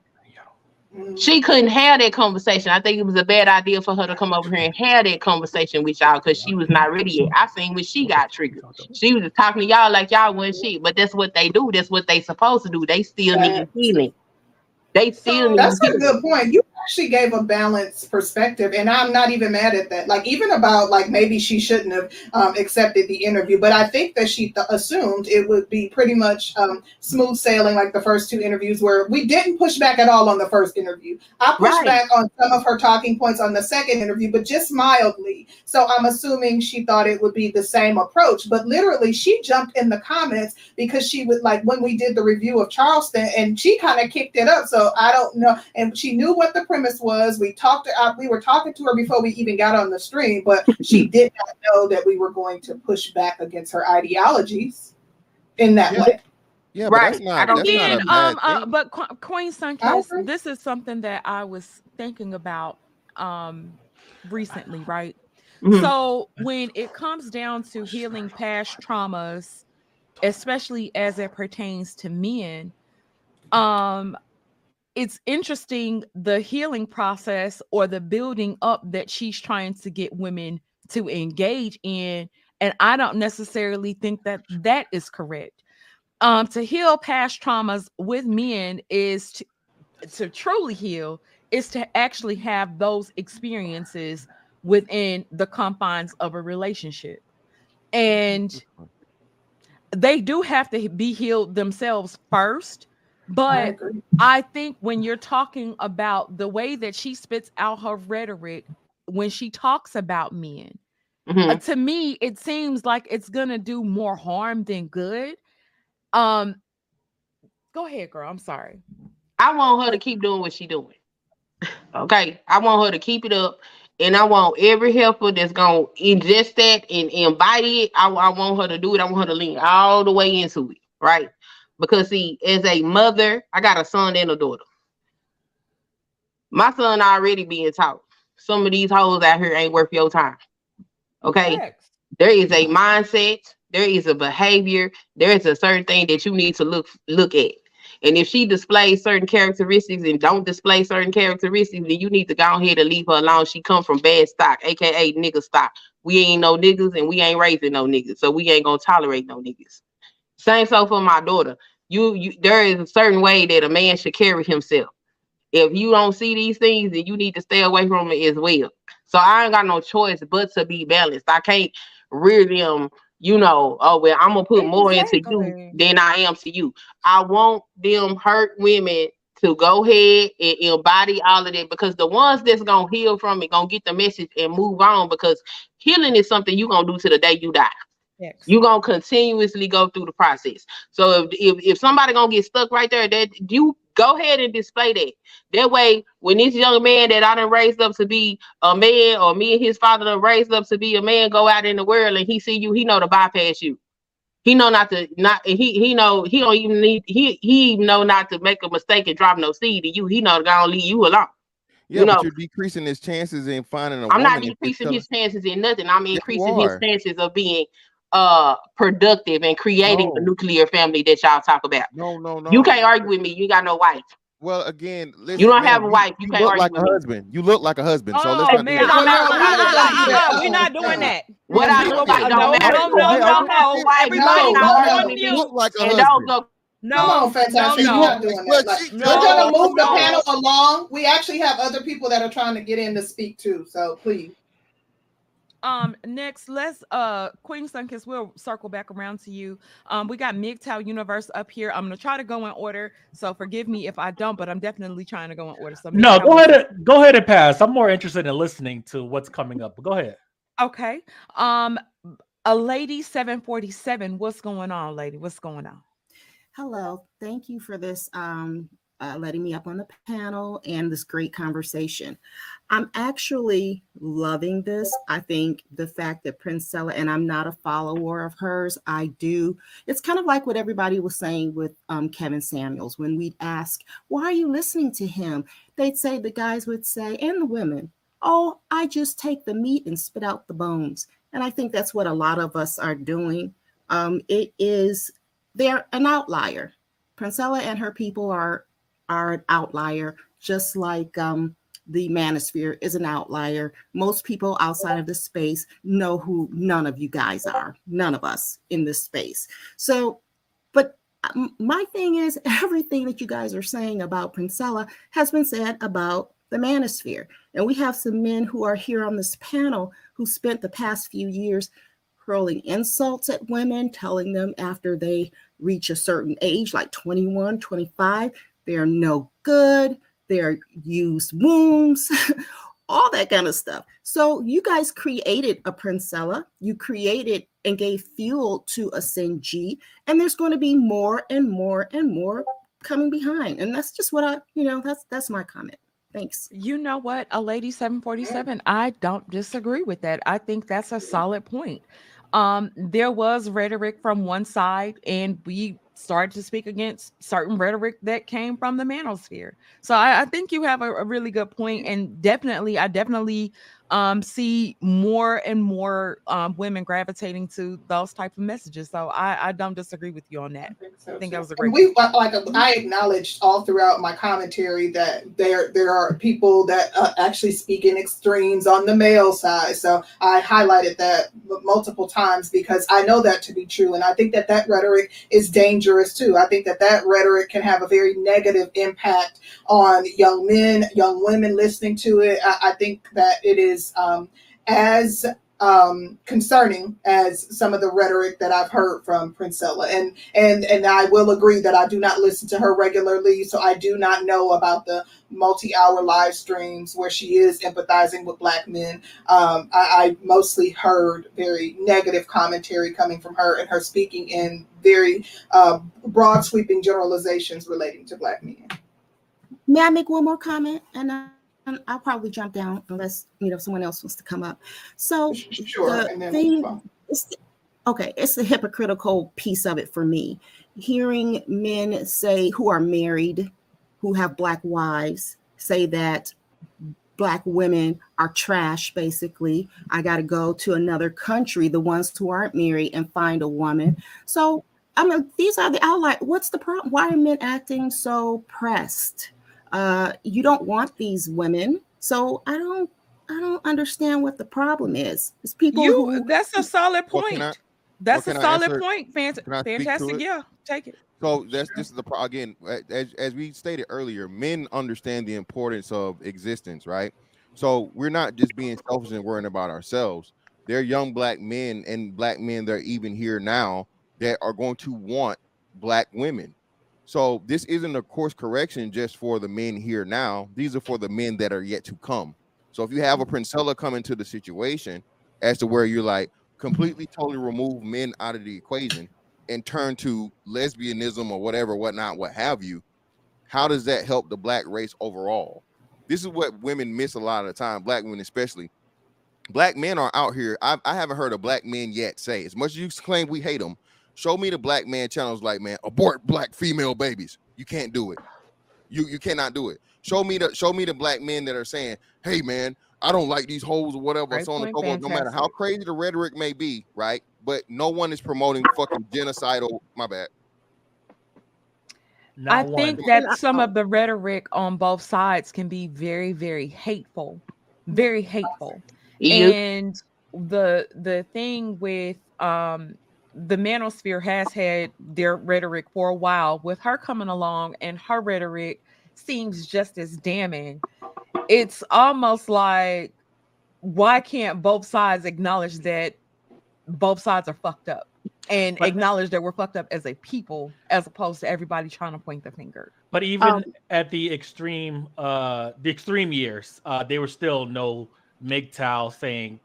Mm-hmm. She couldn't have that conversation. I think it was a bad idea for her to come over here and have that conversation with y'all because she was not ready yet. I seen when she got triggered. She was talking to y'all like y'all wasn't shit, but that's what they do. That's what they supposed to do. They still need healing. They still need That's a good point. You actually gave a balanced perspective, and I'm not even mad at that. Like even about like maybe she shouldn't have um, accepted the interview, but I think that she th- assumed it would be pretty much um, smooth sailing, like the first two interviews, where we didn't push back at all on the first interview. I pushed Right. back on some of her talking points on the second interview, but just mildly. So I'm assuming she thought it would be the same approach, but literally she jumped in the comments because she would like when we did the review of Charleston, and she kind of kicked it up. So I don't know, and she knew what the premise was. We talked to uh, we were talking to her before we even got on the stream, but she did not know that we were going to push back against her ideologies in that Yeah. way. Yeah, but that's not that's not Again, a um, uh, but Qu- Queen I Sunkiss, this is something that I was thinking about um recently, right? Mhm. So when it comes down to healing past traumas, especially as it pertains to men, um, it's interesting the healing process or the building up that she's trying to get women to engage in. And I don't necessarily think that that is correct. Um, to heal past traumas with men is to, to truly heal is to actually have those experiences within the confines of a relationship. And they do have to be healed themselves first. But. I think when you're talking about the way that she spits out her rhetoric when she talks about men, uh, Mhm. to me, it seems like it's gonna do more harm than good. Um, go ahead, girl. I'm sorry. I want her to keep doing what she's doing. Okay, I want her to keep it up, and I want every helper that's gonna ingest that and embody it. I, I want her to do it. I want her to lean all the way into it, right? Because see, as a mother, I got a son and a daughter. My son already being taught. Some of these hoes out here ain't worth your time. Okay, Facts. there is a mindset, there is a behavior, there is a certain thing that you need to look look at. And if she displays certain characteristics and don't display certain characteristics, then you need to go ahead and leave her alone. She come from bad stock, aka nigga stock. We ain't no niggas and we ain't raising no niggas, so we ain't gonna tolerate no niggas. Same so for my daughter. You, you there is a certain way that a man should carry himself. If you don't see these things, then you need to stay away from it as well. So I ain't got no choice but to be balanced. I can't rear them, you know, oh well, I'm gonna put more into you than I am to you. I want them hurt women to go ahead and embody all of that because the ones that's gonna heal from it gonna get the message and move on because healing is something you're gonna do to the day you die. Facts. You're gonna continuously go through the process. So if if, if somebody gonna get stuck right there, that you go ahead and display that. That way, when this young man that I done raised up to be a man, or me and his father done raised up to be a man, go out in the world and he see you, he know to bypass you. He know not to not he he know he don't even need he he even know not to make a mistake and drop no seed to you. He know to go and leave you alone. Yeah, you but know, you're decreasing his chances in finding a I'm not woman if decreasing his chances in nothing. I'm increasing his chances of being uh productive and creating the nuclear family that y'all talk about. No, no, no. You can't argue with me. You got no wife. Well, again, listen, You don't ma'am, have a wife. You You can't look argue like a with me. husband. You look like a husband. so let's Oh not do man, that. don't no, matter no, what no, I no, no, like. Yeah. uh, we're not doing that. What I We look go like back. don't No, matter. no, So no, hey, no, okay, no. wife, Everybody no, go no, on no, You mute. look like a and husband. those are Come on, fantastic. no, You're no, not doing that. Like, she- we're gonna no, move the panel along. We actually have other people that are trying to get in to speak too. So please. Um, next, let's uh Queen Sunkiss, we'll circle back around to you. Um, we got MGTOW Universe up here. I'm gonna try to go in order, so forgive me if I don't, but I'm definitely trying to go in order. So No, MGTOW, go ahead. And, go ahead and pass. I'm more interested in listening to what's coming up. But go ahead. Okay. Um, a lady 747. What's going on, lady? What's going on? Hello, thank you for this, um, uh, letting me up on the panel and this great conversation. I'm actually loving this. I think the fact that Princella, and I'm not a follower of hers, I do. It's kind of like what everybody was saying with um, Kevin Samuels. When we'd ask, why are you listening to him? They'd say, the guys would say, and the women, oh, I just take the meat and spit out the bones. And I think that's what a lot of us are doing. Um, it is they're an outlier. Princella and her people are are an outlier, just like um, the manosphere is an outlier. Most people outside of this space know who none of you guys are, none of us in this space. So, but my thing is [laughs] everything that you guys are saying about Princella has been said about the manosphere. And we have some men who are here on this panel who spent the past few years hurling insults at women, telling them after they reach a certain age, like 21, 25, they're no good, they're used wombs, [laughs] all that kind of stuff. So you guys created a Princella, you created and gave fuel to a Senji, and there's going to be more and more and more coming behind. And that's just what I, you know, that's that's my comment. Thanks. You know what, a lady 747, I don't disagree with that. I think that's a solid point. Um, there was rhetoric from one side, and we started to speak against certain rhetoric that came from the manosphere. So I, I think you have a, a really good point, and definitely, I definitely um see more and more um women gravitating to those type of messages. So I, I don't disagree with you on that. I think that was a great And we like like, I acknowledged all throughout my commentary that there there are people that uh, actually speak in extremes on the male side. So I highlighted that multiple times because I know that to be true, and I think that that rhetoric is dangerous too. I think that that rhetoric can have a very negative impact on young men, young women listening to it. I, I think that it is um, as um concerning as some of the rhetoric that I've heard from Princella. And and and I will agree that I do not listen to her regularly so I do not know about the multi-hour live streams where she is empathizing with black men. Um I, I mostly heard very negative commentary coming from her and her speaking in very uh, broad sweeping generalizations relating to black men. May I make one more comment? And I- I'll probably jump down unless you know someone else wants to come up. So sure, the and then we'll move thing, it's okay, it's the hypocritical piece of it for me. Hearing men say who are married, who have black wives, say that black women are trash basically i got to go to another country the ones who aren't married and find a woman so i mean these are the outline what's the problem why are men acting so pressed uh you don't want these women so i don't i don't understand what the problem is it's people You who that's a solid point. can I- that's well, a solid answer- point. Fant- can I speak to fantastic. Yeah, take it. So that's this is the pro- again as as we stated earlier, men understand the importance of existence, right? So we're not just being selfish and worrying about ourselves. There are young black men and black men that are even here now that are going to want black women. So this isn't a course correction just for the men here now. These are for the men that are yet to come. So if you have a Princella come into the situation as to where you're like completely totally remove men out of the equation and turn to lesbianism or whatever, whatnot, what have you, how does that help the black race overall? This is what women miss a lot of the time, black women especially. Black men are out here. I, I haven't heard a black man yet say, as much as you claim we hate them, show me the black man channels like, man, abort black female babies. You can't do it. You you cannot do it. Show me the show me the black men that are saying, hey man, I don't like these hoes or whatever, Great so on and point, so. No matter how crazy the rhetoric may be, right? But no one is promoting fucking genocidal. My bad. I Not think that some of the rhetoric on both sides can be very, very hateful, very hateful. Yeah. And the the thing with um the manosphere has had their rhetoric for a while. With her coming along and her rhetoric seems just as damning. It's almost like why can't both sides acknowledge that both sides are fucked up and But- acknowledge that we're fucked up as a people as opposed to everybody trying to point the finger. But even Um, at the extreme, uh, the extreme years, uh, there was still no MGTOW saying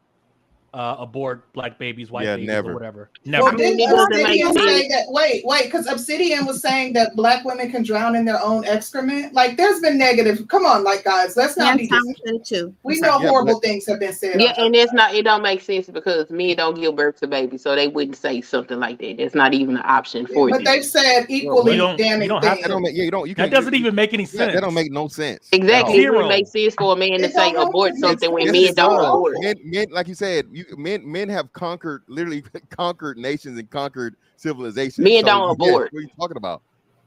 uh, abort black babies, white Yeah, babies, never. or whatever. Never. Well, didn't It doesn't make Obsidian say that? Wait, wait, because Obsidian was saying that black women can drown in their own excrement. Like, there's been negative. Come on, like guys, let's not Sam be. Thomas said too. We know. Yeah, horrible but- things have been said. Yeah, and it's not. It don't make sense because men don't give birth to babies, so they wouldn't say something like that. That's not even an option for you. But them. they've said equally you don't- you damning don't have things. That don't make yeah, you don't you That doesn't even make any yeah, sense. that don't make no sense. Exactly. It wouldn't make sense for a man to say abort something when Yes, men don't abort. Men, men, like you said, you men men have conquered literally [laughs] conquered nations and conquered civilizations. Men So, don't yes, abort. what are you talking about?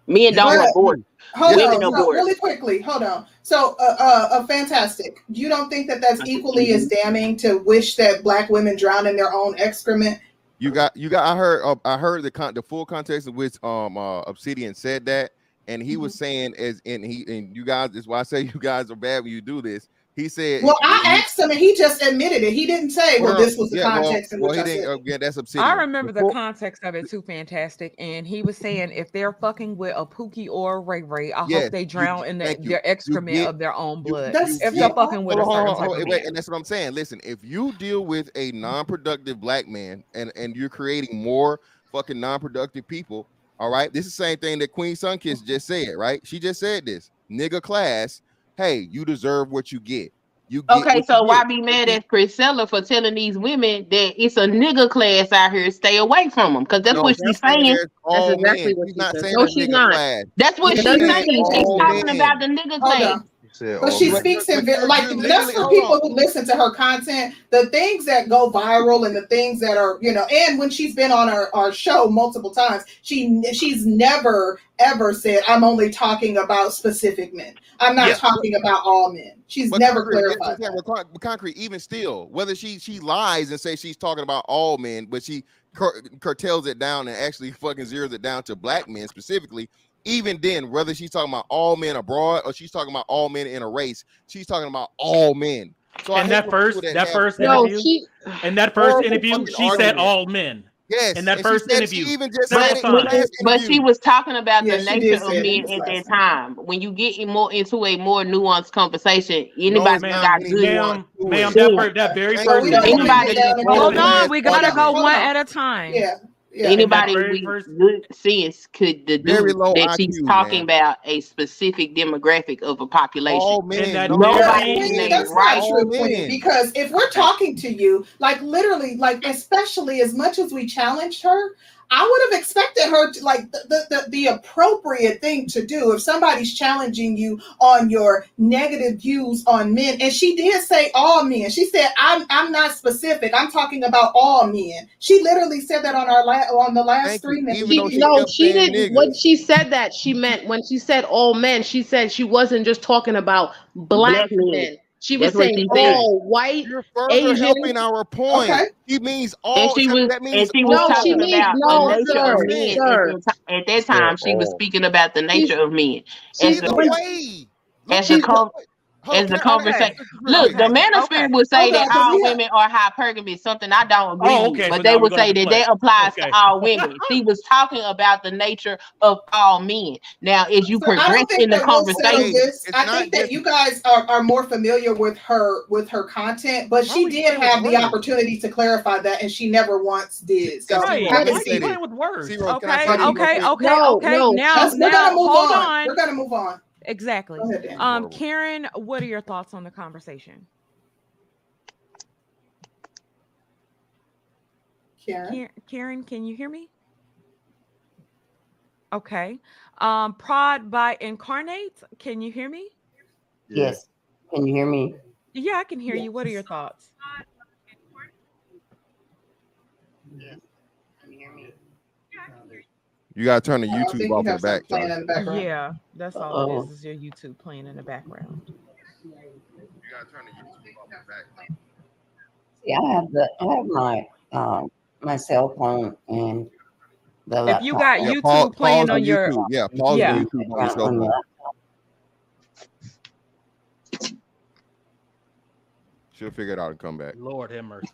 Men don't But- abort. Hold Women on, no, abort. really quickly. Hold on. So, uh, uh, uh, fantastic. You don't think that that's equally as damning to wish that black women drown in their own excrement? You got you got. I heard uh, I heard the con- the full context of which um uh, Obsidian said that, and he was saying as and he and you guys. This is why I say [laughs] you guys are bad when you do this. He said, Well, I he- asked him and he just admitted it. He didn't say, well, this was the yeah, well- context in well, he I didn't- said. uh, yeah, that's Obsidian. I remember the context of it too, fantastic. And he was saying if they're fucking with a Pookie or a Ray Ray, I Yes, hope they drown get- in the, their excrement get- of their own blood. you if they're get- fucking with a Hold on, certain hold on, type hold wait, and that's what I'm saying. Listen, if you deal with a non-productive black man and and you're creating more fucking non-productive people, all right. This is the same thing that Queen Sunkiss just said, right? She just said this, nigga class. Hey, you deserve what you get. You get Okay, so you why get. be mad at Princella for telling these women that it's a nigga class out here? Stay away from them, because that's No, what she's she's saying That's exactly all men. She's not saying No, she's not. class. That's what She's she's saying saying. She's talking men. about the nigga Hold class. On. But oh, she speaks in like that's for people who listen to her content. The things that go viral and the things that are you know, and when she's been on our, our show multiple times, she she's never ever said I'm only talking about specific men. I'm not Yeah. talking about all men. She's But never concrete, clarified. that's what I'm saying, with con- with concrete, even still, whether she she lies and say she's talking about all men, but she cur- curtails it down and actually [laughs] fucking zeroes it down to black men specifically. Even then, whether she's talking about all men abroad or she's talking about all men in a race, she's talking about all men. So I and hate that first people that have first No, interview, she- and that first interview, fucking she said all men. Yes, in that and she first said- interview. she even just That's said it But she was talking about Yeah, the nature of men at that time. When you get in more into a more nuanced conversation, No, anybody ma'am, got we good. Ma'am, ma'am, that, fir- that very first you. Anybody Hold on, we gotta go one at a time. Yeah. Yeah. Anybody very with first- good sense could deduce Very low that she's IQ, talking man. about a specific demographic of a population. Oh, All men. that Nobody very- is Queen, named that's right. not oh, true, All Because if we're talking to you, like literally, like especially as much as we challenged her, I would have expected her to like the, the, the, the appropriate thing to do if somebody's challenging you on your negative views on men. And she did say all men. She said, I'm I'm not specific. I'm talking about all men. She literally said that on our la- on the last Thank three minutes. She, she no, she didn't. niggas. When she said that, she meant when she said all men, she said she wasn't just talking about black Black men. men. She was That's saying she said. all white, You're further Asian. helping our point. Okay. He means And all. she that- was, that and means she was No, she means- no, sir, of men. sir. At, that ti- at time, she was speaking about the nature of men. She's As Either the, when- way. as Look, the con- hold as the on, can I- conversation. Look, Okay, the manosphere okay. would say Hold that all women are hypergamy, something I don't oh, agree Oh, with. okay, But so they would say that play. that applies Okay. to all [laughs] women. she was talking about the nature of all men. Now, as you So I progress in the that we'll settle conversation, this. I not think that just- you guys are, are more familiar with her with her content, but she would did have the opportunity to clarify that, and she never once did. So Right. Right. Why Why did are you you playing with words? Zero, can I Okay, say this real okay, okay, No, okay. no. Now, we're now, gonna move hold on. on. We're gonna move on. Exactly. Ahead, Um, Karen, what are your thoughts on the conversation? Karen. Karen, Karen, can you hear me? Okay. Um, Prod by Incarnate, can you hear me? Yes. Can you hear me? Yeah, I can hear you. What are your thoughts? You gotta turn the I think YouTube you off in the back. something playing Charlie. in the background. Yeah, that's all it Uh-oh. is. Is your YouTube playing in the background? You gotta turn the YouTube off in the back. See, I have the I have my um my cell phone and the If you laptop got Yeah, YouTube pause, playing pause on the your YouTube. Yeah, pause Yeah. the YouTube on your cell phone. She'll figure it out and come back. Lord have mercy.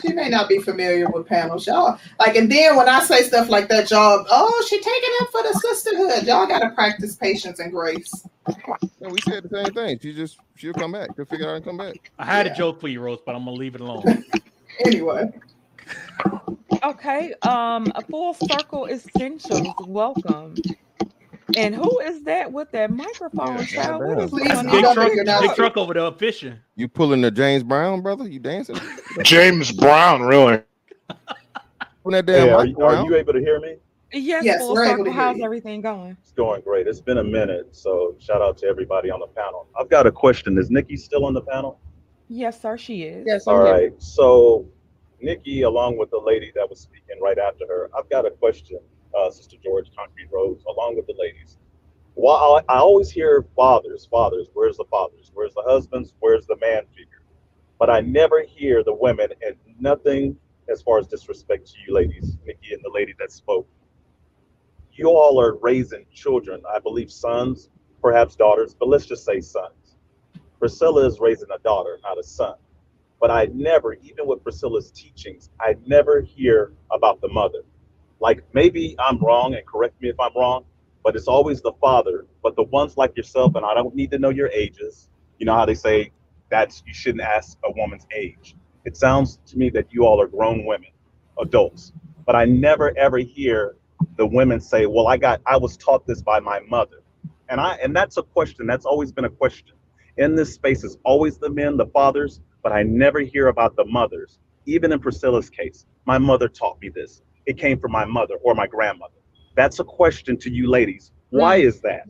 She may not be familiar with panels, y'all. Like, and then when I say stuff like that, y'all, oh, she taking up for the sisterhood. Y'all gotta practice patience and grace. Yeah, we said the same thing. She just she'll come back. She'll figure it out and come back. I had Yeah. a joke for you, Rose, but I'm gonna leave it alone. [laughs] Anyway, Okay. Um, a full circle essentials. Welcome. And who is that with that microphone, Yeah, child? What goddamn. is Please Big not on? truck, figure it out. big truck over there fishing. You pulling the James Brown, brother? You dancing? James Brown, really? That damn Hey, are, you- are you able to hear me? Yes, Yes, full we're able circle. to hear How's you. everything going? It's going great. It's been a minute, so shout out to everybody on the panel. I've got a question. Is Nikki still on the panel? Yes, sir. She is. Yes, All I'm here. right. So, Nikki, along with the lady that was speaking right after her, I've got a question, uh, Sister George Concrete Rose, along with the ladies. While I always hear fathers, fathers, where's the fathers? Where's the husbands? Where's the man figure? But I never hear the women, and nothing as far as disrespect to you ladies, Nikki and the lady that spoke. You all are raising children, I believe sons, perhaps daughters, but let's just say sons. Priscilla is raising a daughter, not a son. But I never, even with Priscilla's teachings, I never hear about the mother. Like maybe I'm wrong and correct me if I'm wrong, but it's always the father. But the ones like yourself, and I don't need to know your ages. You know how they say that's you shouldn't ask a woman's age. It sounds to me that you all are grown women, adults. But I never ever hear the women say, "Well, I got I was taught this by my mother." And I and that's a question. That's always been a question. In this space is always the men, the fathers, but I never hear about the mothers. Even in Priscilla's case, my mother taught me this. It came from my mother or my grandmother. That's a question to you ladies. Why is that?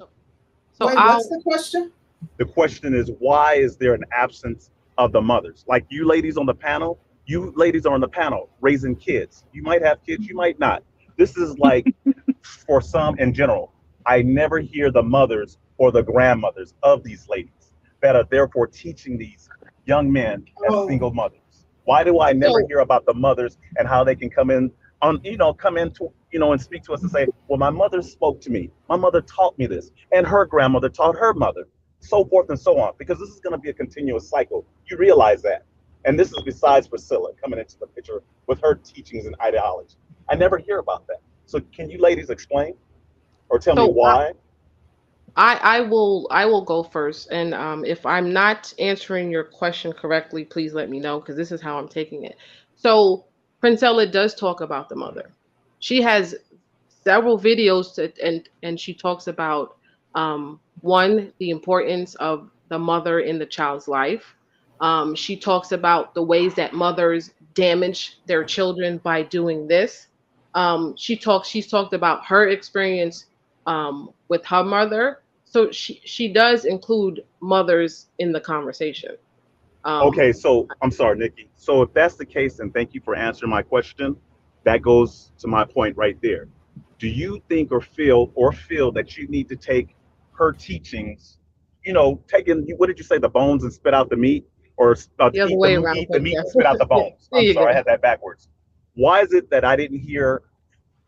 So Wait, what's the question? The question is why is there an absence of the mothers? Like you ladies on the panel, you ladies are on the panel raising kids. You might have kids, you might not. This is like [laughs] for some in general. I never hear the mothers or the grandmothers of these ladies that are therefore teaching these young men as Oh. single mothers. Why do I never hear about the mothers and how they can come in on you know come into you know and speak to us and say, well, my mother spoke to me, my mother taught me this, and her grandmother taught her mother, so forth and so on, because this is going to be a continuous cycle. You realize that, and this is besides Priscilla coming into the picture with her teachings and ideology. I never hear about that. So can you ladies explain or tell So, me uh, why? I, I will I will go first, and um, if I'm not answering your question correctly, please let me know because this is how I'm taking it. So Princella does talk about the mother. She has several videos that, and and she talks about um, one the importance of the mother in the child's life. Um, she talks about the ways that mothers damage their children by doing this. Um, she talks. She's talked about her experience um, with her mother. So she she does include mothers in the conversation. Um, Okay, so I'm sorry, Nikki. So if that's the case, and thank you for answering my question, that goes to my point right there. Do you think or feel or feel that you need to take her teachings, you know, taking what did you say, the bones and spit out the meat, or uh, The eat, way the, around, eat the meat and spit out the [laughs] bones? I'm sorry, go. I had that backwards. Why is it that I didn't hear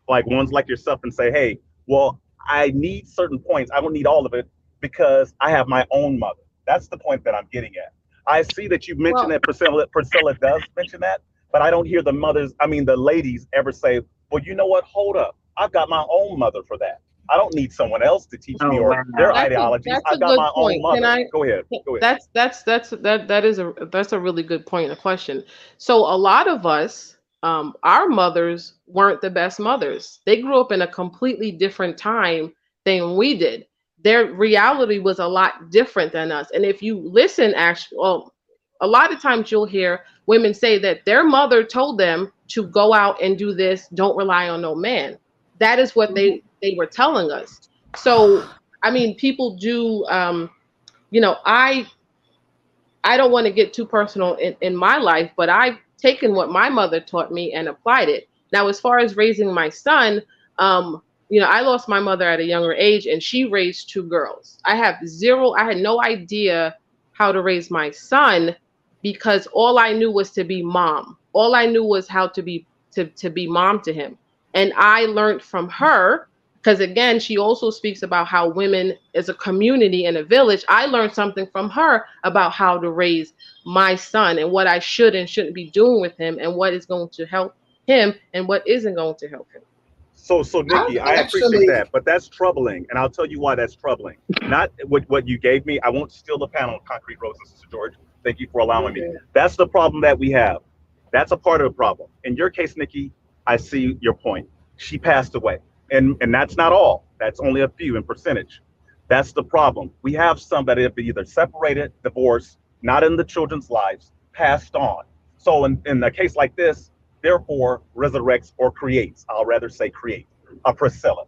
like ones like yourself and say, hey, well, I need certain points. I don't need all of it because I have my own mother. That's the point that I'm getting at. I see that you mentioned Well- that Priscilla, Priscilla does mention that, but I don't hear the mothers, I mean, the ladies ever say, well, you know what? Hold up. I've got my own mother for that. I don't need someone else to teach me Oh, or wow. their That's a- ideologies. that's a I've got good my point. own mother. Can I- Go ahead. Go ahead. That's that's that's that that is a that's a really good point a question. So a lot of us, um, our mothers weren't the best mothers. They grew up in a completely different time than we did. Their reality was a lot different than us. And if you listen, actually, well, a lot of times you'll hear women say that their mother told them to go out and do this. Don't rely on no man. That is what they they were telling us. So I mean, people do. Um, you know, I I don't want to get too personal in, in my life, but I've taken what my mother taught me and applied it. Now, as far as raising my son, um, you know, I lost my mother at a younger age and she raised two girls. I have zero, I had no idea how to raise my son because all I knew was to be mom. All I knew was how to be to, to be mom to him. And I learned from her because again she also speaks about how women as a community in a village i learned something from her about how to raise my son and what i should and shouldn't be doing with him and what is going to help him and what isn't going to help him So, so Nikki, I actually- appreciate that, but that's troubling, and I'll tell you why that's troubling. Not what what you gave me. I won't steal the panel, Concrete roses, Sister George. Thank you for allowing me. That's the problem that we have. That's a part of the problem. In your case, Nikki, I see your point. She passed away, and and that's not all. That's only a few in percentage. That's the problem. We have some that have been either separated, divorced, not in the children's lives, passed on. So in, in a case like this, therefore resurrects or creates. I'll rather say create a Priscilla.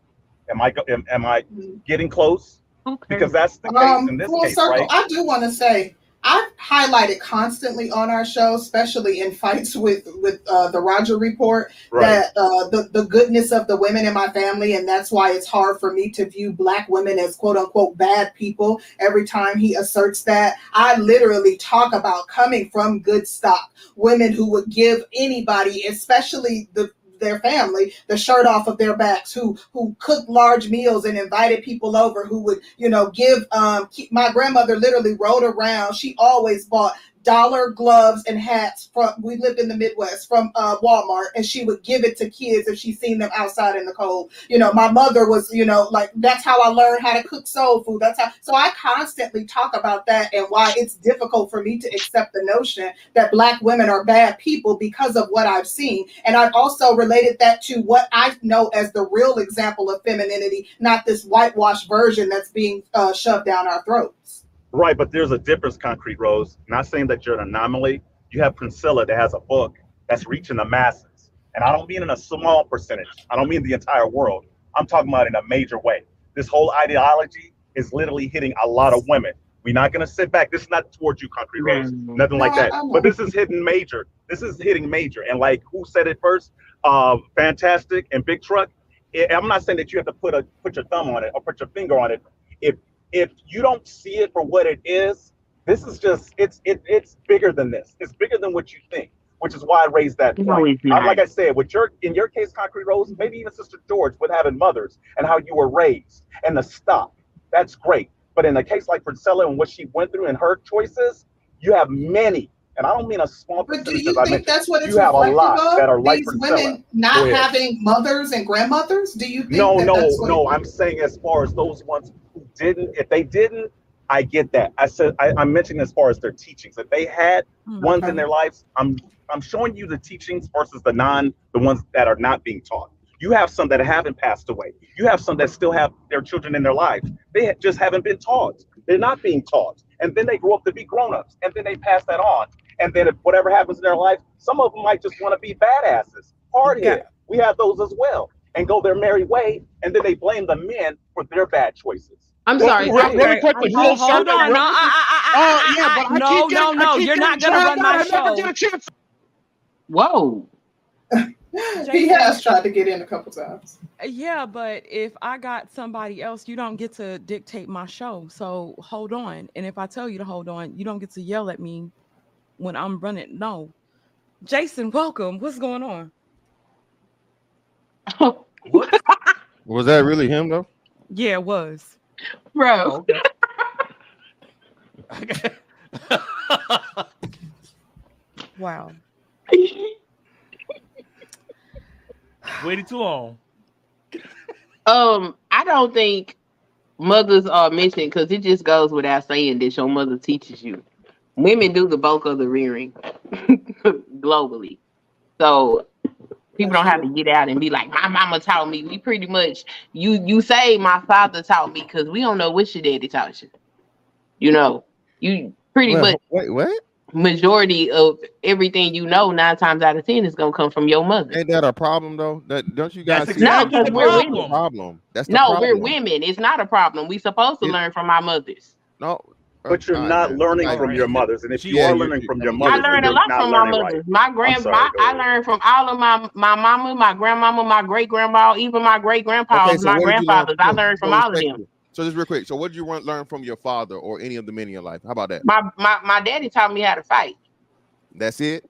Am I am, am I getting close? Because that's the case in Um, this full case, circle. right? I do want to say I've highlighted constantly on our show, especially in fights with with uh, the Roger Report, Right. that uh, the the goodness of the women in my family, and that's why it's hard for me to view black women as quote unquote bad people. Every time he asserts that, I literally talk about coming from good stock, women who would give anybody, especially the their family the shirt off of their backs who who cooked large meals and invited people over who would you know give um my grandmother literally rode around. She always bought dollar gloves and hats from we lived in the midwest from uh, walmart and she would give it to kids if she seen them outside in the cold. You know my mother was you know like that's how i learned how to cook soul food. That's how so i constantly talk about that and why it's difficult for me to accept the notion that black women are bad people because of what i've seen. And i've also related that to what i know as the real example of femininity not this whitewashed version that's being uh, shoved down our throats Right, but there's a difference, Concrete Rose. Not saying that you're an anomaly. You have Priscilla that has a book that's reaching the masses. And I don't mean in a small percentage. I don't mean the entire world. I'm talking about in a major way. This whole ideology is literally hitting a lot of women. We're not gonna sit back. This is not towards you, Concrete Rose. Nothing like No, I- that. But this is hitting major. This is hitting major. And like who said it first? Uh, Fantastic and Big Truck. I- I'm not saying that you have to put a put your thumb on it or put your finger on it. If if you don't see it for what it is, this is just it's it, it's bigger than this. It's bigger than what you think, which is why I raised that No, point. it's not. Uh, like I said, with your in your case, Concrete Rose, maybe even Sister George, with having mothers and how you were raised and the stuff, that's great. But in a case like Priscilla and what she went through and her choices, you have many, and I don't mean a small percentage. But do you as I think that's what it's you have a reflective lot that are of? like These Priscilla. women not having mothers and grandmothers? Do you think No, that no, that's what no. I'm saying as far as those ones who didn't, if they didn't, I get that. I said I, I'm mentioning as far as their teachings. If they had hmm. ones in their lives, I'm I'm showing you the teachings versus the non, the ones that are not being taught. You have some that haven't passed away. You have some that still have their children in their lives. They just haven't been taught. They're not being taught, and then they grow up to be grown-ups, and then they pass that on. And then if whatever happens in their life, some of them might just want to be badasses, hard-headed. We have those as well, and go their merry way, and then they blame the men for their bad choices. I'm Well, sorry. re- I- really quickly, I- hold, hold on. No, I, I, I, Uh, I, yeah, but I no, getting, no, no. You're not gonna run my show. get a chance. Whoa. he has tried to get in a couple times. Yeah, but if I got somebody else, you don't get to dictate my show. So hold on. And if I tell you to hold on, you don't get to yell at me when I'm running. No. Jason, welcome. What's going on? [laughs] Was that really him though? Yeah, it was. Bro. [laughs] Wow. Waited too long. Um, I don't think mothers are missing because it just goes without saying that your mother teaches you. Women do the bulk of the rearing [laughs] globally. So people don't have to get out and be like, my mama taught me. We pretty much you you say my father taught me because we don't know what your daddy taught you. You know, you pretty Well, much Wait, what? majority of everything you know, nine times out of ten is gonna come from your mother. Ain't that a problem though? That don't you guys That's see? exactly that? the problem. That's the problem. That's the no, problem. we're women. It's not a problem. We supposed to It- learn from our mothers. No, But you're Alright, not man. learning Alright, from man. your mothers, and if you Yeah, are you- learning you- from your mothers, I then learned a you're lot not from my learning mothers. right. My I'm grand, sorry, my, I learned from all of my my mama, my grandmama, my great grandma, even my great grandpas, Okay, so my what learn? grandfathers. I learned from all of them. So just real quick. So what did you learn from your father or any of the men in your life? How about that? My my my daddy taught me how to fight. That's it.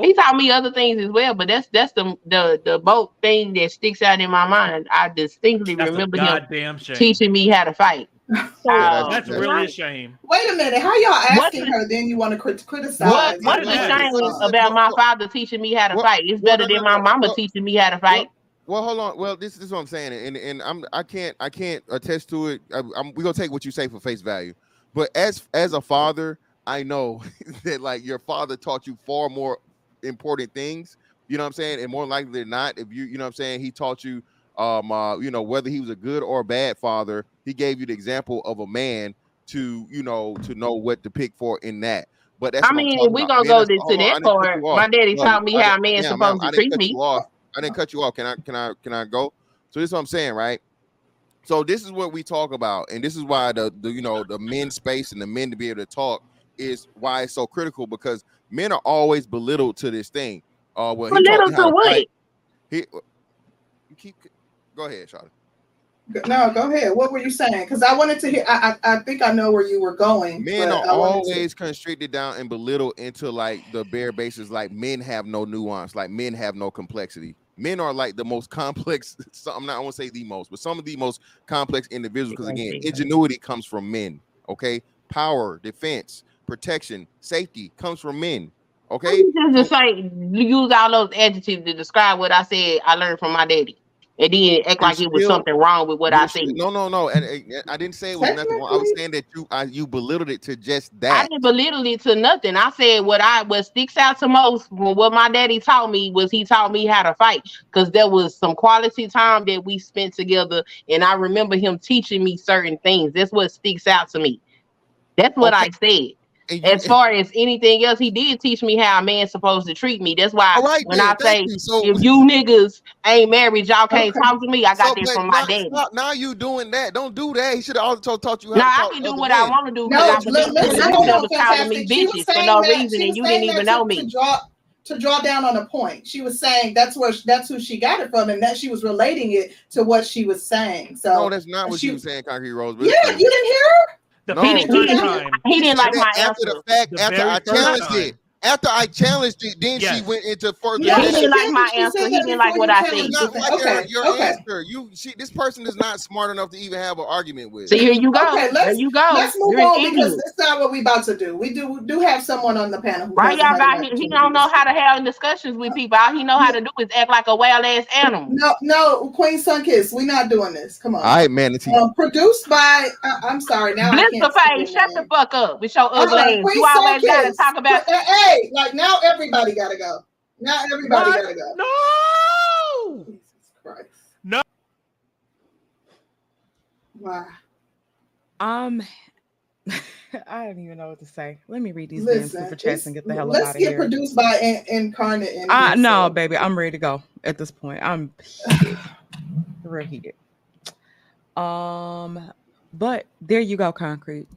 He taught me other things as well, but that's that's the the the both thing that sticks out in my mind. I distinctly That's remember him shame. teaching me how to fight. Um, That's really a shame. Wait a minute. How y'all What asking her? Then you want to crit- criticize? What what is her? the shame about my father teaching me how to What- fight? It's better no, than my mama well- teaching me how to fight. Well, hold on. Well, this, this is what I'm saying, and and I'm I can't I can't attest to it. I, I'm, we're gonna take what you say for face value, but as as a father, I know [laughs] that like your father taught you far more important things. You know what I'm saying, and more likely than not, if you you know what I'm saying, he taught you um uh, you know whether he was a good or bad father, he gave you the example of a man to you know to know what to pick for in that. But that's I mean, we gonna go to hold on, I that part. My daddy No, taught me how a didn't- man yeah, supposed to treat me. I didn't cut you off. Can I can I can I go? So this is what I'm saying, right? So this is what we talk about, and this is why the, the you know the men space and the men to be able to talk is why it's so critical because men are always belittled to this thing. Uh, well, he taught me Belittled to what? He, you keep go ahead, Charlotte. No, go ahead. What were you saying? Because I wanted to hear. I, I I think I know where you were going. Men but are I wanted to- always constricted down and belittled into like the bare basis. Like men have no nuance. Like men have no complexity. Men are like the most [laughs] complex. So I'm not. I won't say the most, but some of the most complex individuals. Because again, ingenuity comes from men. Okay, power, defense, protection, safety comes from men. Okay, Just to say, use all those adjectives to describe what I said. I learned from my daddy, and then act like it was something wrong with what I said. No, no, no. And, and I didn't say it was nothing wrong. I was saying that you I, you belittled it to just that. I didn't belittle it to nothing. I said what I what sticks out to most from what my daddy taught me was he taught me how to fight because there was some quality time that we spent together, and I remember him teaching me certain things. That's what sticks out to me. That's what I said. As far as anything else, he did teach me how a man's supposed to treat me. That's why All right, when then, I say you. So- if you niggas ain't married, y'all can't Okay. talk to me. I got So, this but from my now, daddy. now- Now you doing that? Don't do that. He should have also taught you how Now to I can do other what I want to do No, because I li- believe listen, you hold on, was calling me. She was bitches for saying no that- reason, and you didn't even know me. To draw, down on a point, she was saying that's where that's who she got it from, and that she was relating it to what she was saying. So No, that's not uh, what she you were saying, Concrete Rose. Yeah, you didn't hear her. The No. He didn't, he didn't, he didn't like Then my after answer. the fact, The after I first challenged time. it, after I challenged it, then Yes. she went into further. Yeah, he didn't like my She answer. He didn't like what I challenged said. not like her, Okay, your okay. answer. You she this person is not smart enough to even have an argument with. So here you go. Okay, let's you go. let's move You're on because idiot. that's not what we about to do. We do we do have someone on the panel. Who Right, doesn't y'all got an he, he don't know how to have discussions with people. All he know how to do is act like a wild ass animal. No, no, Queen Sunkiss, we're not doing this. Come on. All right, Manatee. Um, produced by, uh, I'm sorry, now I Blitz can't the see face, shut the fuck up with your ugly ass. Queen You always gotta talk about But, Hey, like now everybody gotta go. Now everybody What? gotta go. No. Jesus Christ. No. Why? Um, [laughs] I don't even know what to say. Let me read these damn Listen, super chats and get the hell up let's out of get produced by In- Incarnate. in Uh, no, so- baby, I'm ready to go at this point. I'm heated. [sighs] real heated. Um, but there you go, concrete.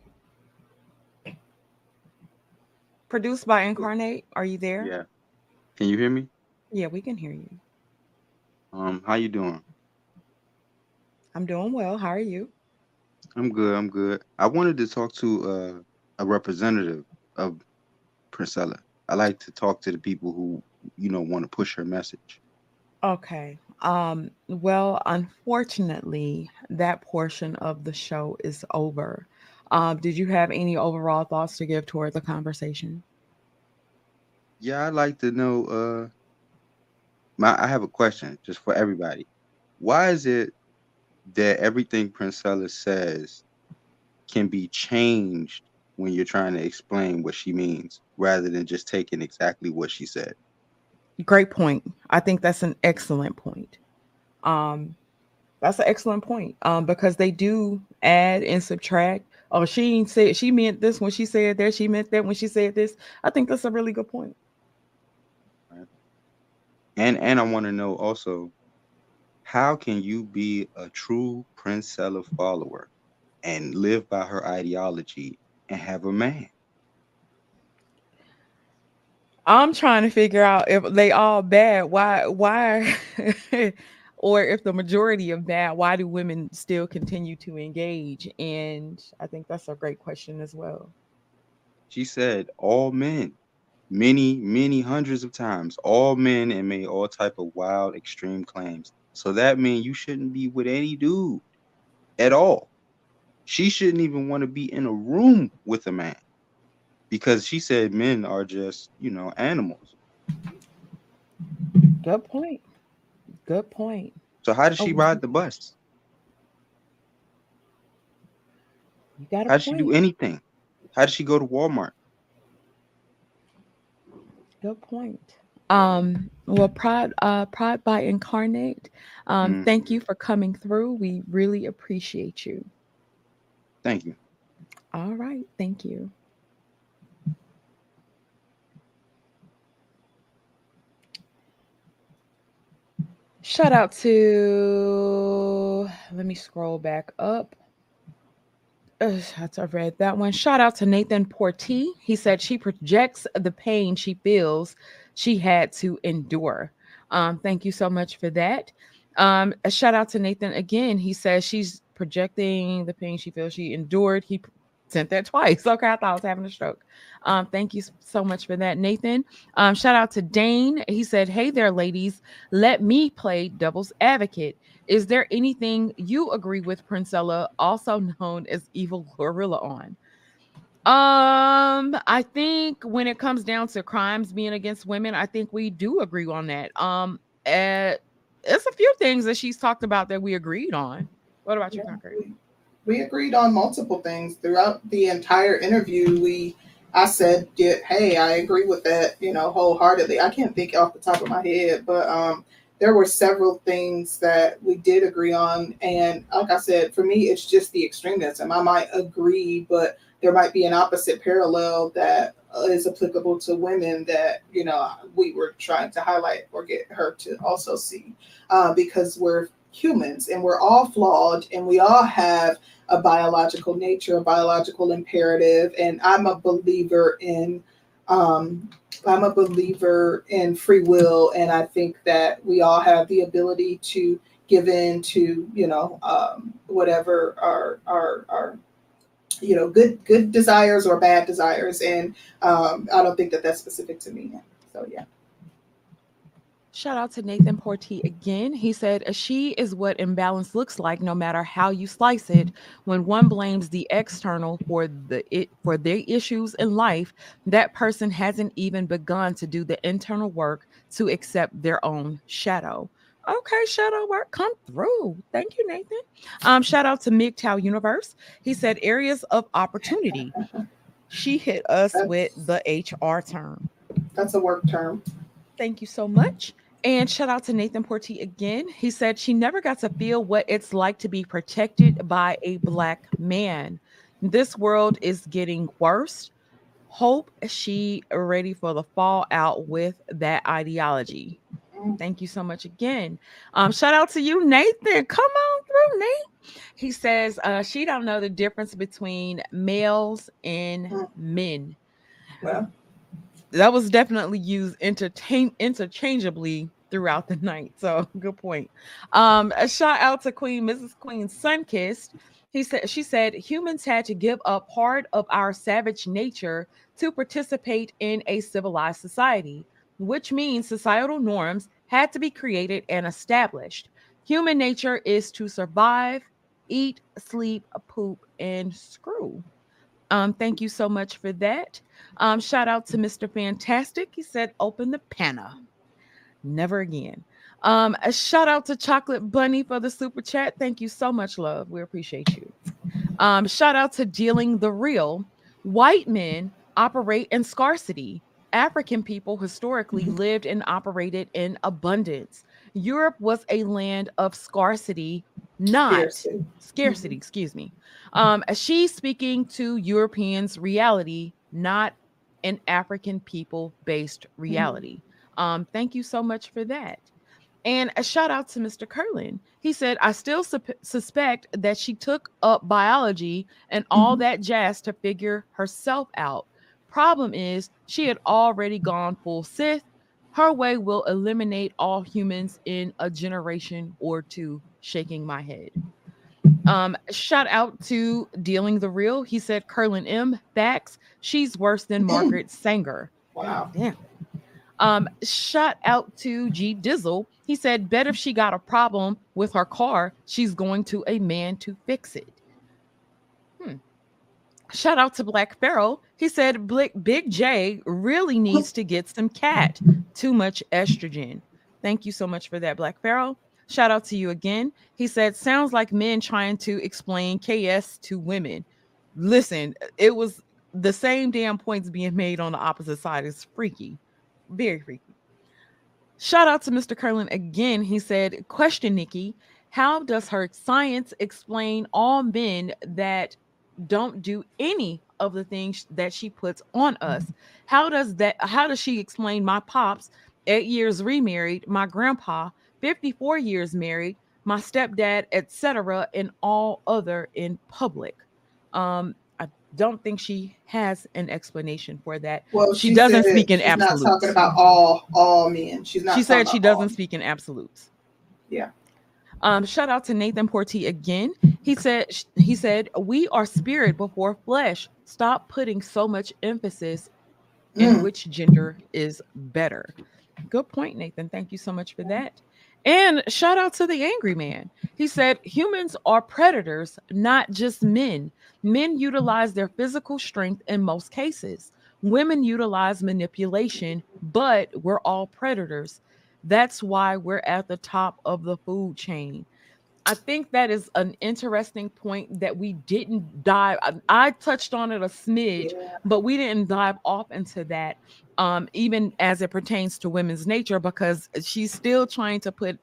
Produced by Incarnate. Are you there? Yeah. Can you hear me? Yeah, we can hear you. Um, how you doing? I'm doing well. How are you? I'm good. I'm good. I wanted to talk to uh, a representative of Priscilla. I like to talk to the people who, you know, want to push her message. Okay. Um, well, unfortunately, that portion of the show is over. Um, did you have any overall thoughts to give toward the conversation? Yeah, I'd like to know. Uh, my I have a question just for everybody. Why is it that everything Princella says can be changed when you're trying to explain what she means, rather than just taking exactly what she said? Great point. I think that's an excellent point. Um, that's an excellent point. Um, because they do add and subtract. Oh, she ain't said she meant this when she said that. She meant that when she said this. I think that's a really good point. And and I want to know also, how can you be a true Prince Princella follower and live by her ideology and have a man? I'm trying to figure out if they all bad. Why? Why? [laughs] or if the majority of that, why do women still continue to engage? And I think that's a great question as well. She said all men, many, many hundreds of times, all men and made all type of wild, extreme claims. So that means you shouldn't be with any dude at all. She shouldn't even want to be in a room with a man because she said men are just, you know, animals. Good point. Good point. So how does she Oh, ride the bus? You got How does she do anything? How does she go to Walmart? Good point. Um, well, Pride, uh, Pride by Incarnate. Um, Mm. thank you for coming through. We really appreciate you. Thank you. All right, thank you. Shout out to let me scroll back up. Ugh, I read that one. Shout out to Nathan Porty. He said she projects the pain she feels she had to endure. Um, thank you so much for that. Um, a shout out to Nathan again. He says she's projecting the pain she feels she endured. He sent that twice. [laughs] Okay, I thought I was having a stroke. Um, thank you so much for that, Nathan. Um, shout out to Dane. He said, Hey there, ladies. Let me play devil's advocate. Is there anything you agree with Princella, also known as Evil Gorilla, on? Um, I think when it comes down to crimes being against women, I think we do agree on that. Um, uh, it's a few things that she's talked about that we agreed on. What about you, Concrete? We agreed on multiple things throughout the entire interview. We, I said, hey, I agree with that, you know, wholeheartedly. I can't think off the top of my head, but um, there were several things that we did agree on. And like I said, for me, it's just the extremism. I might agree, but there might be an opposite parallel that is applicable to women that you know we were trying to highlight or get her to also see uh, because we're humans and we're all flawed and we all have a biological nature, a biological imperative. And I'm a believer in um, I'm a believer in free will, and I think that we all have the ability to give in to you know um, whatever our our our you know good good desires or bad desires, and um, I don't think that that's specific to me. So yeah. Shout out to Nathan Porty again. He said, A She is what imbalance looks like, no matter how you slice it. When one blames the external for the it for their issues in life, that person hasn't even begun to do the internal work to accept their own shadow. Okay, shadow work, come through. Thank you, Nathan. Um, shout out to MGTOW Universe. He said areas of opportunity. She hit us with the HR term. That's a work term. Thank you so much. And shout out to Nathan Porty again. He said she never got to feel what it's like to be protected by a black man. This world is getting worse. Hope she ready for the fallout with that ideology. Thank you so much again. Um, shout out to you, Nathan. Come on through, Nate. He says uh, she don't know the difference between males and men. Well, that was definitely used entertain interchangeably throughout the [laughs] night. So good point. Um, a shout out to Queen Mrs. Queen Sunkiss. He said she said humans had to give up part of our savage nature to participate in a civilized society, which means societal norms had to be created and established. Human nature is to survive, eat, sleep, poop, and screw. Um, thank you so much for that. Um, shout out to Mr. Fantastic. He said, open the panna. Never again. Um, a shout out to Chocolate Bunny for the super chat. Thank you so much, love. We appreciate you. Um, shout out to Dealing the Real. White men operate in scarcity. African people historically lived and operated in abundance. Europe was a land of scarcity, not Scarcity. scarcity, excuse me. Um, she's speaking to Europeans' reality, not an African people based reality. Um, thank you so much for that. And a shout out to Mr. Curlin. He said, I still sup- suspect that she took up biology and all that jazz to figure herself out. Problem is, she had already gone full Sith. Her way will eliminate all humans in a generation or two. Shaking my head. Um, shout out to Dealing the Real. He said, Curlin M. Facts. She's worse than Margaret Sanger. Wow. Damn. Um, shout out to G Dizzle. He said, Bet if she got a problem with her car, she's going to a man to fix it. Hmm. Shout out to Black Pharaoh. He said, Big J really needs to get some cat. Too much estrogen. Thank you so much for that, Black Pharaoh. Shout out to you again. He said, Sounds like men trying to explain KS to women. Listen, it was the same damn points being made on the opposite side. It's freaky. Very freaky. Shout out to Mr. Curlin again. He said, Question, Nikki, how does her science explain all men that don't do any of the things that she puts on us? How does that how does she explain my pops, eight years remarried, my grandpa, 54 years married, my stepdad, etc., and all other in public. Um, I don't think she has an explanation for that. Well, she, doesn't speak in she's absolutes. not talking about all all men. She's not. she said she doesn't speak in absolutes. Yeah. Um, shout out to Nathan Porty again. He said he said we are spirit before flesh. Stop putting so much emphasis in Mm. which gender is better. Good point, Nathan. Thank you so much for that. And shout out to the angry man. He said humans are predators, not just men. Men utilize their physical strength in most cases. Women utilize manipulation, but we're all predators. That's why we're at the top of the food chain. I think that is an interesting point that we didn't dive. I, I touched on it a smidge, but we didn't dive off into that, um, even as it pertains to women's nature, because she's still trying to put.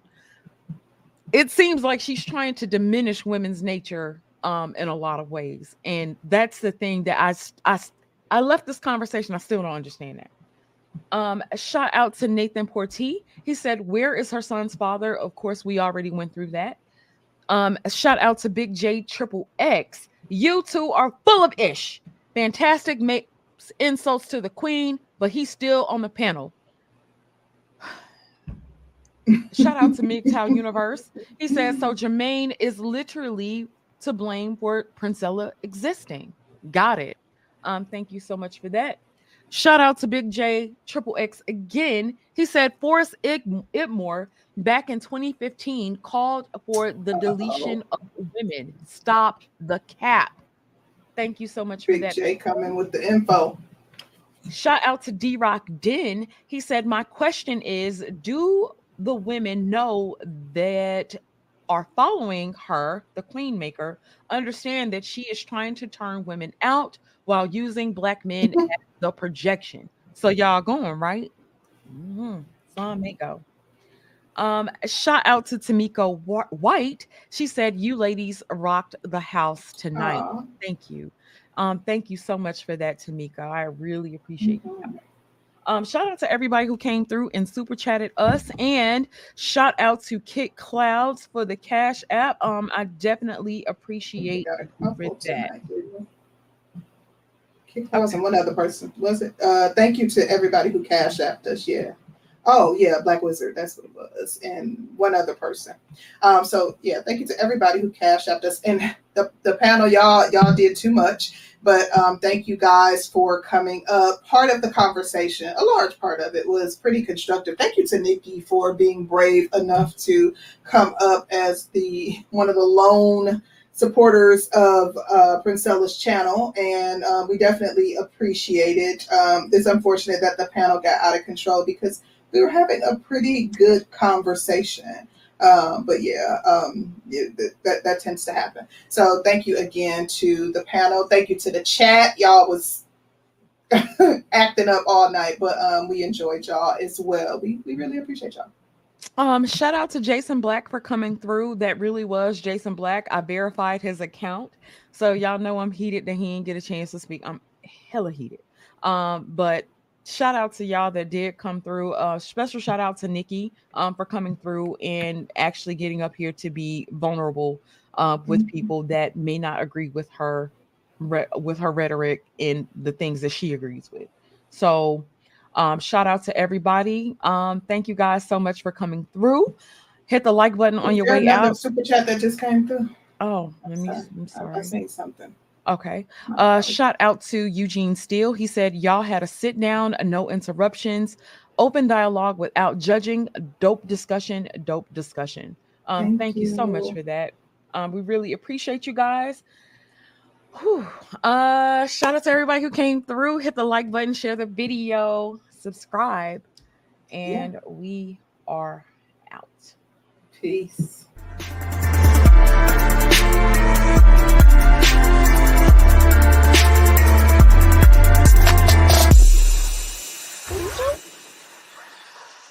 It seems like she's trying to diminish women's nature um, in a lot of ways, and that's the thing that I—I left this conversation. I still don't understand that. Um, shout out to Nathan Porty. He said, Where is her son's father? Of course, we already went through that. Um, shout out to Big J Triple X. You two are full of ish. Fantastic makes insults to the queen, but he's still on the panel. Shout out to MGTOW Universe. He says, So Jermaine is literally to blame for Princella existing. Got it. Um, thank you so much for that. Shout out to Big J Triple X again. He said Forrest Ig- Itmore back in 2015 called for the deletion of women. Stop the cap. Thank you so much for that. Big. J coming with the info. Shout out to D Rock Den. He said, My question is Do the women know that are following her, the queen maker, understand that she is trying to turn women out while using black men as the projection? So, y'all going, right? Mm-hmm. Some may go. Um, shout out to Tamiko White. She said, "You ladies rocked the house tonight. Aw. Thank you. Um, thank you so much for that, Tamika. I really appreciate that. Um, shout out to everybody who came through and super chatted us, and shout out to Kit Clouds for the Cash App. Um, I definitely appreciate with that. That was one other person, was it? Uh, thank you to everybody who cash apped us. Yeah. Oh yeah, Black Wizard. That's what it was, and one other person. Um, so yeah, thank you to everybody who cash apped us, and [laughs] the the panel. Y'all y'all did too much, but um, thank you guys for coming up. Part of the conversation, a large part of it, was pretty constructive. Thank you to Nikki for being brave enough to come up as the one of the lone supporters of uh, Princella's channel, and um, we definitely appreciate it. Um, it's unfortunate that the panel got out of control because we were having a pretty good conversation. Um, but yeah, um, that that tends to happen. So thank you again to the panel. Thank you to the chat. Y'all was [laughs] acting up all night, but um, we enjoyed y'all as well. We we really appreciate y'all. Um, shout out to Jason Black for coming through. That really was Jason Black. I verified his account, so y'all know I'm heated that he didn't get a chance to speak. I'm hella heated. Um, but shout out to y'all that did come through. Uh, special shout out to Nikki um for coming through and actually getting up here to be vulnerable uh with people that may not agree with her with her rhetoric and the things that she agrees with. So um, shout out to everybody. Um, thank you guys so much for coming through. Hit the like button on Is your way out. super chat that just came through. Oh, let me. I'm I sorry. seen something. Okay. Uh, shout out to Eugene Steele. He said, Y'all had a sit down, no interruptions, open dialogue without judging, dope discussion, dope discussion. Um, Thank thank, you. so much for that. Um, we really appreciate you guys. Whew. Uh, shout out to everybody who came through. Hit the like button, share the video, subscribe, and we are out. Peace.